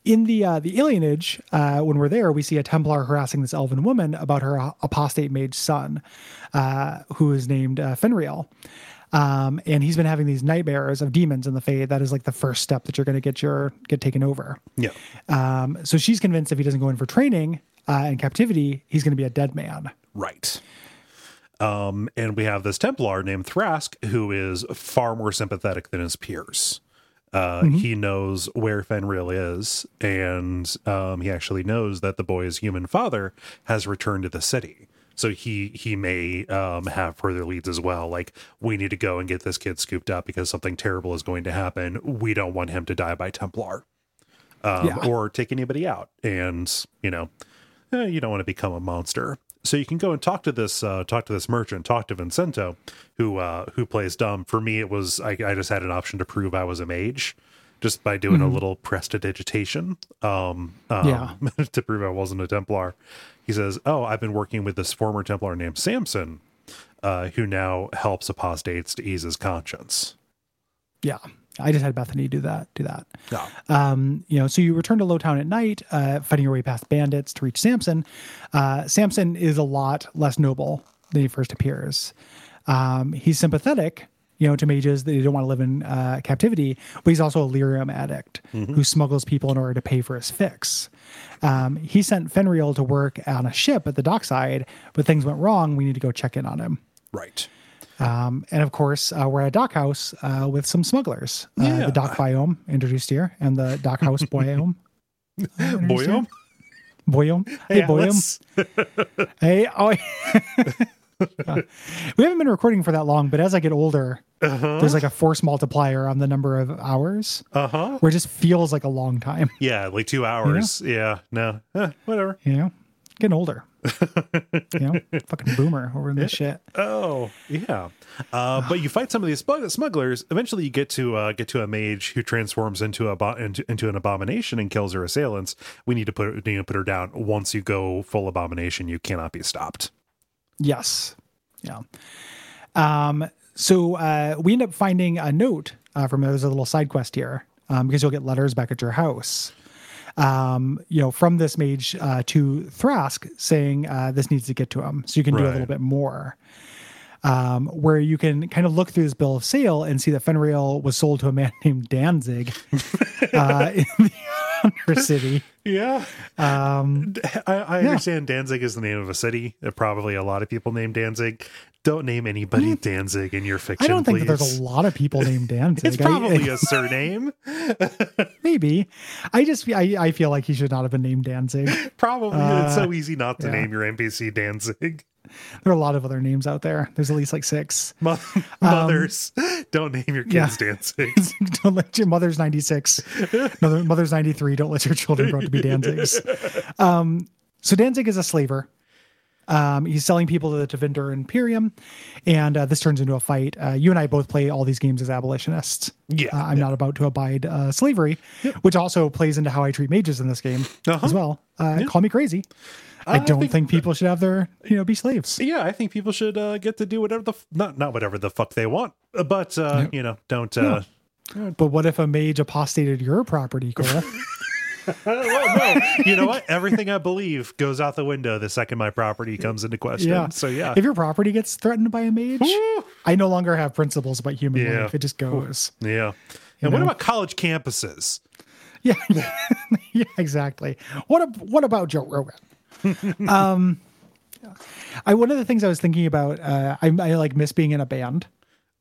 in the uh, the alienage, uh, when we're there, we see a Templar harassing this elven woman about her apostate mage son, uh, who is named uh, Feynriel. Um, and he's been having these nightmares of demons in the Fade. That is like the first step that you're going to get your get taken over. Yeah. Um, so she's convinced if he doesn't go in for training uh, and captivity, he's going to be a dead man. Right. Um, and we have this Templar named Thrask who is far more sympathetic than his peers. Uh, He knows where Feynriel is, and um, he actually knows that the boy's human father has returned to the city. So he he may um, have further leads as well. Like we need to go and get this kid scooped up because something terrible is going to happen. We don't want him to die by Templar, um, Yeah. or take anybody out. And you know, eh, you don't want to become a monster. So you can go and talk to this uh, talk to this merchant, talk to Vincento, who uh, who plays dumb. For me, it was I, I just had an option to prove I was a mage, just by doing a little prestidigitation, um, um, Yeah. to prove I wasn't a Templar. He says, "Oh, I've been working with this former Templar named Samson, uh, who now helps apostates to ease his conscience." Yeah. I just had Bethany do that. Do that. Yeah. Um, you know, so you return to Lowtown at night, uh, fighting your way past bandits to reach Samson. Uh, Samson is a lot less noble than he first appears. Um, he's sympathetic, you know, to mages that don't want to live in uh, captivity, but he's also a lyrium addict who smuggles people in order to pay for his fix. Um, he sent Feynriel to work on a ship at the dockside, but things went wrong. We need to go check in on him. Right. Um, and of course, uh, we're at a Dock House uh, with some smugglers. Uh, Yeah. The Dock Biome introduced here, and the Dock House Biome. Boyum. Boyome. Hey, Boyome. Hey, oh, Uh, we haven't been recording for that long, but as I get older, there's like a force multiplier on the number of hours Uh huh. where it just feels like a long time, Yeah, like two hours. Yeah. No. Eh, whatever. you know? Getting older. you know, fucking boomer over in this shit. Oh yeah, uh, but you fight some of these smugglers. Eventually, you get to uh, get to a mage who transforms into a into, into an abomination and kills her assailants. We need to put need to put her down. Once you go full abomination, you cannot be stopped. Yes. Yeah. Um, so uh, we end up finding a note uh, from there's a little side quest here um, because you'll get letters back at your house. Um, you know, from this mage uh, to Thrask saying uh, this needs to get to him, so you can do a little bit more. Um, where you can kind of look through this bill of sale and see that Feynriel was sold to a man named Danzig uh, in the Under City. Yeah, um, I, I understand Danzig is the name of a city. Probably a lot of people named Danzig. Don't name anybody Danzig in your fiction. I don't think please. that there's a lot of people named Danzig. It's probably a surname. Maybe. I just I, I feel like he should not have been named Danzig. Probably. it's so easy not to Uh, yeah. name your NPC Danzig. There are a lot of other names out there. There's at least like six. Mo- Mothers, don't name your Um, yeah. kids Danzig. don't let your mother's 96. Mother, mother's 93. Don't let your children grow up to be Danzigs. Um, so Danzig is a slaver. Um, he's selling people to the Tevinter Imperium, and uh, this turns into a fight. Uh, you and I both play all these games as abolitionists. Yeah, Uh, I'm not about to abide uh, slavery, which also plays into how I treat mages in this game Uh-huh. as well. Uh, Call me crazy. I don't think- think, people should have their, you know, be slaves. Yeah, I think people should uh, get to do whatever the f- not not whatever the fuck they want, uh, but uh, you know, don't. Uh, But what if a mage apostated your property, Kole? well, no, you know what? Everything I believe goes out the window the second my property comes into question. yeah. So yeah, If your property gets threatened by a mage, I no longer have principles about human Yeah. life. It just goes. yeah. And what about college campuses? Yeah. yeah, exactly. What ab- what about Joe Rogan? um I one of the things I was thinking about, uh, I, I like miss being in a band.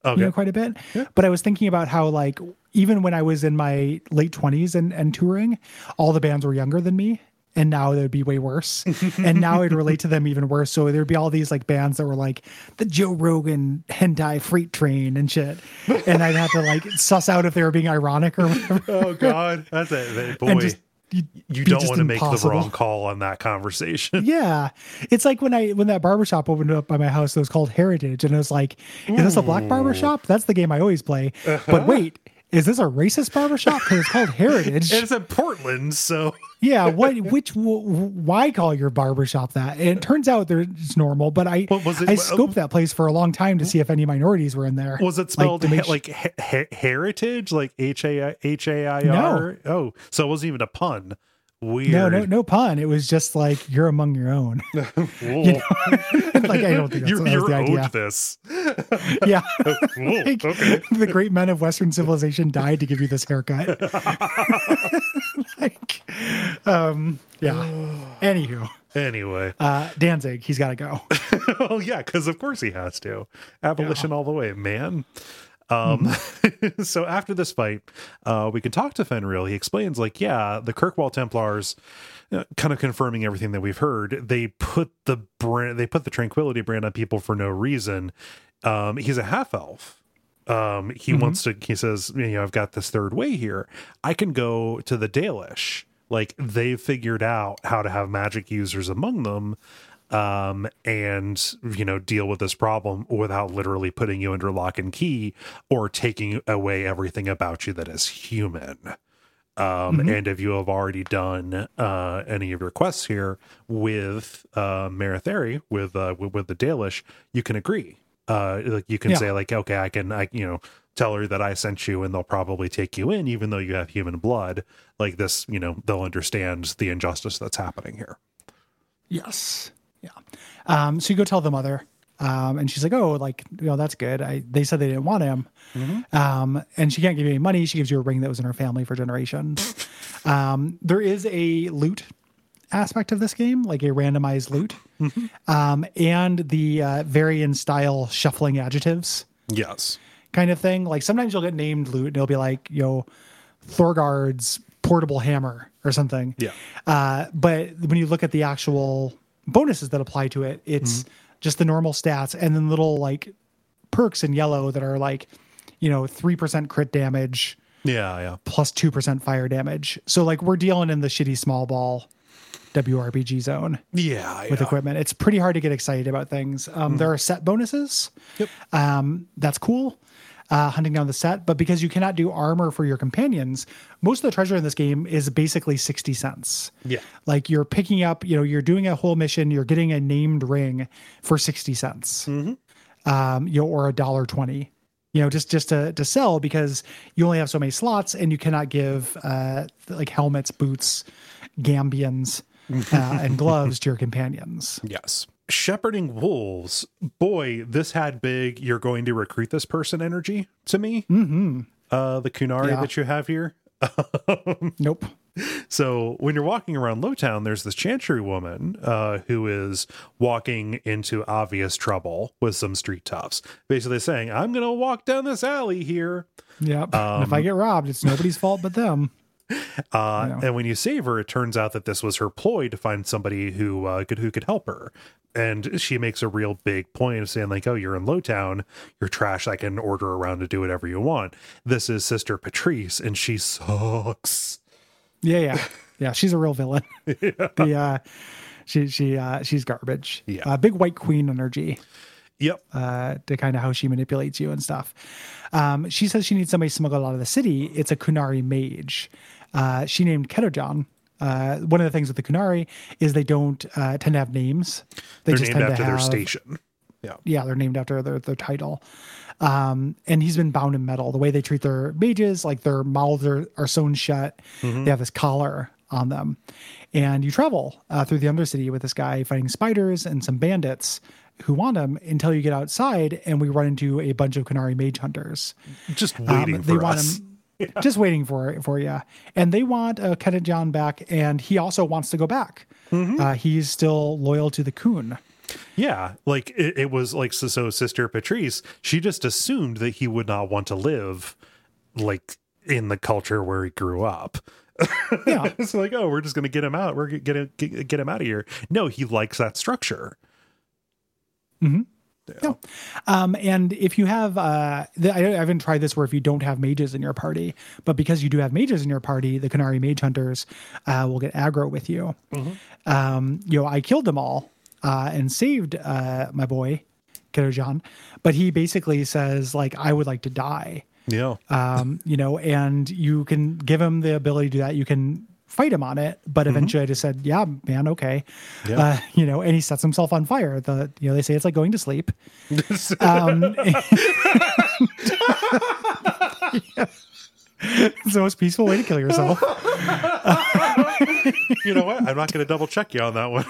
Okay. you know, quite a bit. But I was thinking about how, like, even when I was in my late twenties and, and touring, all the bands were younger than me. And now they would be way worse. and now I'd relate to them even worse. So there'd be all these like bands that were like the Joe Rogan hentai freight train and shit. And I'd have to like suss out if they were being ironic or whatever. oh God, that's it, boy. And just you be don't want to make the wrong call on that conversation. Yeah. It's like when I when that barbershop opened up by my house, it was called Heritage. And it was like, is this a black mm. barbershop? That's the game I always play. But wait, is this a racist barbershop? Because it's called Heritage. And it's in Portland, so yeah. What which why call your barbershop that? And it turns out there it's normal, but I What was it? I scoped that place for a long time to see if any minorities were in there. was it spelled make he- like he- he- heritage, like H A H A I R? Oh, so it wasn't even a pun. Weird. no, no, no pun. It was just like you're among your own. Whoa. like I don't think that's, you that was you're the owed idea. this. Yeah. Like, okay. the great men of Western civilization died to give you this haircut. like, um, yeah. Anywho, Anyway, uh, Danzig, he's got to go. well, yeah, because of course he has to. Abolition all the way, man. Um, Mm-hmm. so after this fight, uh, we can talk to Feynriel. He explains, like, yeah, the Kirkwall Templars, uh, kind of confirming everything that we've heard. They put the brand, they put the Tranquility brand on people for no reason. Um, he's a half elf. Um, he Mm-hmm. wants to. He says, you know, I've got this third way here. I can go to the Dalish. Like they've figured out how to have magic users among them um, and you know deal with this problem without literally putting you under lock and key or taking away everything about you that is human. Um, And if you have already done uh, any of your quests here with uh, Marethari, with, uh, with with the Dalish, you can agree. Uh, like you can Yeah. say like, okay, I can, I you know, tell her that I sent you, and they'll probably take you in, even though you have human blood. Like this, you know, they'll understand the injustice that's happening here. Yes. Yeah. Um, so you go tell the mother, um, and she's like, "Oh, like, you know, that's good. I they said they didn't want him, um, and she can't give you any money. She gives you a ring that was in her family for generations. um, there is a loot aspect of this game, like a randomized loot, um, and the uh, vary in style shuffling adjectives Yes. kind of thing. Like sometimes you'll get named loot, and it'll be like, you know, Thorgard's portable hammer or something. Yeah. Uh, but when you look at the actual bonuses that apply to it, it's just the normal stats and then little like perks in yellow that are like, you know, 3% crit damage Yeah, yeah. plus 2% fire damage. So like we're dealing in the shitty small ball WRPG zone Yeah, with yeah. equipment. It's pretty hard to get excited about things. Um, There are set bonuses. Yep. Um, that's cool. Uh, hunting down the set, but because you cannot do armor for your companions, most of the treasure in this game is basically 60 cents. Yeah. Like you're picking up, you know, you're doing a whole mission, you're getting a named ring for 60 cents. Um, you know, or a dollar 20. You know, just just to to sell because you only have so many slots and you cannot give uh like helmets, boots, gambians, uh, and gloves to your companions. Yes. Shepherding wolves. Boy, this had big, you're going to recruit this person energy to me. Mm-hmm. Uh, the Qunari Yeah. that you have here. Nope. So when you're walking around Lowtown, there's this chantry woman uh, who is walking into obvious trouble with some street toughs, basically saying, "I'm going to walk down this alley here." Yep. and if I get robbed, it's nobody's fault but them. Uh, Yeah. And when you save her, it turns out that this was her ploy to find somebody who uh, could who could help her. And she makes a real big point of saying, like, "Oh, you're in Lowtown, you're trash. I can order around to do whatever you want." This is Sister Patrice, and she sucks. Yeah, yeah, yeah. She's a real villain. The uh, she she uh, she's garbage. Yeah. Uh, big white queen energy. Yep. uh, to kind of how she manipulates you and stuff. Um, she says she needs somebody smuggled out of the city. It's a Qunari mage. Uh, she named Ketojan. Uh, one of the things with the Qunari is they don't uh, tend to have names. They They're just named tend after to their have, station. Yeah. Yeah, they're named after their, their title. Um, and he's been bound in metal. The way they treat their mages, like their mouths are, are sewn shut. They have this collar on them. And you travel uh, through the Undercity with this guy fighting spiders and some bandits who want him until you get outside and we run into a bunch of Qunari mage hunters. Just Um, waiting they for want us. him just waiting for for you. And they want uh, John back, and he also wants to go back. Mm-hmm. Uh, he's still loyal to the Qun. Yeah, like it, it was like so, so. Sister Patrice, she just assumed that he would not want to live like in the culture where he grew up. Yeah. it's like, oh, we're just gonna get him out. We're gonna get get, get him out of here. No, he likes that structure. Yeah. Um, and if you have, uh, the, I, I haven't tried this where if you don't have mages in your party, but because you do have mages in your party, the Qunari Mage Hunters uh, will get aggro with you. Um, you know, I killed them all uh, and saved uh, my boy, Ketojan, but he basically says, like, I would like to die. Yeah, Um, you know, and you can give him the ability to do that. You can fight him on it, but eventually I just said, yeah, man, okay. Yeah. Uh, you know, and he sets himself on fire. The, you know, they say it's like going to sleep. Um, it's the most peaceful way to kill yourself. you know what? I'm not gonna double check you on that one.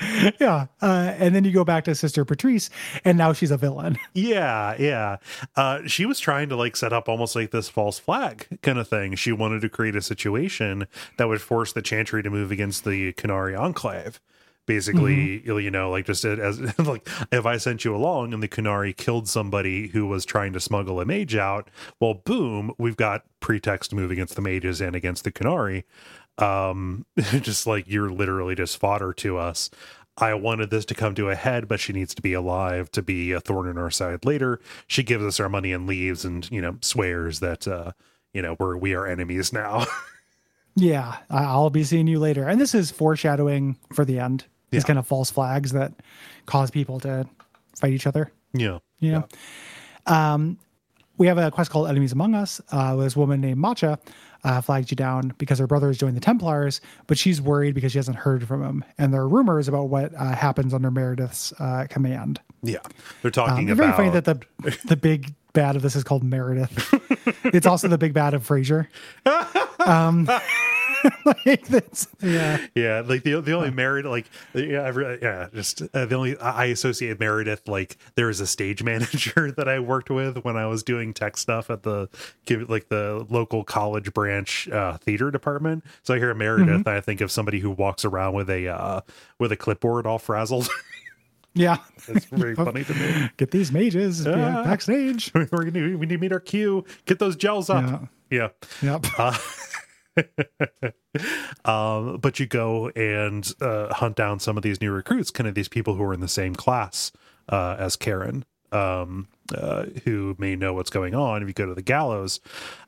yeah. Uh, and then you go back to Sister Patrice, and now she's a villain. Yeah, yeah. Uh, she was trying to like set up almost like this false flag kind of thing. She wanted to create a situation that would force the Chantry to move against the Qunari Enclave. Basically, Mm-hmm. you know, like just as like if I sent you along and the Qunari killed somebody who was trying to smuggle a mage out, well, boom, we've got pretext to move against the mages and against the Qunari. Um, just like you're literally just fodder to us. I wanted this to come to a head, but she needs to be alive to be a thorn in our side later. She gives us our money and leaves and, you know, swears that, uh, you know, we're, we are enemies now. Yeah. I'll be seeing you later. And this is foreshadowing for the end. These Yeah. kind of false flags that cause people to fight each other. yeah. yeah, know. Um, we have a quest called Enemies Among Us. Uh, with this woman named Macha uh, flags you down because her brother has joined the Templars, but she's worried because she hasn't heard from him. And there are rumors about what uh, happens under Meredith's uh, command. Yeah. They're Um, talking it's about very funny that the the big bad of this is called Meredith. it's also the big bad of Frasier. Um, like this, yeah. yeah, like the the only Meredith, like yeah, yeah, just uh, the only I associate Meredith like there was a stage manager that I worked with when I was doing tech stuff at the give like the local college branch uh, theater department. So I hear Meredith, Mm-hmm. and I think of somebody who walks around with a uh, with a clipboard all frazzled. Yeah. It's very funny to me. Get these mages yeah, Ah. backstage. We're gonna we need to meet our queue. Get those gels up. Yeah. Yep. um, but you go and uh, hunt down some of these new recruits, kind of these people who are in the same class uh, as Keran. Um, uh, who may know what's going on, if you go to the gallows,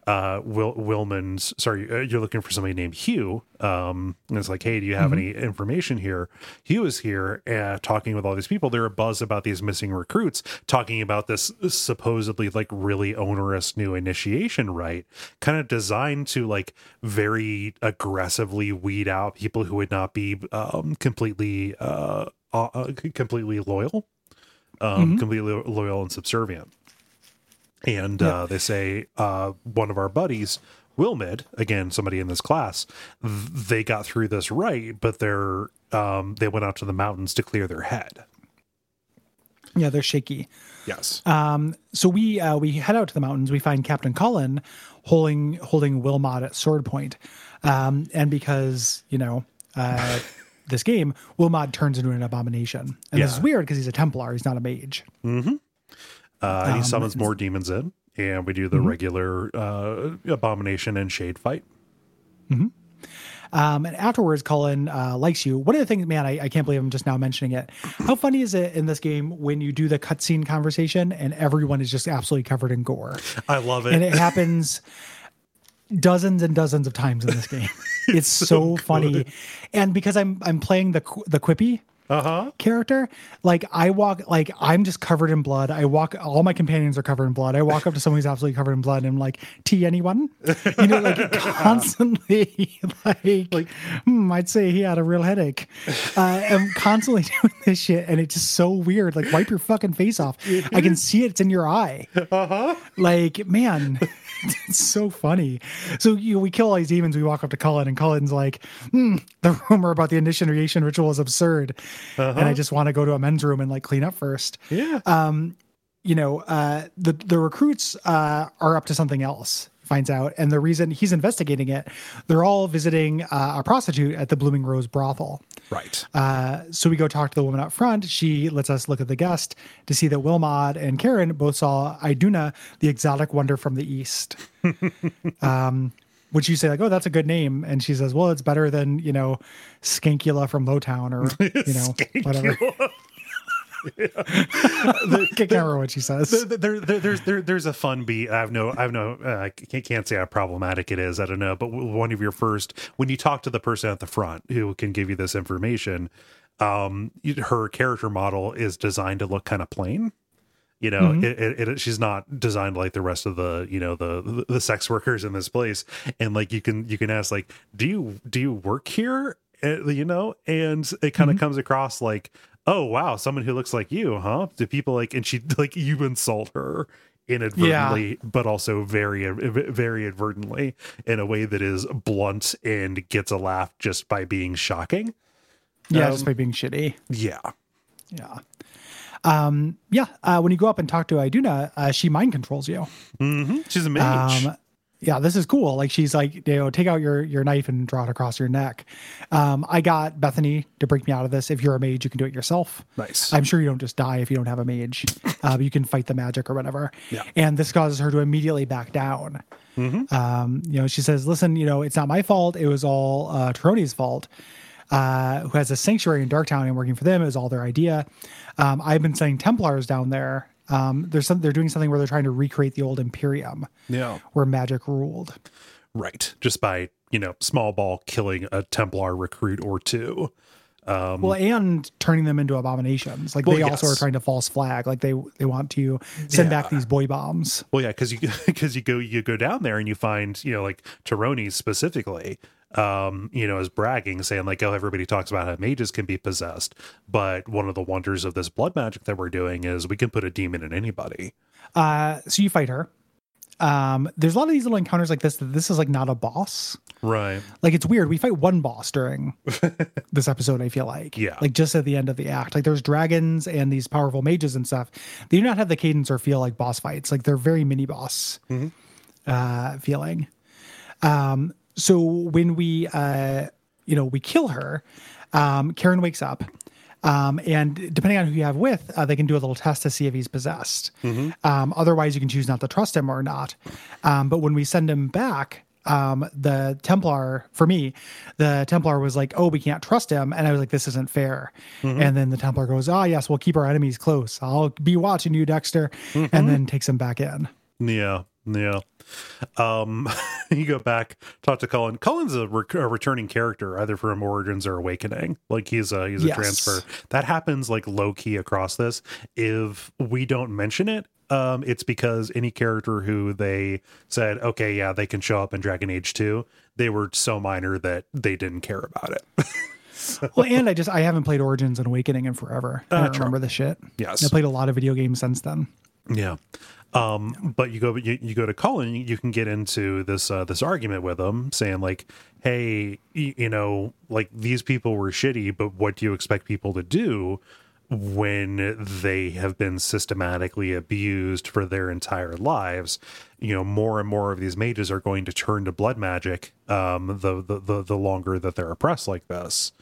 uh, Will Willman's sorry, uh, you're looking for somebody named Hugh. Um, and it's like, hey, do you have any information here? Hugh is here, uh, talking with all these people. They're a buzz about these missing recruits, talking about this supposedly like really onerous new initiation rite, kind of designed to like very aggressively weed out people who would not be um, completely uh, uh, completely loyal um, completely loyal and subservient. And uh, they say uh, one of our buddies, Wilmod, again somebody in this class, th- they got through this right, but they're um, they went out to the mountains to clear their head. Yeah, they're shaky. Yes. Um, so we uh, we head out to the mountains. We find Captain Cullen holding holding Wilmod at sword point, um, and because you know uh, this game, Wilmod turns into an abomination, and this is weird because he's a Templar. He's not a mage. uh, Um, he summons more demons in, and we do the regular uh, abomination and shade fight. Um, and afterwards, Cullen uh, likes you. One of the things, man, I, I can't believe I'm just now mentioning it. How funny is it in this game when you do the cutscene conversation and everyone is just absolutely covered in gore? I love it. and it happens dozens and dozens of times in this game. It's, so, funny, and because I'm I'm playing the the quippy Uh huh. character, like I walk like I'm just covered in blood. I walk all my companions are covered in blood. I walk up to someone who's absolutely covered in blood and I'm like, "Tea, anyone?" You know, like constantly like like hmm, I'd say he had a real headache. Uh, I'm constantly doing this shit, and it's just so weird. Like, wipe your fucking face off. I can see it. It's in your eye. Uh-huh. Like, man, it's so funny. So you know, we kill all these demons. We walk up to Cullen, and Cullen's like, hmm, "The rumor about the initiation ritual is absurd, and I just want to go to a men's room and like clean up first. Yeah. You know, uh, the the recruits uh, are up to something else. Finds out, and the reason he's investigating it, they're all visiting uh, a prostitute at the Blooming Rose brothel. right. Uh, so we go talk to the woman up front. She lets us look at the guest to see that Wilmod and Keran both saw Iduna, the exotic wonder from the east. um, which you say like, oh, that's a good name, and she says, well, it's better than you know, Skankula from Lowtown or you know whatever. I can't remember what she says. there, there, there, there's there, there's a fun beat. I have no, I have no, uh, I can't, can't say how problematic it is. I don't know, but one of your first when you talk to the person at the front who can give you this information, um, her character model is designed to look kind of plain. You know, it, it, it, she's not designed like the rest of the, you know, the, the the sex workers in this place. And like you can you can ask like, do you do you work here? Uh, you know, and it kind of comes across like, oh wow, someone who looks like you, huh? Do people like? And she like you insult her inadvertently, but also very very advertently in a way that is blunt and gets a laugh just by being shocking. yeah, um, just by being shitty. Yeah, Yeah. Um, yeah. Uh, when you go up and talk to Iduna, uh, she mind controls you. mm-hmm. she's a mage. Um, yeah, this is cool. Like she's like, you know, take out your your knife and draw it across your neck. Um, I got Bethany to break me out of this. If you're a mage, you can do it yourself. nice. I'm sure you don't just die if you don't have a mage. Uh, you can fight the magic or whatever. Yeah. And this causes her to immediately back down. Um, you know, she says, "Listen, you know, it's not my fault. It was all uh, Tarohne's fault." Uh, who has a sanctuary in Darktown and working for them? is all their idea. Um, I've been sending Templars down there. Um, there's some. They're doing something where they're trying to recreate the old Imperium yeah, where magic ruled. right. Just by you know small ball killing a Templar recruit or two. Um, Well, and turning them into abominations. Like Well, they also yes. are trying to false flag. Like they they want to send back these boy bombs. Well, yeah, because you because you go you go down there and you find you know like Tarohne specifically, um, you know, is bragging, saying like, oh, everybody talks about how mages can be possessed, but one of the wonders of this blood magic that we're doing is we can put a demon in anybody. Uh, so you fight her. Um, there's a lot of these little encounters like this. That this is like not a boss. Right. Like it's weird. We fight one boss during this episode. I feel like, Yeah. like just at the end of the act. Like there's dragons and these powerful mages and stuff. They do not have the cadence or feel like boss fights. Like they're very mini boss uh, feeling. Um, so when we, uh, you know, we kill her, um, Keran wakes up. Um, and depending on who you have with, uh, they can do a little test to see if he's possessed. Um, otherwise, you can choose not to trust him or not. Um, but when we send him back, um, the Templar, for me, the Templar was like, "Oh, we can't trust him," and I was like, "This isn't fair." And then the Templar goes, "Ah, yes, we'll keep our enemies close. I'll be watching you, Dexter," and then takes him back in. Yeah, yeah. Um, you go back, talk to Cullen. Cullen's a, re- a returning character, either from Origins or Awakening. Like he's a he's a Yes. transfer. That happens like low key across this. If we don't mention it, um, it's because any character who they said, okay, yeah, they can show up in Dragon Age two, they were so minor that they didn't care about it. Well, and I just I haven't played Origins and Awakening in forever. I don't true. remember the shit. Yes. I played a lot of video games since then. Yeah. Um, but you go you, you go to Cullen, you, you can get into this uh, this argument with him, saying like, "Hey, y- you know, like these people were shitty, but what do you expect people to do when they have been systematically abused for their entire lives? You know, more and more of these mages are going to turn to blood magic. Um, the the the, the longer that they're oppressed like this."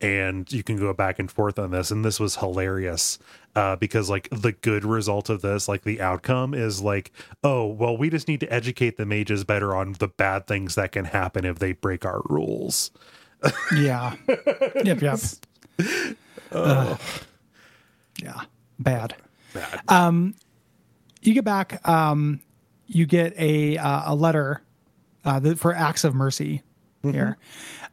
And you can go back and forth on this and this was hilarious uh, because like the good result of this like the outcome is like oh well we just need to educate the mages better on the bad things that can happen if they break our rules Yeah. yep. Yep. Ugh. yeah. Bad. bad um you get back um you get a uh, a letter uh for acts of mercy here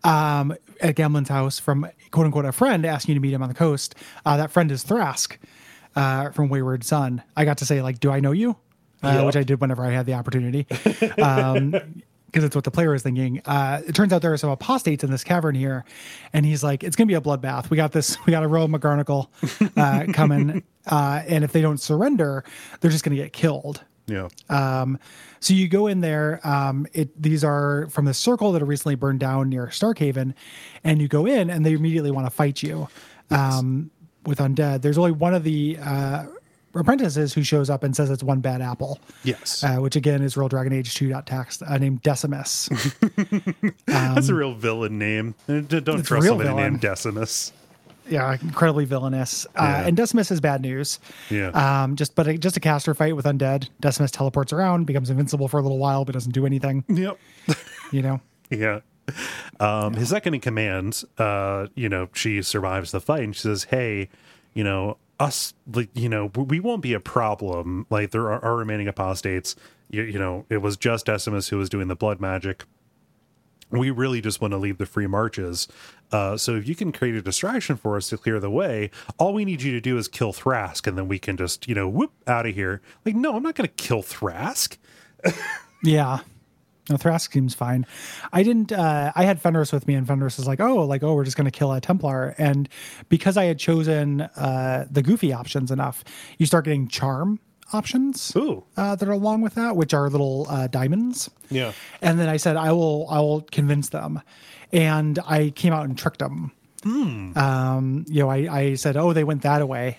um at Gamlen's house from quote unquote a friend asking you to meet him on the coast uh that friend is Thrask uh from Wayward Son I got to say like do I know you uh, Yep. which I did whenever I had the opportunity um because it's what the player is thinking. Uh, it turns out there are some apostates in this cavern here, and he's like, "It's gonna be a bloodbath. We got this. We got a royal McGarnacle uh, coming, uh, and if they don't surrender, they're just gonna get killed." Yeah Um, so you go in there. Um, it these are from the circle that are recently burned down near Starkhaven, and you go in, and they immediately want to fight you um, with undead. There's only one of the uh, apprentices who shows up and says it's one bad apple, yes uh, which again is Real Dragon Age 2 text uh, named Decimus. that's a real villain name Uh, don't Um, a trust somebody villain. named decimus yeah, incredibly villainous. Uh, Yeah. and Decimus is bad news. yeah Um, just but a, just a caster fight with undead. Decimus teleports around, becomes invincible for a little while, but doesn't do anything. yep You know. Yeah. Um, his second in command, uh, you know, she survives the fight and she says, Hey, you know, us, like, you know, we won't be a problem. Like, there are, are remaining apostates. You, you know, it was just Decimus who was doing the blood magic. We really just want to leave the free marches. Uh, so if you can create a distraction for us to clear the way, all we need you to do is kill Thrask, and then we can just, you know, whoop out of here. Like, no, I'm not going to kill Thrask. Yeah. No, Thrask seems fine. I didn't. Uh, I had Fenris with me, and Fenris is like, "Oh, like, oh, we're just going to kill a Templar." And because I had chosen uh, the goofy options enough, you start getting charm options Ooh. uh, that are along with that, which are little uh, diamonds. Yeah. And then I said, I will, I will convince them. And I came out and tricked them. Um, you know, I, I said, oh, they went that way.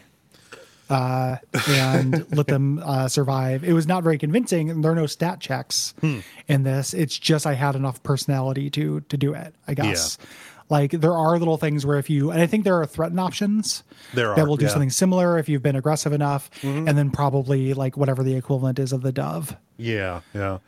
Uh, and let them uh, survive. It was not very convincing. and There are no stat checks in this. It's just I had enough personality to to do it. I guess. Like there are little things where if you and I think there are threaten options There that are, will do yeah. something similar if you've been aggressive enough, and then probably like whatever the equivalent is of the dove. Yeah, yeah,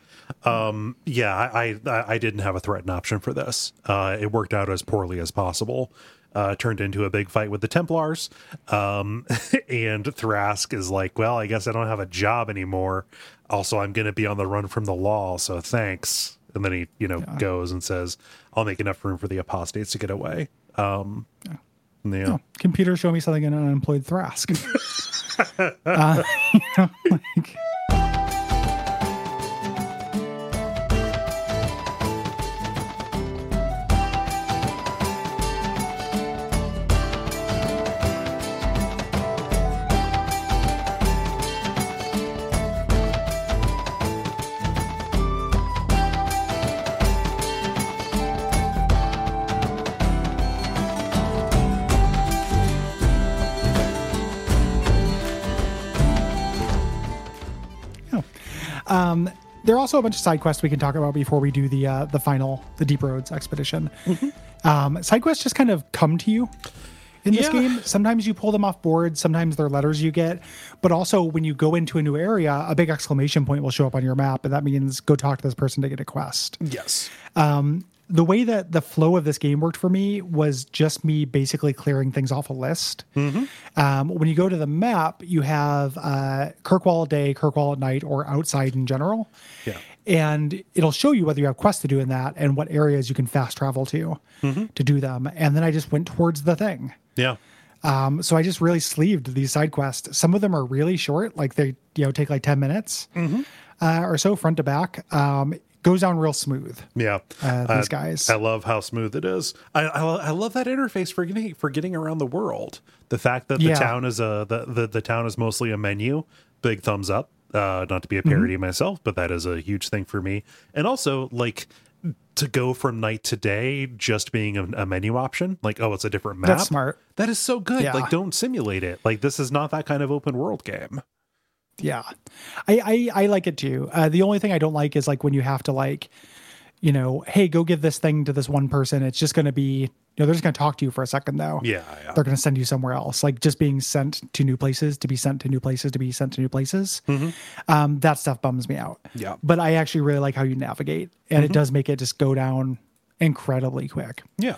um, yeah. I, I I didn't have a threaten option for this. Uh, it worked out as poorly as possible. Uh, turned into a big fight with the Templars, um, and Thrask is like, "Well, I guess I don't have a job anymore. Also, I'm going to be on the run from the law, so thanks." And then he, you know, goes and says, "I'll make enough room for the apostates to get away." Um, yeah. Oh, computer show me something in an unemployed Thrask. uh, you know, like, um, there are also a bunch of side quests we can talk about before we do the uh, the final the Deep Roads expedition. Um, side quests just kind of come to you. in this Yeah. game. Sometimes you pull them off board, sometimes they're letters you get, but also when you go into a new area, a big exclamation point will show up on your map, and that means go talk to this person to get a quest. Yes. The way that the flow of this game worked for me was just me basically clearing things off a list. Um, when you go to the map, you have uh, Kirkwall at day, Kirkwall at night, or outside in general. Yeah. and it'll show you whether you have quests to do in that and what areas you can fast travel to to do them. And then I just went towards the thing. Yeah. Um, so I just really sleeved these side quests. Some of them are really short, like they you know take like ten minutes uh, or so front to back. Um, goes down real smooth. Yeah, Uh, these guys. I love how smooth it is. I, I I love that interface for getting for getting around the world. The fact that the Yeah. town is a the, the the town is mostly a menu. Big thumbs up. Uh, not to be a parody Mm-hmm. myself, but that is a huge thing for me. And also, like to go from night to day just being a, a menu option. Like, oh, it's a different map. That's smart. That is so good. Yeah. Like, don't simulate it. Like, this is not that kind of open world game. Yeah, I I, I like it too. Uh, the only thing I don't like is like when you have to like, you know, hey, go give this thing to this one person. It's just going to be, you know, they're just going to talk to you for a second though. Yeah, yeah. They're going to send you somewhere else. Like just being sent to new places, to be sent to new places, to be sent to new places. Um, that stuff bums me out. Mm-hmm. Yeah. Mm-hmm. But I actually really like how you navigate, and it does make it just go down incredibly quick. Yeah.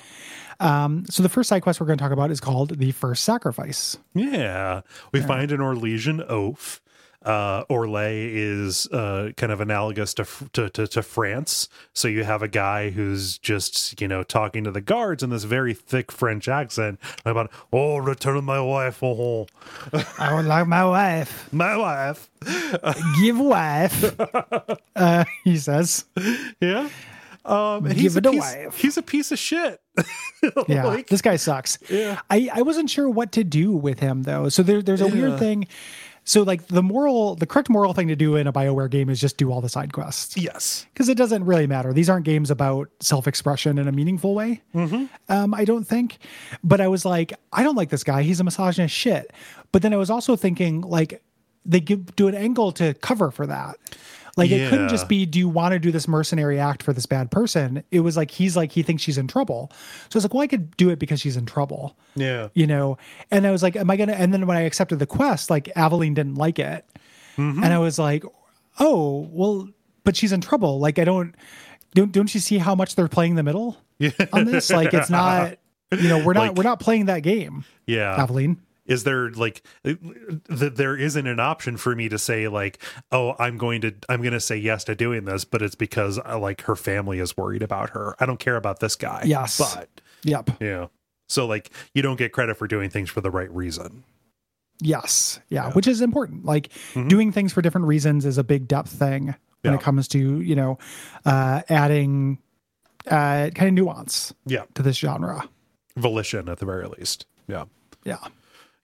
Um, So the first side quest we're going to talk about is called the First Sacrifice. Yeah. We find an Orlesian oaf. Uh, Orlais is uh, kind of analogous to, to to to France. So you have a guy who's just you know talking to the guards in this very thick French accent about oh return my wife oh I would like my wife. my wife Give wife. uh, he says. yeah. Um, and Give he's a it a piece, wife. He's a piece of shit. Yeah, Like- this guy sucks. Yeah. I, I wasn't sure what to do with him though. So there, there's a Yeah. weird thing. So like the moral, the correct moral thing to do in a Bioware game is just do all the side quests yes. because it doesn't really matter. These aren't games about self-expression in a meaningful way. Um, I don't think. But I was like, I don't like this guy. He's a misogynist shit. But then I was also thinking like they give do an angle to cover for that. Like it couldn't just be, do you want to do this mercenary act for this bad person? It was like he's like he thinks she's in trouble. So it's like, well, I could do it because she's in trouble. Yeah. you know? And i was like am i gonna and then when i accepted the quest like aveline didn't like it. Mm-hmm. And i was like oh well but she's in trouble. Like i don't don't, don't you see how much they're playing the middle on this? Like it's not you know we're not Like- we're not playing that game Yeah. aveline is there like th- there isn't an option for me to say like oh i'm going to i'm going to say yes to doing this but it's because uh, like her family is worried about her. I don't care about this guy. Yes. but yep. Yeah. So like you don't get credit for doing things for the right reason. Yes. Yeah, Yeah. which is important. Like Mhm. doing things for different reasons is a big depth thing when Yeah. it comes to you know uh adding uh kind of nuance yeah. to this genre. Volition at the very least. Yeah. Yeah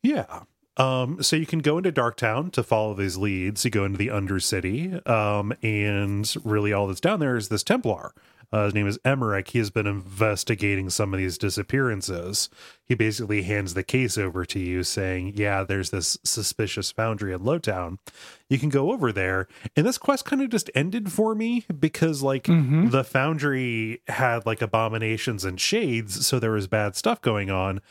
Yeah. Um, so you can go into Darktown to follow these leads. You go into the Undercity, um, and really all that's down there is this Templar. Uh, his name is Emeric. He has been investigating some of these disappearances. He basically hands the case over to you, saying, "Yeah, there's this suspicious foundry in Lowtown. You can go over there." And this quest kind of just ended for me because, like, Mhm. the foundry had like abominations and shades, so there was bad stuff going on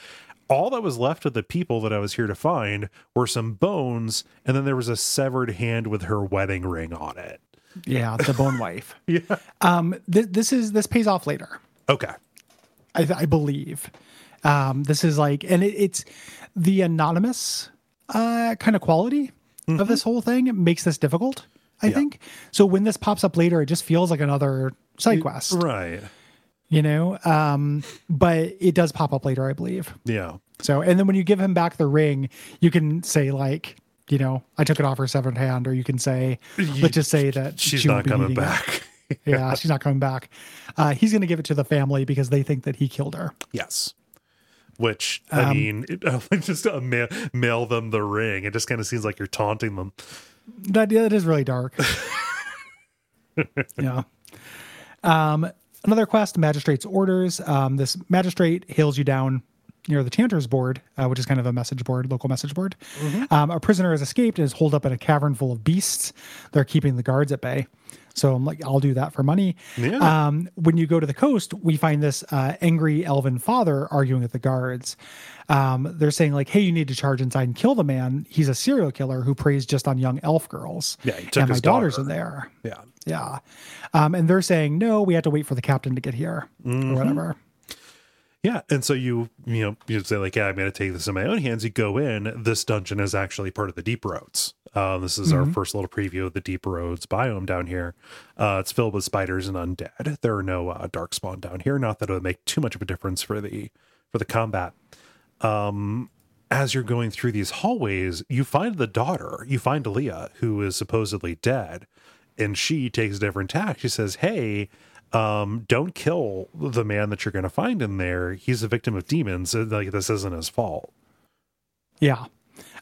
all that was left of the people that I was here to find were some bones, and then there was a severed hand with her wedding ring on it. yeah the bone wife Yeah. Um, th- this is this pays off later, Okay. I, I believe. Um, this is like, and it, it's the anonymous uh, kind of quality of this whole thing makes this difficult. I Mm-hmm. Yeah. think so. When this pops up later, it just feels like another side quest, Right. You know. Um, but it does pop up later, I believe. Yeah. So, and then when you give him back the ring, you can say like, you know, I took it off her severed hand, or you can say, let's just say that She's she not coming back. yeah, she's not coming back. Uh, he's going to give it to the family because they think that he killed her. yes. Which I Um, mean, it, just uh, mail, mail them the ring. It just kind of seems like you're taunting them. That yeah, that is really dark. yeah. Um, another quest, magistrate's orders. Um, this magistrate hails you down near the Chanters board, uh, which is kind of a message board, local message board. Um, a prisoner has escaped and is holed up in a cavern full of beasts. They're keeping the guards at bay. So I'm like, I'll do that for money. Yeah. Um, when you go to the coast, we find this uh, angry elven father arguing with the guards. Um, they're saying like, "Hey, you need to charge inside and kill the man. He's a serial killer who preys just on young elf girls. Yeah, and my daughter's daughter. in there. Yeah. Yeah, um, and they're saying no, we have to wait for the captain to get here Mm-hmm. or whatever. Yeah, and so you you know you say like, yeah, I'm going to take this in my own hands. You go in. This dungeon is actually part of the Deep Roads. Uh, this is our first little preview of the Deep Roads biome down here. Uh, it's filled with spiders and undead. There are no uh, dark spawn down here. Not that it would make too much of a difference for the for the combat. Um, as you're going through these hallways, you find the daughter. You find Leah, who is supposedly dead, and she takes a different tack. She says, "Hey." Um don't kill the man that you're going to find in there he's a victim of demons Uh, like this isn't his fault Yeah,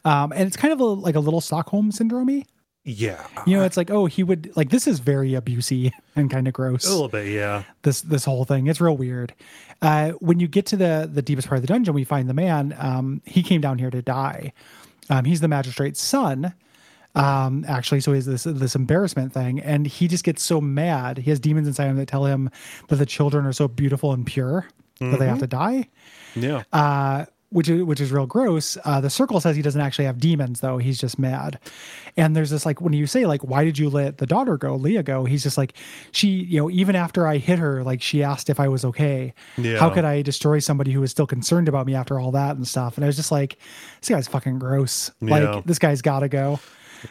um, and it's kind of a, like a little Stockholm syndrome. yeah You know, it's like, oh, he would like this is very abusive and kind of gross. a little bit yeah this this whole thing. It's real weird. Uh, when you get to the the deepest part of the dungeon, we find the man. Um, he came down here to die. Um, he's the magistrate's son. Um, actually, so he has this this embarrassment thing, and he just gets so mad. He has demons inside him that tell him that the children are so beautiful and pure that they have to die. yeah Uh, which is which is real gross. Uh, the circle says he doesn't actually have demons though; he's just mad. And there's this like when you say like, why did you let the daughter go, Leah go? He's just like, she, you know, even after I hit her, like she asked if I was okay. Yeah. How could I destroy somebody who was still concerned about me after all that and stuff? And I was just like, this guy's fucking gross. Yeah. Like this guy's got to go.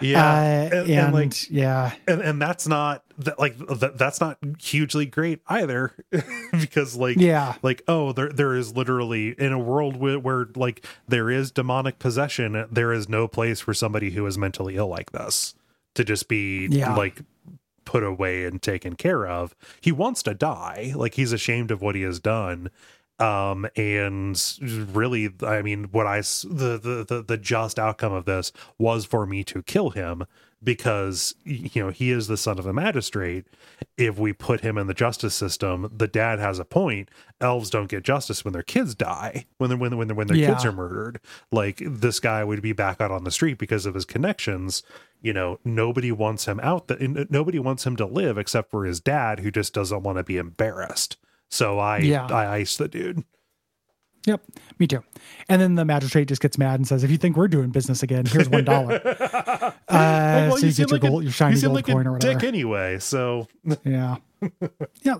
Yeah. Uh, and, and, and, like yeah, and, and that's not that like that, that's not hugely great either. Because like Yeah. like oh there there is literally in a world where, where like there is demonic possession there is no place for somebody who is mentally ill like this to just be Yeah. like put away and taken care of. He wants to die. Like he's ashamed of what he has done um and really i mean what i the, the the the just outcome of this was for me to kill him because you know he is the son of a magistrate. If we put him in the justice system the dad has a point. Elves don't get justice when their kids die when they're when, when, when their kids are murdered. Like this guy would be back out on the street because of his connections. You know nobody wants him out that nobody wants him to live except for his dad who just doesn't want to be embarrassed so i Yeah. i ice the dude Yep, me too. And then the magistrate just gets mad and says, "If you think we're doing business again, here's one dollar." Uh, well, so you, get your, a, gold, your shiny you gold like coin a or whatever. dick anyway so Yeah. yeah.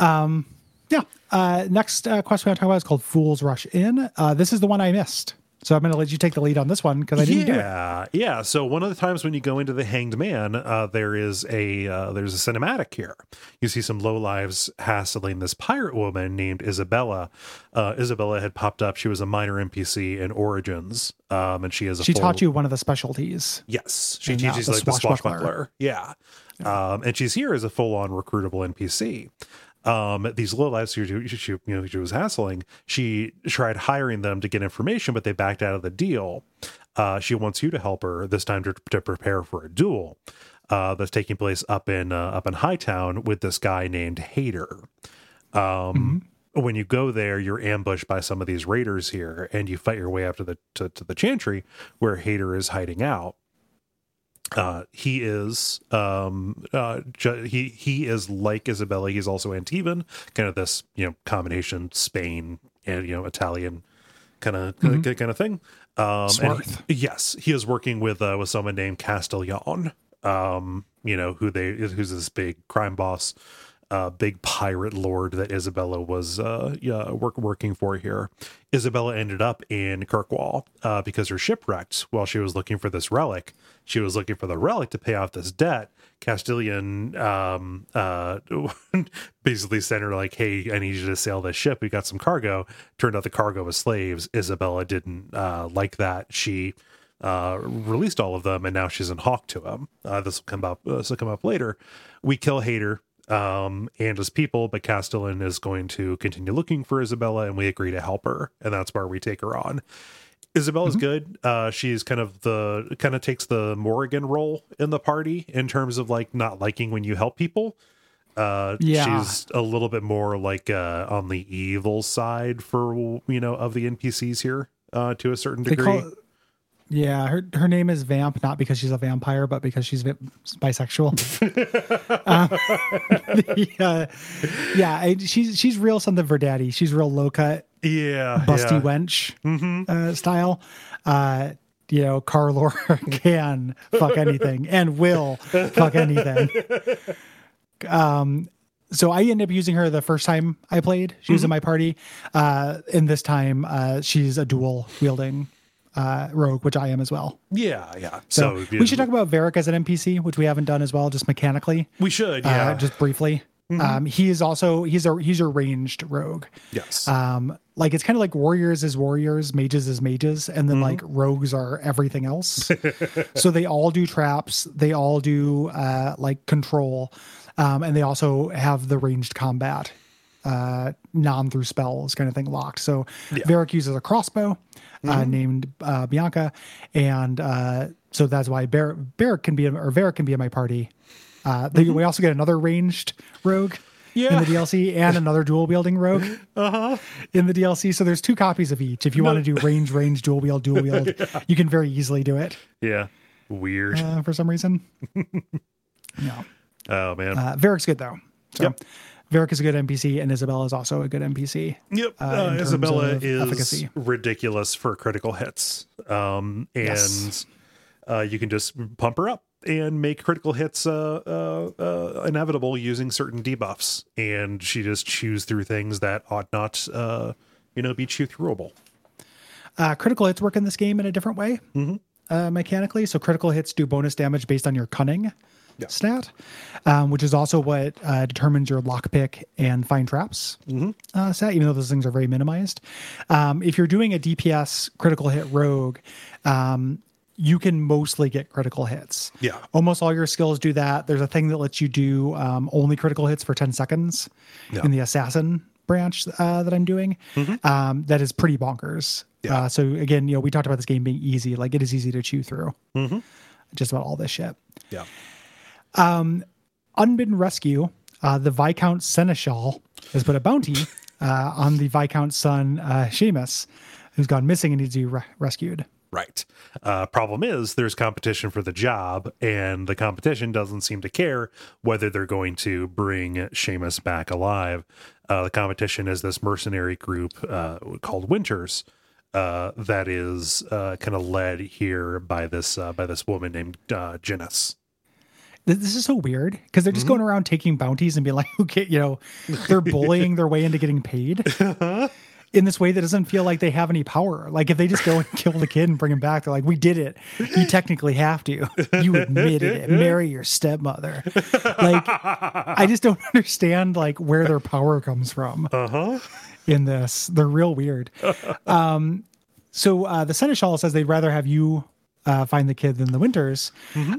Um, yeah. Uh, next uh, question we're going to talk about is called Fools Rush In. Uh, this is the one I missed. So I'm going to let you take the lead on this one because I didn't do it. yeah, yeah. So one of the times when you go into the Hanged Man, uh, there is a uh, there's a cinematic here. You see some low lives hassling this pirate woman named Isabela. Uh, Isabela had popped up. She was a minor NPC in Origins, um, and she is a She full, taught you one of the specialties. Yes, she And teaches the like the swashbuckler. swashbuckler. Yeah, um, and she's here as a full-on recruitable NPC. Um, these lives who she, she, you know, she was hassling. She tried hiring them to get information, but they backed out of the deal. Uh, she wants you to help her this time to, to prepare for a duel uh, that's taking place up in uh, up in Hightown with this guy named Hayder. Um, When you go there, you're ambushed by some of these raiders here, and you fight your way up to the to, to the chantry where Hayder is hiding out uh he is um uh ju- he he is like isabela. He's also antivan kind of this you know combination spain and you know italian kind of kind of thing. Um he- yes he is working with uh with someone named castillon um you know who they who's this big crime boss uh, big pirate lord that Isabela was uh, yeah, work, working for here. Isabela ended up in Kirkwall uh, because her ship wrecked while she was looking for this relic. She was looking for the relic to pay off this debt. Castillon um, uh, basically sent her like, "Hey, I need you to sail this ship. We got some cargo." Turned out the cargo was slaves. Isabela didn't uh, like that. She uh, released all of them, and now she's in hawk to him. Uh, this will come up. Uh, this will come up later. We kill Hayder um, and his people, but Castillon is going to continue looking for Isabela, and we agree to help her, and that's where we take her on. Isabela's good. Uh, she's kind of the kind of takes the Morrigan role in the party in terms of like not liking when you help people. Uh, Yeah. she's a little bit more like uh, on the evil side for you know of the NPCs here uh, to a certain They degree. call yeah, her her name is Vamp, not because she's a vampire, but because she's bisexual. um, yeah, yeah, I- she's she's real something for daddy. She's real low cut, yeah, busty yeah. wench uh, style. Uh, you know, Carlor can fuck anything and will fuck anything. Um, so I ended up using her the first time I played. She was in my party. Uh, and this time, uh, she's a dual wielding uh, rogue, which I am as well. yeah, yeah. So, So, we should talk about Varric as an NPC, which we haven't done as well, just mechanically, We should, uh, yeah. just briefly. Um, he is also he's a he's a ranged rogue. yes. Um, like it's kind of like warriors is warriors, mages is mages, and then like rogues are everything else. so they all do traps, they all do uh, like control, um, and they also have the ranged combat, uh, non through spells kind of thing locked. So Varric uses a crossbow uh, named uh, Bianca, and uh, so that's why Bar- Barrick can be or Varric can be in my party. Uh, they- We also get another ranged rogue Yeah. in the DLC and another dual wielding rogue in the DLC. So there's two copies of each. If you want to do range, range, dual wield, dual wield, you can very easily do it yeah. Weird. uh, for some reason. no. oh man. Uh, Varric's good though. So Yep. Varric is a good NPC and Isabela is also a good NPC. Yep, uh, uh, Isabela is efficacy. ridiculous for critical hits, um, and Yes. uh, you can just pump her up and make critical hits uh, uh, uh, inevitable using certain debuffs, and she just chews through things that ought not, uh, you know, be chew throughable. Uh, critical hits work in this game in a different way uh, mechanically. So critical hits do bonus damage based on your cunning Yeah. stat, um, which is also what uh, determines your lockpick and find traps uh, stat, even though those things are very minimized. Um, if you're doing a DPS critical hit rogue, um, you can mostly get critical hits. Yeah. Almost all your skills do that. There's a thing that lets you do um, only critical hits for 10 seconds Yeah. in the assassin branch uh, that I'm doing. Um, that is pretty bonkers. Yeah. Uh, so again, you know, we talked about this game being easy. Like it is easy to chew through. Just about all this shit. Yeah, Unbidden rescue. Uh, the Viscount Seneschal has put a bounty uh, on the Viscount's son, uh, Seamus, who's gone missing and needs to be re- rescued. right. Uh, problem is, there's competition for the job, and the competition doesn't seem to care whether they're going to bring Seamus back alive. Uh, the competition is this mercenary group uh, called Winters. Uh, that is uh, kind of led here by this uh, by this woman named uh, Janice. Th- This is so weird because they're just going around taking bounties and being like, okay, you know, they're bullying their way into getting paid in this way that doesn't feel like they have any power. Like if they just go and kill the kid and bring him back, they're like, we did it. You technically have to. You admitted it. Marry your stepmother. Like, I just don't understand like where their power comes from Uh huh. in this. They're real weird. Um, so uh, the Seneschal says they'd rather have you uh, find the kid in the Winters.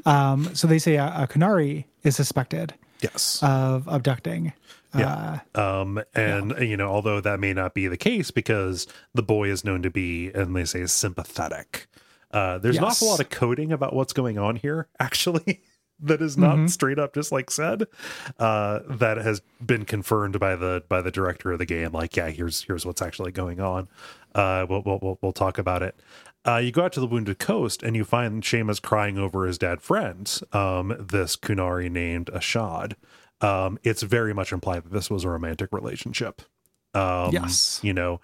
Um, so they say a, a Qunari is suspected Yes. of abducting. Yeah. um, and you know, although that may not be the case because the boy is known to be, and they say, sympathetic. Uh, there's an awful lot of coding about what's going on here, actually, that is not Mm-hmm. straight up just like said. Uh, that has been confirmed by the by the director of the game. Like, yeah, here's here's what's actually going on. Uh, we'll we'll we'll, we'll talk about it. Uh, you go out to the Wounded Coast and you find Seamus crying over his dead friend, um, this Qunari named Ashaad. Um, it's very much implied that this was a romantic relationship. Um, Yes. you know,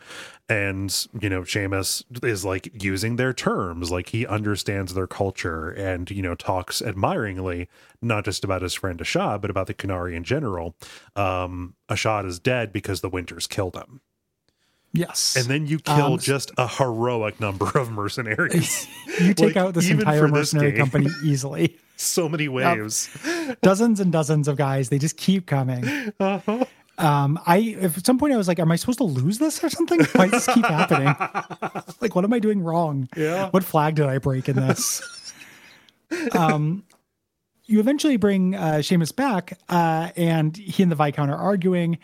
and you know, Seamus is like using their terms, like he understands their culture and you know talks admiringly, not just about his friend Ashaad, but about the Qunari in general. Um, Ashaad is dead because the Winters killed him. Yes. And then you kill Um, just a heroic number of mercenaries. you take like, out this entire this mercenary game. company easily. so many waves. dozens and dozens of guys. They just keep coming. Uh-huh. Um, I if at some point I was like, "Am I supposed to lose this or something? Why does this keep happening? like, what am I doing wrong? Yeah. What flag did I break in this?" um, you eventually bring uh, Seamus back, uh, and he and the Viscount are arguing.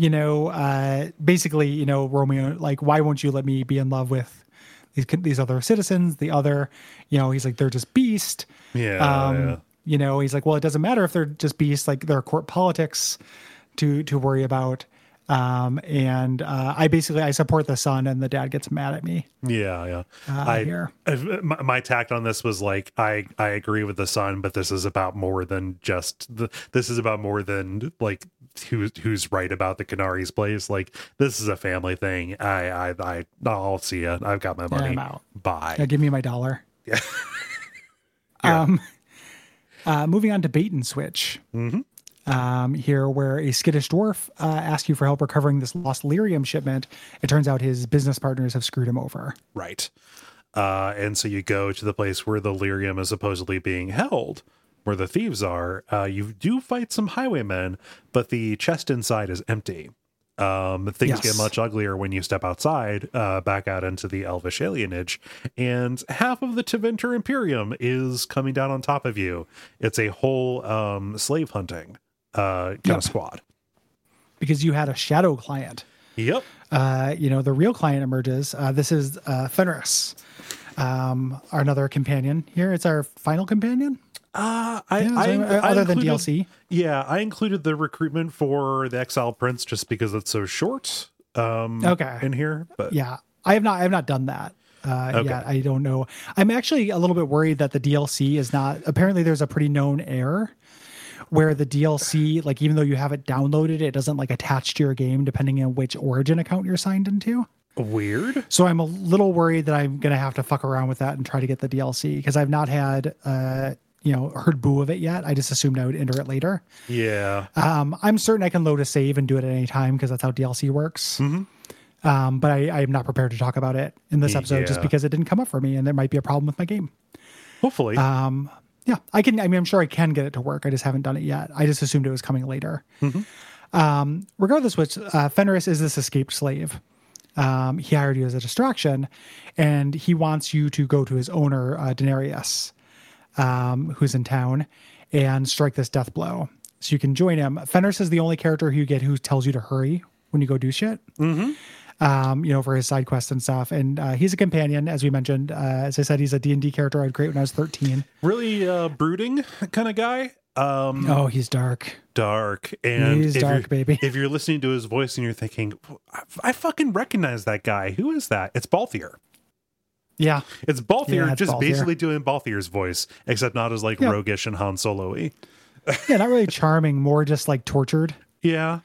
You know, uh, basically, you know, Romeo, like, why won't you let me be in love with these these other citizens? The other, you know, he's like, they're just beast. Yeah, Um, yeah. You know, he's like, well, it doesn't matter if they're just beasts. Like there are court politics to to worry about. Um, and uh, I basically I support the son, and the dad gets mad at me. Yeah, yeah. Uh, I here. my, my tact on this was like I I agree with the son, but this is about more than just the. This is about more than like who's who's right about the Qunari's place. Like this is a family thing. I I I I'll see ya. I've got my money. I'm out. Bye. Yeah, give me my dollar. Yeah. Um, uh, moving on to bait and switch. Mhm. Um, here, where a skittish dwarf uh, asks you for help recovering this lost lyrium shipment, it turns out his business partners have screwed him over. Right. Uh, and so you go to the place where the lyrium is supposedly being held, where the thieves are. Uh, you do fight some highwaymen, but the chest inside is empty. Um, things Yes. get much uglier when you step outside, uh, back out into the elvish alienage, and half of the Tevinter Imperium is coming down on top of you. It's a whole um, slave hunting uh, kind Yep. of squad. Because you had a shadow client. Yep. Uh, you know, the real client emerges. Uh, this is uh, Fenris, um, our another companion here. It's our final companion. Uh, I, Yeah, I, uh, I other than DLC. Yeah, I included the recruitment for the Exile Prince just because it's so short. Um, Okay. in here, but Yeah, I have not. I have not done that uh, Okay. yet. I don't know. I'm actually a little bit worried that the DLC is not. Apparently, there's a pretty known error where the DLC, like even though you have it downloaded, it doesn't like attach to your game depending on which Origin account you're signed into. weird. So I'm a little worried that I'm gonna have to fuck around with that and try to get the DLC because I've not had. Uh, you know, heard boo of it yet. I just assumed I would enter it later. Yeah, Um, I'm certain I can load a save and do it at any time because that's how DLC works. Um, but I, I am not prepared to talk about it in this episode just because it didn't come up for me and there might be a problem with my game. hopefully. Um, yeah, I can. I mean, I'm sure I can get it to work. I just haven't done it yet. I just assumed it was coming later. Um, regardless, which uh, Fenris is this escaped slave. Um, he hired you as a distraction, and he wants you to go to his owner, uh, Danarius, um, who's in town, and strike this death blow. So you can join him. Fenris is the only character who you get who tells you to hurry when you go do shit. Um, you know, for his side quests and stuff. And uh, he's a companion, as we mentioned. Uh, as I said, he's a D and D character I'd create when I was 13. really uh, brooding kind of guy. Um, Oh, he's dark. dark and He's if dark, baby. If you're listening to his voice and you're thinking, I, I fucking recognize that guy. Who is that? It's Balthier. Yeah. It's Balthier Yeah, it's just Balthier. basically doing Balthier's voice, except not as like Yeah. roguish and Han Solo-y. Yeah, not really charming, more just like tortured, Yeah,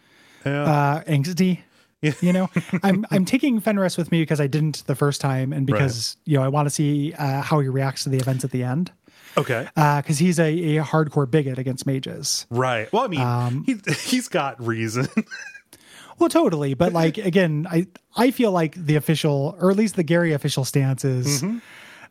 yeah. uh, angsty. Yeah. You know, I'm I'm taking Fenris with me because I didn't the first time, and because you know I want to see uh, how he reacts to the events at the end. okay. Because he's a, a hardcore bigot against mages. Right. Well, I mean, Um, he he's got reason. Well, totally, but like again, I I feel like the official, or at least the Gary official stance is Mm-hmm.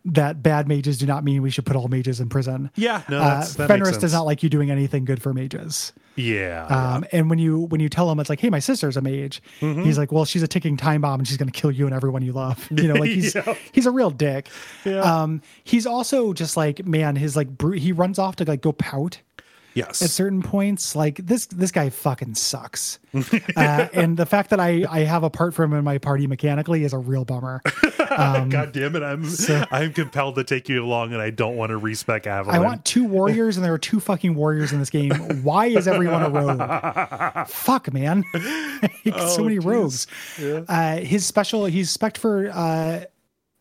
that bad mages do not mean we should put all mages in prison. yeah. No, Uh, that's, that Fenris makes does not like you doing anything good for mages. Yeah. Um, and when you when you tell him it's like, hey, my sister's a mage, Mm-hmm. he's like, well, she's a ticking time bomb and she's going to kill you and everyone you love. You know, like he's Yeah. he's a real dick. Yeah. Um, he's also just like, man, his like bru- he runs off to like go pout yes. at certain points. Like this this guy fucking sucks. uh, and the fact that I I have a part for him in my party mechanically is a real bummer. God damn it! I'm I'm compelled to take you along, and I don't want to respec Aveline. I want two warriors, and there are two fucking warriors in this game. Why is everyone a rogue? Fuck, man. so Oh, many geez. rogues. Uh, his special, he's spec for uh,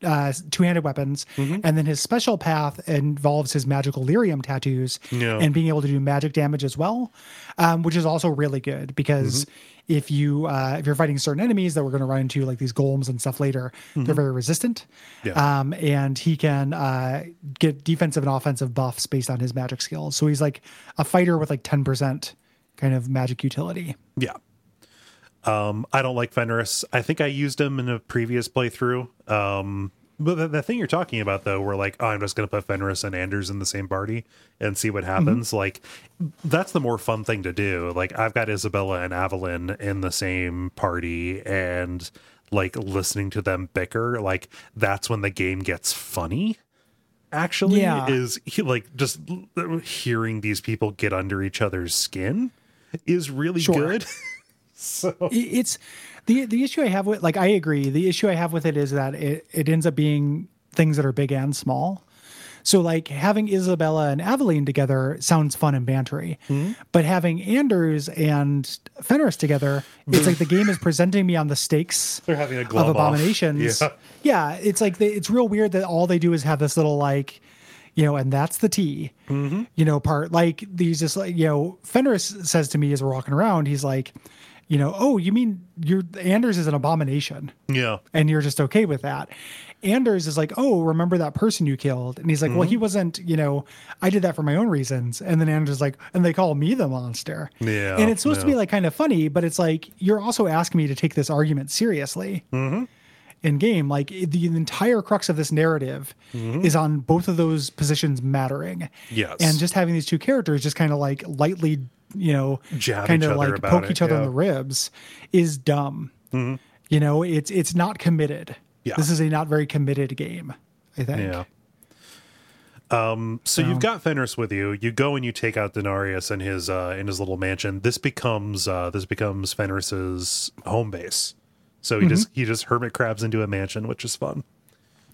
uh, two-handed weapons, Mm-hmm. and then his special path involves his magical lyrium tattoos Yeah. and being able to do magic damage as well, um, which is also really good because. Mm-hmm. If you uh, if you're fighting certain enemies that we're going to run into like these golems and stuff later, they're very resistant. Mm-hmm. Yeah. Um, and he can uh, get defensive and offensive buffs based on his magic skills. So he's like a fighter with like 10% kind of magic utility. Yeah. Um, I don't like Fenris. I think I used him in a previous playthrough. Um, but the, the thing you're talking about, though, we're like, oh, I'm just going to put Fenris and Anders in the same party and see what happens. Like, that's the more fun thing to do. Like, I've got Isabela and Aveline in the same party, and like listening to them bicker, like, that's when the game gets funny. Actually, Yeah. is like just hearing these people get under each other's skin is really Sure. good. so It's the the issue I have with like I agree. The issue I have with it is that it, it ends up being things that are big and small. So like having Isabela and Aveline together sounds fun and bantery, but having Anders and Fenris together, it's like the game is presenting me on the stakes They're having a of abominations. Yeah. Yeah, it's like they, it's real weird that all they do is have this little like, you know, and that's the T, Mm-hmm. you know, part. Like these just like you know, Fenris says to me as we're walking around, he's like, you know, oh, you mean your Anders is an abomination, Yeah. and you're just okay with that. Anders is like, oh, remember that person you killed, and he's like, well, Mm-hmm. he wasn't, you know, I did that for my own reasons, and then Anders is like, and they call me the monster, Yeah, and it's supposed to be like kind of funny, but it's like you're also asking me to take this argument seriously Mm-hmm. in game. Like the entire crux of this narrative is on both of those positions mattering. Mm-hmm. Yes. And just having these two characters just kind of like lightly, you know, kind of like poke it, each other in yeah. Mm-hmm. the ribs is dumb. You know, it's it's not committed. Yeah. This is a not very committed game, I think. Yeah. Um, so you've got Fenris with you. You go and you take out Danarius in his uh, in his little mansion. This becomes uh, this becomes Fenris's home base. So Mm-hmm. he just he just hermit crabs into a mansion, which is fun.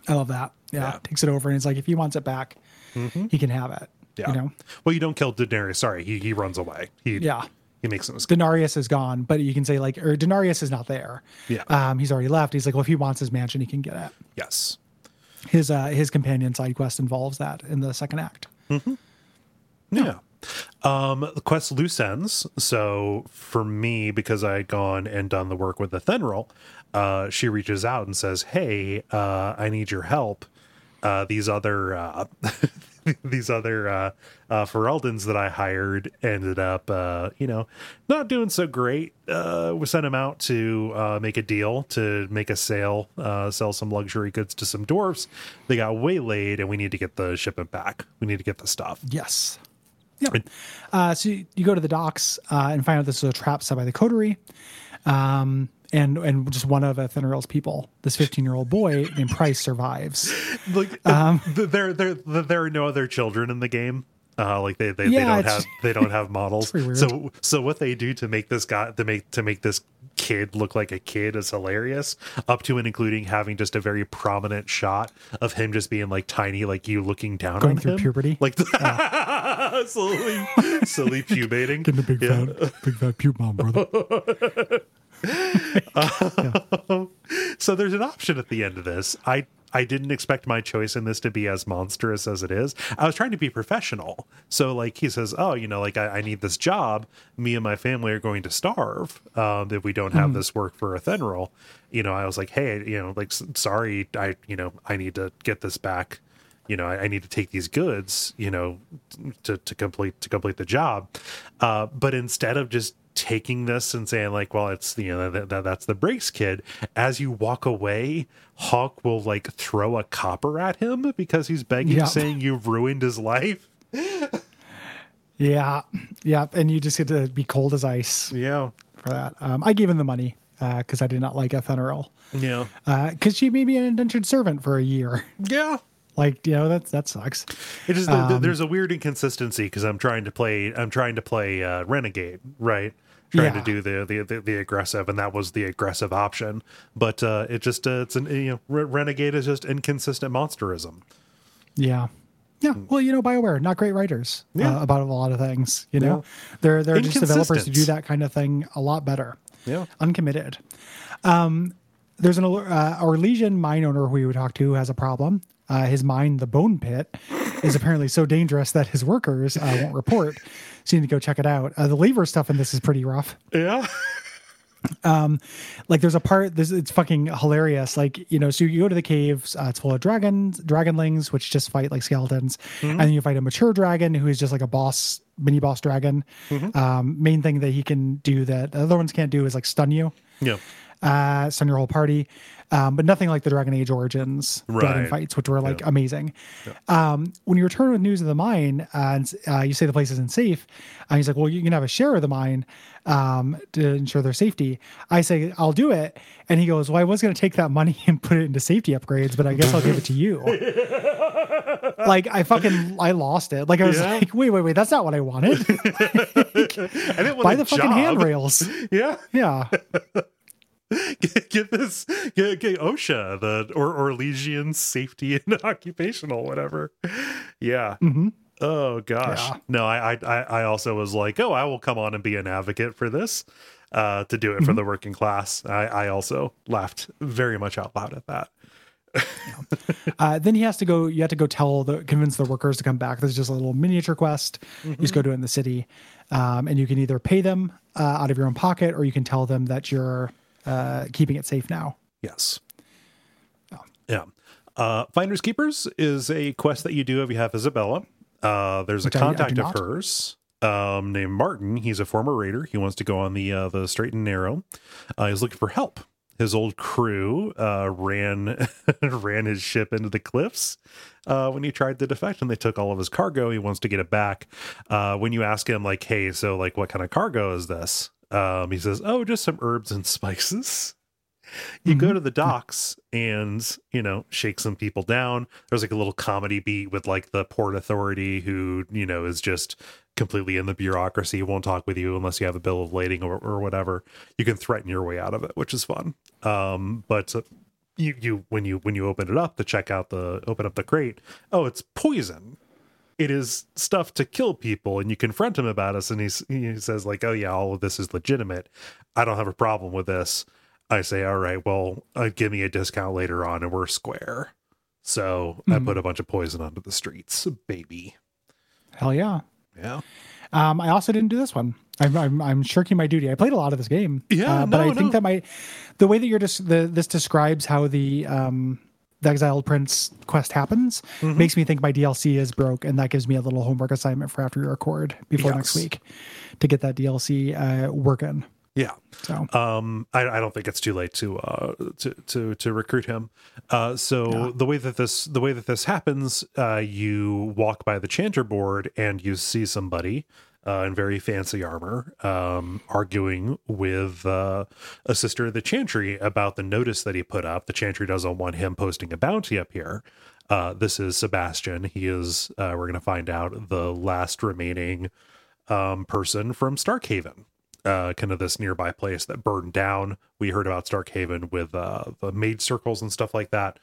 I love that. Yeah. Yeah. Mm-hmm. Takes it over and it's like if he wants it back, he can have it. Yeah. You know? Well, you don't kill Danarius. Sorry, he he runs away. He Yeah. He makes an escape. Danarius is gone, but you can say like, or Danarius is not there. Yeah. Um, he's already left. He's like, well, if he wants his mansion, he can get it. Yes. His uh, his companion side quest involves that in the second act. Yeah. Um, the quest loose ends. So for me, because I had gone and done the work with Athenril, uh, she reaches out and says, "Hey, uh, I need your help. Uh, these other uh, these other uh, uh, Ferelden's that I hired ended up, uh, you know, not doing so great. Uh, we sent them out to uh, make a deal to make a sale, uh, sell some luxury goods to some dwarfs. They got waylaid, and we need to get the shipment back. We need to get the stuff." Yes. Yeah. Uh, so you, you go to the docks uh, and find out this is a trap set by the coterie. Um, and and just one of Athenril's people, this 15 year old boy named Price, survives. like Um, there there there are no other children in the game uh like they they, they don't have they don't have models so so what they do to make this guy to make to make this kid look like a kid is hilarious up to and including having just a very prominent shot of him just being like tiny like you looking down Going on through him. puberty? like slowly slowly pubating Getting a big Yeah. fat, big fat pube mom, brother. so there's an option at the end of this. I I didn't expect my choice in this to be as monstrous as it is. I was trying to be professional. So like he says, oh, you know, like I, I need this job. Me and my family are going to starve um, if we don't have this work for Athenril. You know, I was like, hey, you know, like sorry, I you know I need to get this back. You know, I, I need to take these goods. You know, to to complete to complete the job. Uh, but instead of just taking this and saying like well it's you know that, that that's the breaks kid as you walk away hawke will like throw a copper at him because he's begging Yeah. saying you've ruined his life yeah. Yeah. And you just get to be cold as ice yeah for that. Um, I gave him the money because I did not like Athenril. yeah Because she made me an indentured servant for a year. yeah Like, you know, that, that sucks. it is there's a weird inconsistency because i'm trying to play i'm trying to play uh renegade right trying Yeah. to do the, the the the aggressive and that was the aggressive option but uh it just uh, it's an you know Re- renegade is just inconsistent monsterism Yeah. Yeah. Well, you know, BioWare, not great writers Yeah. uh, about a lot of things. You know, they're they're just developers who do that kind of thing a lot better. Yeah. Uncommitted. Um, there's an uh, Orlesian mine owner who we would talk to who has a problem. Uh, his mine, the Bone Pit, is apparently so dangerous that his workers uh, won't report. So you need to go check it out. Uh, the lever stuff in this is pretty rough. yeah. Like there's a part this it's fucking hilarious. Like you know so you go to the caves uh, it's full of dragons dragonlings which just fight like skeletons. And then you fight a mature dragon who is just like a boss mini boss dragon. Um main thing that he can do that the other ones can't do is like stun you. Yeah. Uh stun your whole party um, but nothing like the Dragon Age Origins dragon Right. fights, which were like amazing. Um, when you return with news of the mine uh, and uh, you say the place isn't safe, and he's like, "Well, you can have a share of the mine um, to ensure their safety." I say, "I'll do it," and he goes, "Well, I was going to take that money and put it into safety upgrades, but I guess I'll give it to you." like I fucking I lost it. Like I was Yeah. like, "Wait, wait, wait, that's not what I wanted." I didn't want Buy the fucking handrails. Yeah. Yeah. get, get this get, get OSHA the or Orlesian safety and occupational whatever. Yeah. Mhm. Oh gosh. Yeah. No, I, I I also was like, oh, I will come on and be an advocate for this. Uh, to do it for the working class. I, I also laughed very much out loud at that. Uh, then he has to go. You have to go tell the convince the workers to come back. There's just a little miniature quest. You just go do it in the city, um, and you can either pay them uh, out of your own pocket, or you can tell them that you're uh, keeping it safe now. Yes. Yeah. Uh, Finders Keepers is a quest that you do if you have Isabela. Uh, there's Which a I- I contact do of hers um, named Martin. He's a former raider. He wants to go on the uh, the straight and narrow. Uh, he's looking for help. His old crew uh, ran ran his ship into the cliffs uh, when he tried to defect, and they took all of his cargo. He wants to get it back. Uh, when you ask him, like, "Hey, so like, what kind of cargo is this?" Um, he says, "Oh, just some herbs and spices." you go to the docks and you know shake some people down. There's like a little comedy beat with like the port authority who you know is just completely in the bureaucracy won't talk with you unless you have a bill of lading or, or whatever. You can threaten your way out of it which is fun. Um but uh, you you when you when you open it up to check out the open up the crate oh it's poison it is stuff to kill people and you confront him about us and he's, he says like oh yeah all of this is legitimate i don't have a problem with this i say all right well uh, give me a discount later on and we're square so i Mhm. put a bunch of poison onto the streets baby Hell yeah. yeah Um, I also didn't do this one. I'm, I'm, I'm shirking my duty. I played a lot of this game. Yeah, uh, but no, I no. think that my the way that you're just the this describes how the um the exiled prince quest happens Mm-hmm. makes me think my DLC is broke, and that gives me a little homework assignment for after we record before next week to get that DLC uh, working. yeah So um I, I don't think it's too late to uh to to to recruit him uh so Yeah. the way that this the way that this happens uh you walk by the chanter board and you see somebody uh, in very fancy armor um arguing with uh a sister of the chantry about the notice that he put up the chantry doesn't want him posting a bounty up here uh this is sebastian he is uh we're gonna find out the last remaining um person from starkhaven uh, kind of this nearby place that burned down. We heard about Starkhaven with uh, the maid circles and stuff like that.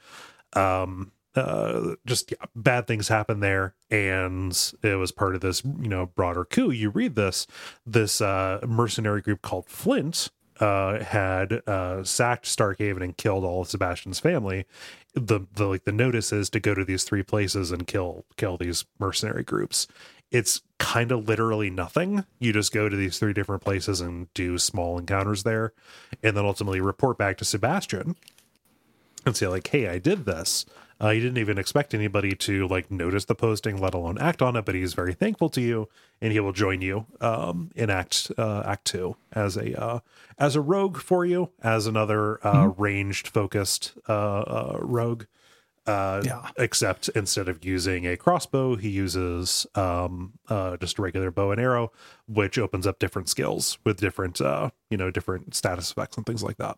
Um, uh, just yeah, bad things happen there, and it was part of this, you know, broader coup. You read this, this uh, mercenary group called Flint uh, had uh, sacked Starkhaven and killed all of Sebastian's family. The the like the notice is to go to these three places and kill kill these mercenary groups it's kind of literally nothing. You just go to these three different places and do small encounters there, and then ultimately report back to Sebastian and say like, "Hey, I did this." Uh, he didn't even expect anybody to like notice the posting, let alone act on it. But he's very thankful to you, and he will join you um, in Act uh, Act Two as a uh, as a rogue for you, as another uh, ranged focused uh, uh, rogue uh Yeah. except instead of using a crossbow he uses um uh just a regular bow and arrow which opens up different skills with different uh you know different status effects and things like that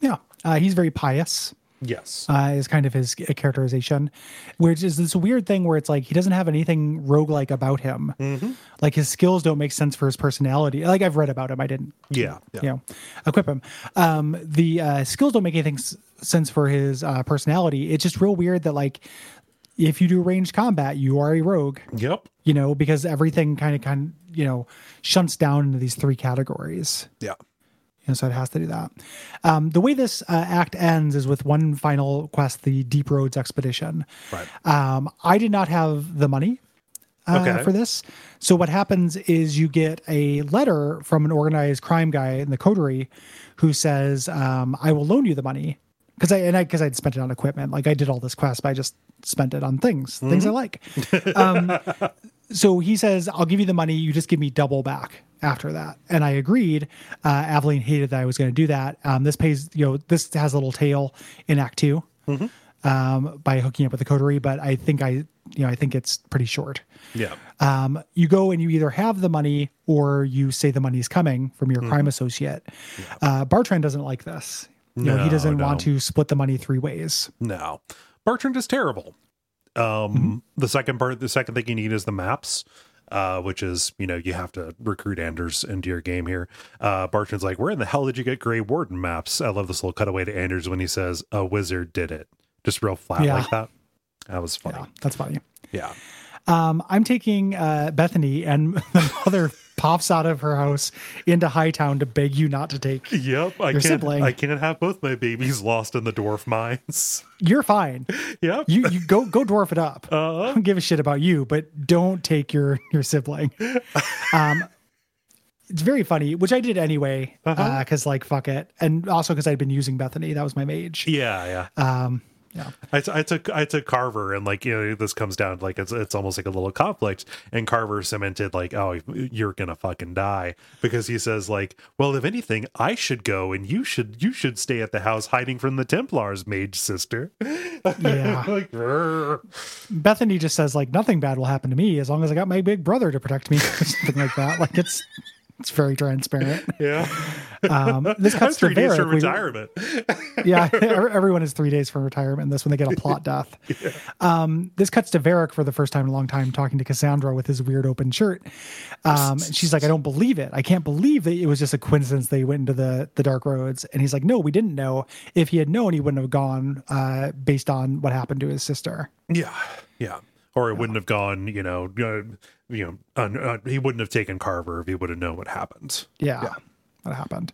yeah, uh, he's very pious. Yes uh, is kind of his characterization, which is this weird thing where it's like he doesn't have anything roguelike about him. Mm-hmm. Like his skills don't make sense for his personality. Like I've read about him, I didn't, yeah yeah you know, equip him. Um, the uh, skills don't make anything s- sense for his uh, personality. It's just real weird that like if you do ranged combat, you are a rogue. yep You know, because everything kind of kind you know shunts down into these three categories. yeah You know, so it has to do that. Um, the way this uh, act ends is with one final quest, the Deep Roads Expedition. right Um, I did not have the money uh, Okay. for this. So what happens is you get a letter from an organized crime guy in the coterie who says, um, "I will loan you the money." Because I and I because I'd spent it on equipment, like I did all this quest, but I just spent it on things, things I like. Um, so he says, "I'll give you the money. You just give me double back after that." And I agreed. Uh, Aveline hated that I was going to do that. Um, this pays, you know, this has a little tail in Act 2 um, by hooking up with the coterie, but I think I, you know, I think it's pretty short. yeah Um, you go and you either have the money or you say the money's coming from your crime associate. Uh, Bartrand doesn't like this. You know, he doesn't no. want to split the money three ways. no bartrand is terrible um the second part the second thing you need is the maps uh, which is you know you have to recruit Anders into your game here. Uh, Bartrand's like, "Where in the hell did you get Grey Warden maps?" I love this little cutaway to Anders when he says, "A wizard did it," just real flat Yeah. like that. That was funny. Yeah, that's funny. Yeah, Um, I'm taking uh, Bethany, and the mother pops out of her house into Hightown to beg you not to take. yep. I Your can't. sibling. I can't have both my babies lost in the dwarf mines. You're fine. yep. You you go go dwarf it up. I Uh, don't give a shit about you, but don't take your your sibling. Um, it's very funny, which I did anyway, Uh-huh. because like fuck it, and also because I'd been using Bethany. That was my mage. yeah, yeah. Um, yeah, I, took I took Carver and like you know this comes down like it's it's almost like a little conflict and Carver cemented like oh you're gonna fucking die because he says like well if anything I should go and you should you should stay at the house hiding from the Templars mage sister Yeah. like. Bethany just says like nothing bad will happen to me as long as I got my big brother to protect me, or something like that. Like it's it's very transparent. yeah Um, this that's cuts to three days Varric. from We- retirement yeah, everyone is three days from retirement. This when they get a plot death. Um, this cuts to Varric for the first time in a long time, talking to Cassandra with his weird open shirt. Um, and she's like, "I don't believe it. I can't believe that it was just a coincidence they went into the the dark roads." And he's like, "No, we didn't know. If he had known, he wouldn't have gone uh, based on what happened to his sister." yeah yeah or it wouldn't have gone you know uh, you know uh, he wouldn't have taken Carver if he would have known what happened Yeah. That happened.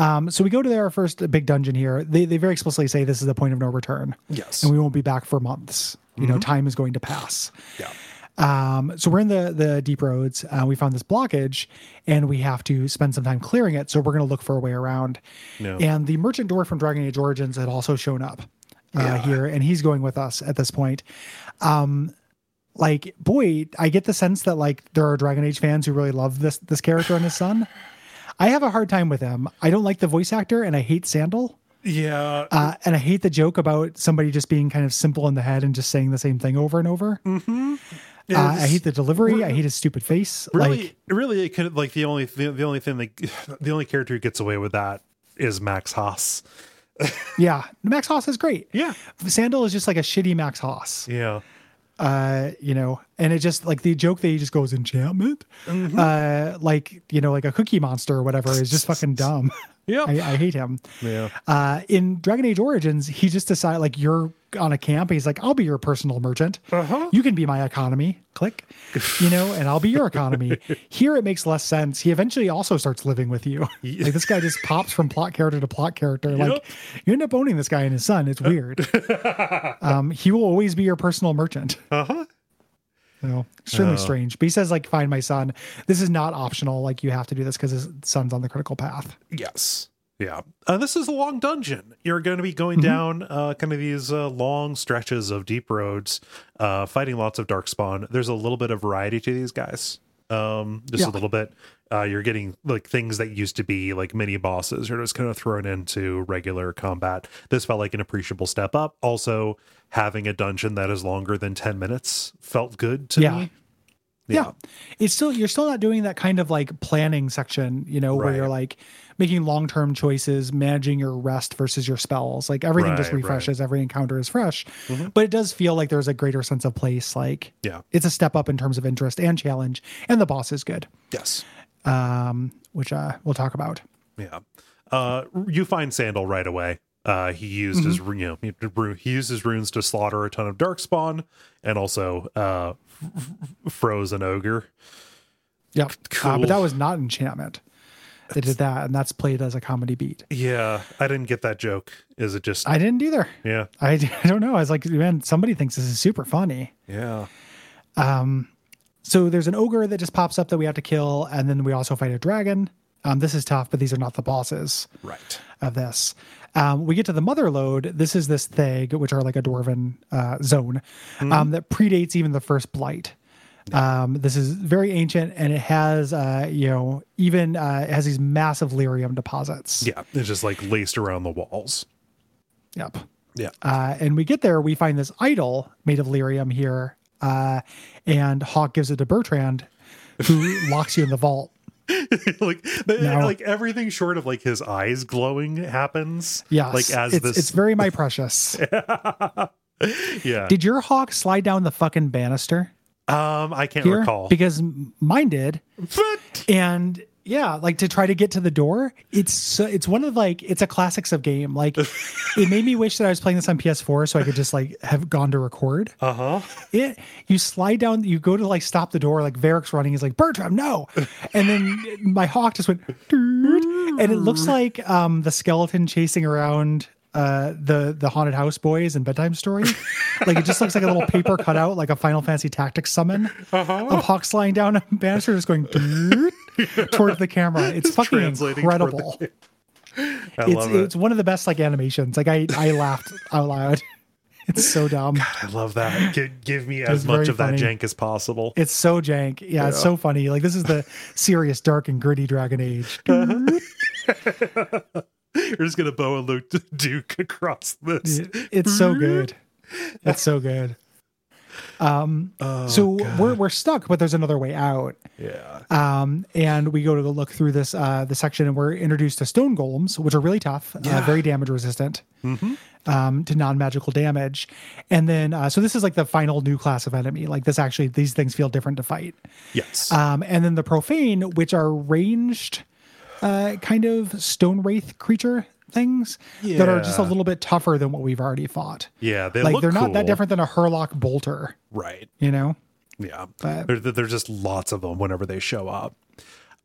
Um, so we go to our first big dungeon here. They, they very explicitly say this is the point of no return. yes And we won't be back for months. You know, time is going to pass. yeah Um, so we're in the the deep roads. Uh, we found this blockage, and we have to spend some time clearing it. So we're going to look for a way around. Yeah. And the merchant dwarf from Dragon Age Origins had also shown up uh, Yeah. here, and he's going with us at this point. Um, like boy, I get the sense that like there are Dragon Age fans who really love this this character and his son. I have a hard time with him. I don't like the voice actor, and I hate Sandal. yeah Uh, and I hate the joke about somebody just being kind of simple in the head and just saying the same thing over and over. Uh, I hate the delivery. I hate his stupid face. really Like, really it could like the only the, the only thing that the only character who gets away with that is max haas yeah, Max Haas is great. yeah Sandal is just like a shitty Max Haas. yeah Uh, you know, and it just like the joke that he just goes enchantment, Mm-hmm. uh, like you know, like a cookie monster or whatever is just fucking dumb. yeah I, I hate him. yeah Uh, in Dragon Age Origins, he just decided like you're on a camp. He's like, I'll be your personal merchant. Uh-huh. You can be my economy. Click, you know, and I'll be your economy. Here it makes less sense. He eventually also starts living with you. Like this guy just pops from plot character to plot character. Like you end up owning this guy and his son. It's weird. um, he will always be your personal merchant. uh-huh You know, extremely strange. But he says, like, find my son. This is not optional. Like, you have to do this because his son's on the critical path. yes yeah uh, this is a long dungeon you're going to be going down uh kind of these uh, long stretches of deep roads uh fighting lots of dark spawn there's a little bit of variety to these guys um just Yeah. a little bit uh you're getting like things that used to be like mini bosses are just kind of thrown into regular combat this felt like an appreciable step up also having a dungeon that is longer than 10 minutes felt good to Yeah. me Yeah. It's still, you're still not doing that kind of like planning section, you know, where you're like making long term choices, managing your rest versus your spells. Like everything just Right, right. refreshes, every encounter is fresh. But it does feel like there's a greater sense of place. Like yeah it's a step up in terms of interest and challenge. And the boss is good, yes um, which uh, we'll talk about. Yeah. Uh, you find Sandal right away. Uh, he used his you know he, used his runes to slaughter a ton of darkspawn and also uh, f- f- froze an ogre. Yep. Uh, but that was not enchantment. They did that, and that's played as a comedy beat. Yeah, I didn't get that joke. Is it just I didn't either. yeah I, I don't know. I was like, man, somebody thinks this is super funny. yeah So there's an ogre that just pops up that we have to kill, and then we also fight a dragon. Um, this is tough, but these are not the bosses right of this. Um, we get to the mother lode. This is this thaig, which are like a dwarven uh, zone um, that predates even the first blight. Um, this is very ancient, and it has, uh, you know, even uh, it has these massive lyrium deposits. yeah it's just like laced around the walls. Yep. Yeah Uh, and we get there, we find this idol made of lyrium here, uh, and Hawke gives it to Bartrand, who locks you in the vault. like the, No. like everything short of like his eyes glowing happens. Yes, like as it's, this it's very my precious. yeah. Did your hawke slide down the fucking banister? Um, I can't here recall. because mine did, But and yeah, like to try to get to the door. It's so, it's one of like it's a classics of game. Like it made me wish that I was playing this on PS4 so I could just like have gone to record. uh huh. It you slide down, you go to like stop the door, like Varric's running. He's like Bartrand, no, and then my hawke just went, and it looks like um the skeleton chasing around uh the the haunted house boys and bedtime story like it just looks like a little paper cutout like a final fantasy tactics summon Uh-huh. of hawke sliding down a banister just going "Doot," towards the camera it's fucking toward the incredible I it's love it. it's one of the best like animations like i i laughed out loud it's so dumb I love that. Give, give me as much of that jank as possible. It's so jank. Yeah, it's so funny. Like this is the serious, dark, and gritty Dragon Age. You're just gonna bow and Luke Duke across this. It's so good. It's so good. Um, Oh, so we're we're stuck, but there's another way out. yeah. Um, and we go to look through this uh the section, and we're introduced to stone golems, which are really tough, uh, very damage resistant. Um, to non-magical damage, and then uh, so this is like the final new class of enemy. Like this, actually, these things feel different to fight. Yes. Um, and then the profane, which are ranged, uh, kind of stone wraith creature things that are just a little bit tougher than what we've already fought. yeah. They like they're not that different than a Hurlock bolter, Right. you know? Yeah. But- There, there's just lots of them whenever they show up.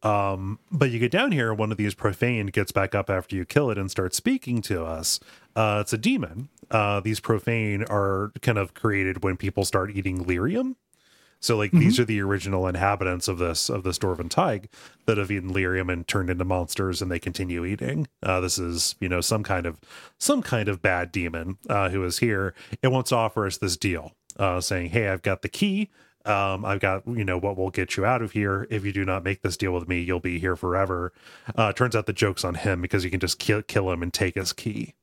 Um, but you get down here, one of these profane gets back up after you kill it and starts speaking to us. Uh, it's a demon. Uh, these profane are kind of created when people start eating lyrium. So like these are the original inhabitants of this of this dwarven thaig that have eaten lyrium and turned into monsters and they continue eating. Uh, this is you know some kind of some kind of bad demon uh, who is here. It wants to offer us this deal, uh, saying, "Hey, I've got the key. Um, I've got you know what will get you out of here. If you do not make this deal with me, you'll be here forever." Uh, turns out the joke's on him because you can just kill kill him and take his key.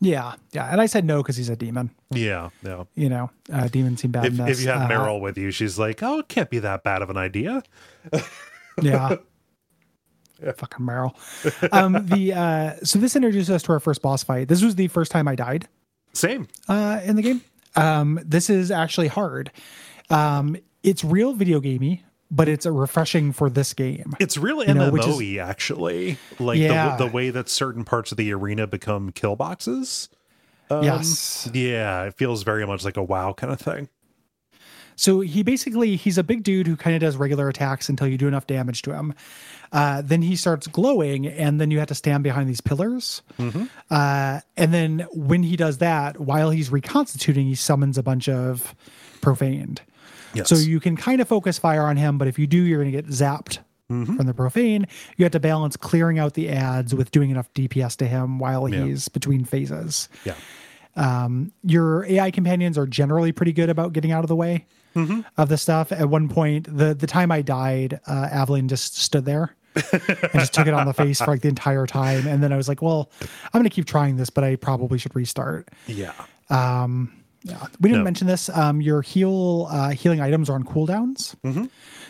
Yeah. Yeah. And I said no because he's a demon. Yeah, yeah. You know, uh, demons seem bad. If, if you have Uh, Merrill with you, she's like, "Oh, it can't be that bad of an idea." Yeah. Fucking Merrill. Um, the uh, so this introduces us to our first boss fight. This was the first time I died. Same. uh, in the game. Um, this is actually hard. Um, it's real video gamey, but it's a refreshing for this game. It's real know, which MMO is- actually. Like Yeah. the, the way that certain parts of the arena become kill boxes. Um, yes. Yeah, it feels very much like a WoW kind of thing. So he basically he's a big dude who kind of does regular attacks until you do enough damage to him. Uh, then he starts glowing, and then you have to stand behind these pillars. Uh, and then when he does that, while he's reconstituting, he summons a bunch of profaned. Yes. So you can kind of focus fire on him, but if you do, you're going to get zapped mm-hmm. from the profane. You have to balance clearing out the ads with doing enough DPS to him while Yeah. he's between phases. yeah. Um, your AI companions are generally pretty good about getting out of the way mm-hmm. of the stuff. At one point, the the time I died, uh, Aveline just stood there and just took it on the face for like the entire time. And then I was like, well, I'm going to keep trying this, but I probably should restart. Yeah. Um, Yeah, we didn't No. mention this. Um, your heal uh, healing items are on cooldowns,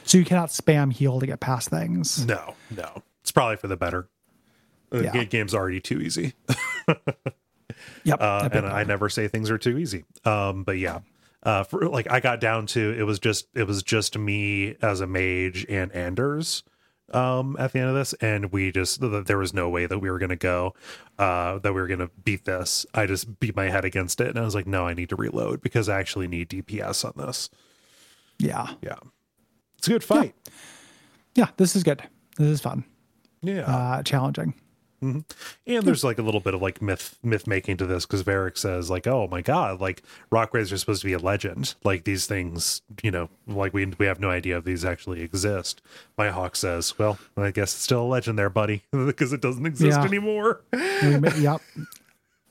so you cannot spam heal to get past things. No, no. It's probably for the better. The Yeah. ga- game's already too easy. Yep, Uh, and I never say things are too easy. Um, but yeah. Uh, for like I got down to it was just it was just me as a mage and Anders um at the end of this and we just th- there was no way that we were going to go uh that we were going to beat this i just beat my head against it and i was like no i need to reload because i actually need dps on this yeah, yeah it's a good fight yeah. This is good. This is fun. yeah, Uh, challenging. And there's like a little bit of like myth myth making to this because Varric says like oh my god like rock wraiths are supposed to be a legend like these things you know like we we have no idea if these actually exist my hawke says well i guess it's still a legend there buddy because it doesn't exist Yeah. anymore We yep.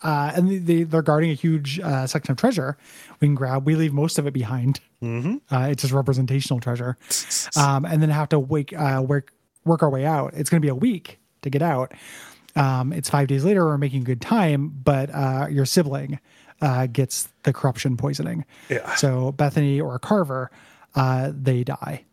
Uh, and they- they, they're guarding a huge uh, section of treasure we can grab. We leave most of it behind. Uh, it's just representational treasure. Um, and then have to wake, uh, work, work our way out. It's going to be a week to get out. Um, it's five days later. We're making good time, but uh, your sibling uh, gets the corruption poisoning. Yeah. So Bethany or Carver, uh, they die.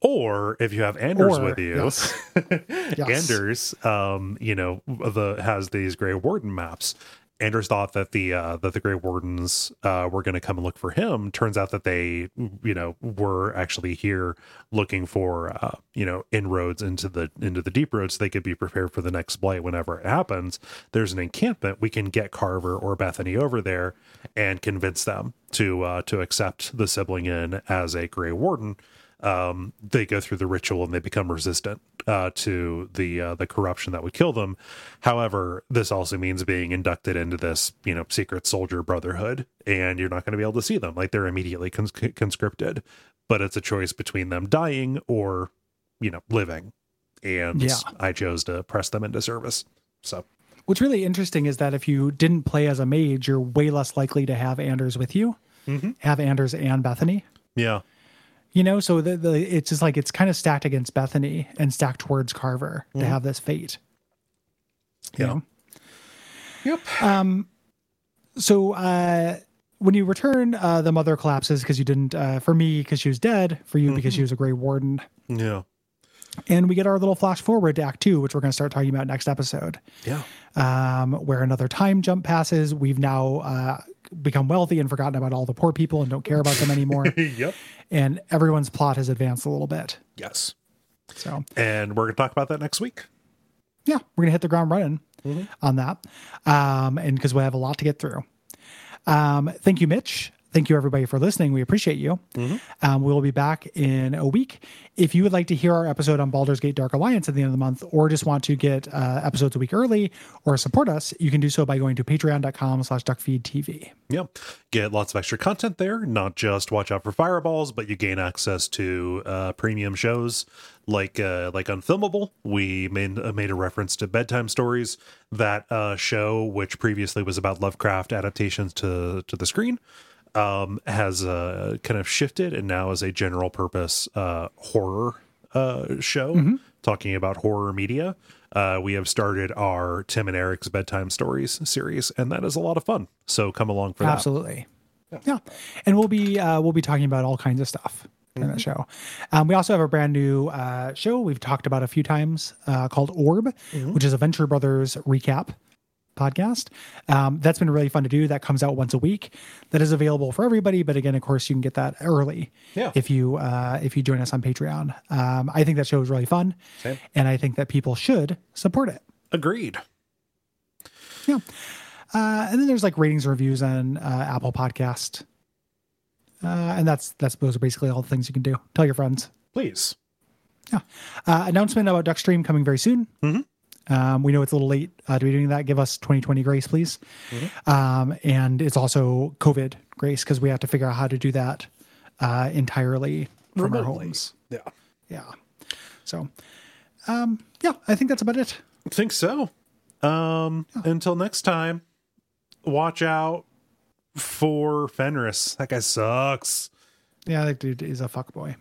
or if you have Anders Or- with you yes. Yes. Anders um you know the has these gray warden maps Anders thought that the uh, that the Grey Wardens uh, were going to come and look for him. Turns out that they, you know, were actually here looking for, uh, you know, inroads into the into the deep roads. So they could be prepared for the next blight whenever it happens. There's an encampment. We can get Carver or Bethany over there and convince them to uh, to accept the sibling in as a Grey Warden um, they go through the ritual and they become resistant uh, to the uh, the corruption that would kill them. However, this also means being inducted into this you know secret soldier brotherhood, and you're not going to be able to see them like they're immediately cons- conscripted. But it's a choice between them dying or you know living, and Yeah. I chose to press them into service. So What's really interesting is that if you didn't play as a mage, you're way less likely to have Anders with you, have Anders and Bethany. yeah, You know, so the, the it's just like it's kind of stacked against Bethany and stacked towards Carver to have this fate. You Yeah. know? yep, So uh when you return, uh the mother collapses because you didn't uh for me because she was dead, for you because she was a Grey Warden. yeah, And we get our little flash forward to Act Two, which we're gonna start talking about next episode. yeah, um, where another time jump passes. We've now uh, become wealthy and forgotten about all the poor people and don't care about them anymore. yep, and everyone's plot has advanced a little bit. yes. So, And we're going to talk about that next week. yeah, we're going to hit the ground running on that. Um, and because we have a lot to get through. Um, thank you, Mitch. Thank you, everybody, for listening. We appreciate you. Um, we will be back in a week. If you would like to hear our episode on Baldur's Gate Dark Alliance at the end of the month, or just want to get uh, episodes a week early or support us, you can do so by going to patreon.com slash duckfeedtv. Yeah. Get lots of extra content there, not just watch out for fireballs, but you gain access to uh, premium shows like uh, like Unfilmable. We made uh, made a reference to bedtime stories. That uh, show, which previously was about Lovecraft adaptations to to the screen, um, has uh, kind of shifted and now is a general purpose uh, horror uh, show talking about horror media. Uh, we have started our Tim and Eric's bedtime stories series, and that is a lot of fun. So come along for that. Absolutely. Yeah. And we'll be uh, we'll be talking about all kinds of stuff in that show. Um, we also have a brand new uh, show we've talked about a few times uh, called Orb, which is a Venture Brothers recap podcast. Um, that's been really fun to do. That comes out once a week. That is available for everybody, but again, of course, you can get that early Yeah. if you uh, if you join us on Patreon. Um, I think that show is really fun, Same. and I think that people should support it. Agreed. Yeah. Uh, and then there's like ratings and reviews on uh, Apple Podcast. Uh, and that's that's those are basically all the things you can do. Tell your friends. Please. Yeah. Uh, announcement about Duckstream coming very soon. Um, we know it's a little late uh, to be doing that. Give us 2020 grace, please. Um, and it's also COVID grace because we have to figure out how to do that uh, entirely from our homes. Yeah. Yeah. So, um, yeah, I think that's about it. I think so. Um, Until next time, watch out for Fenris. That guy sucks. Yeah, that dude is a fuck boy.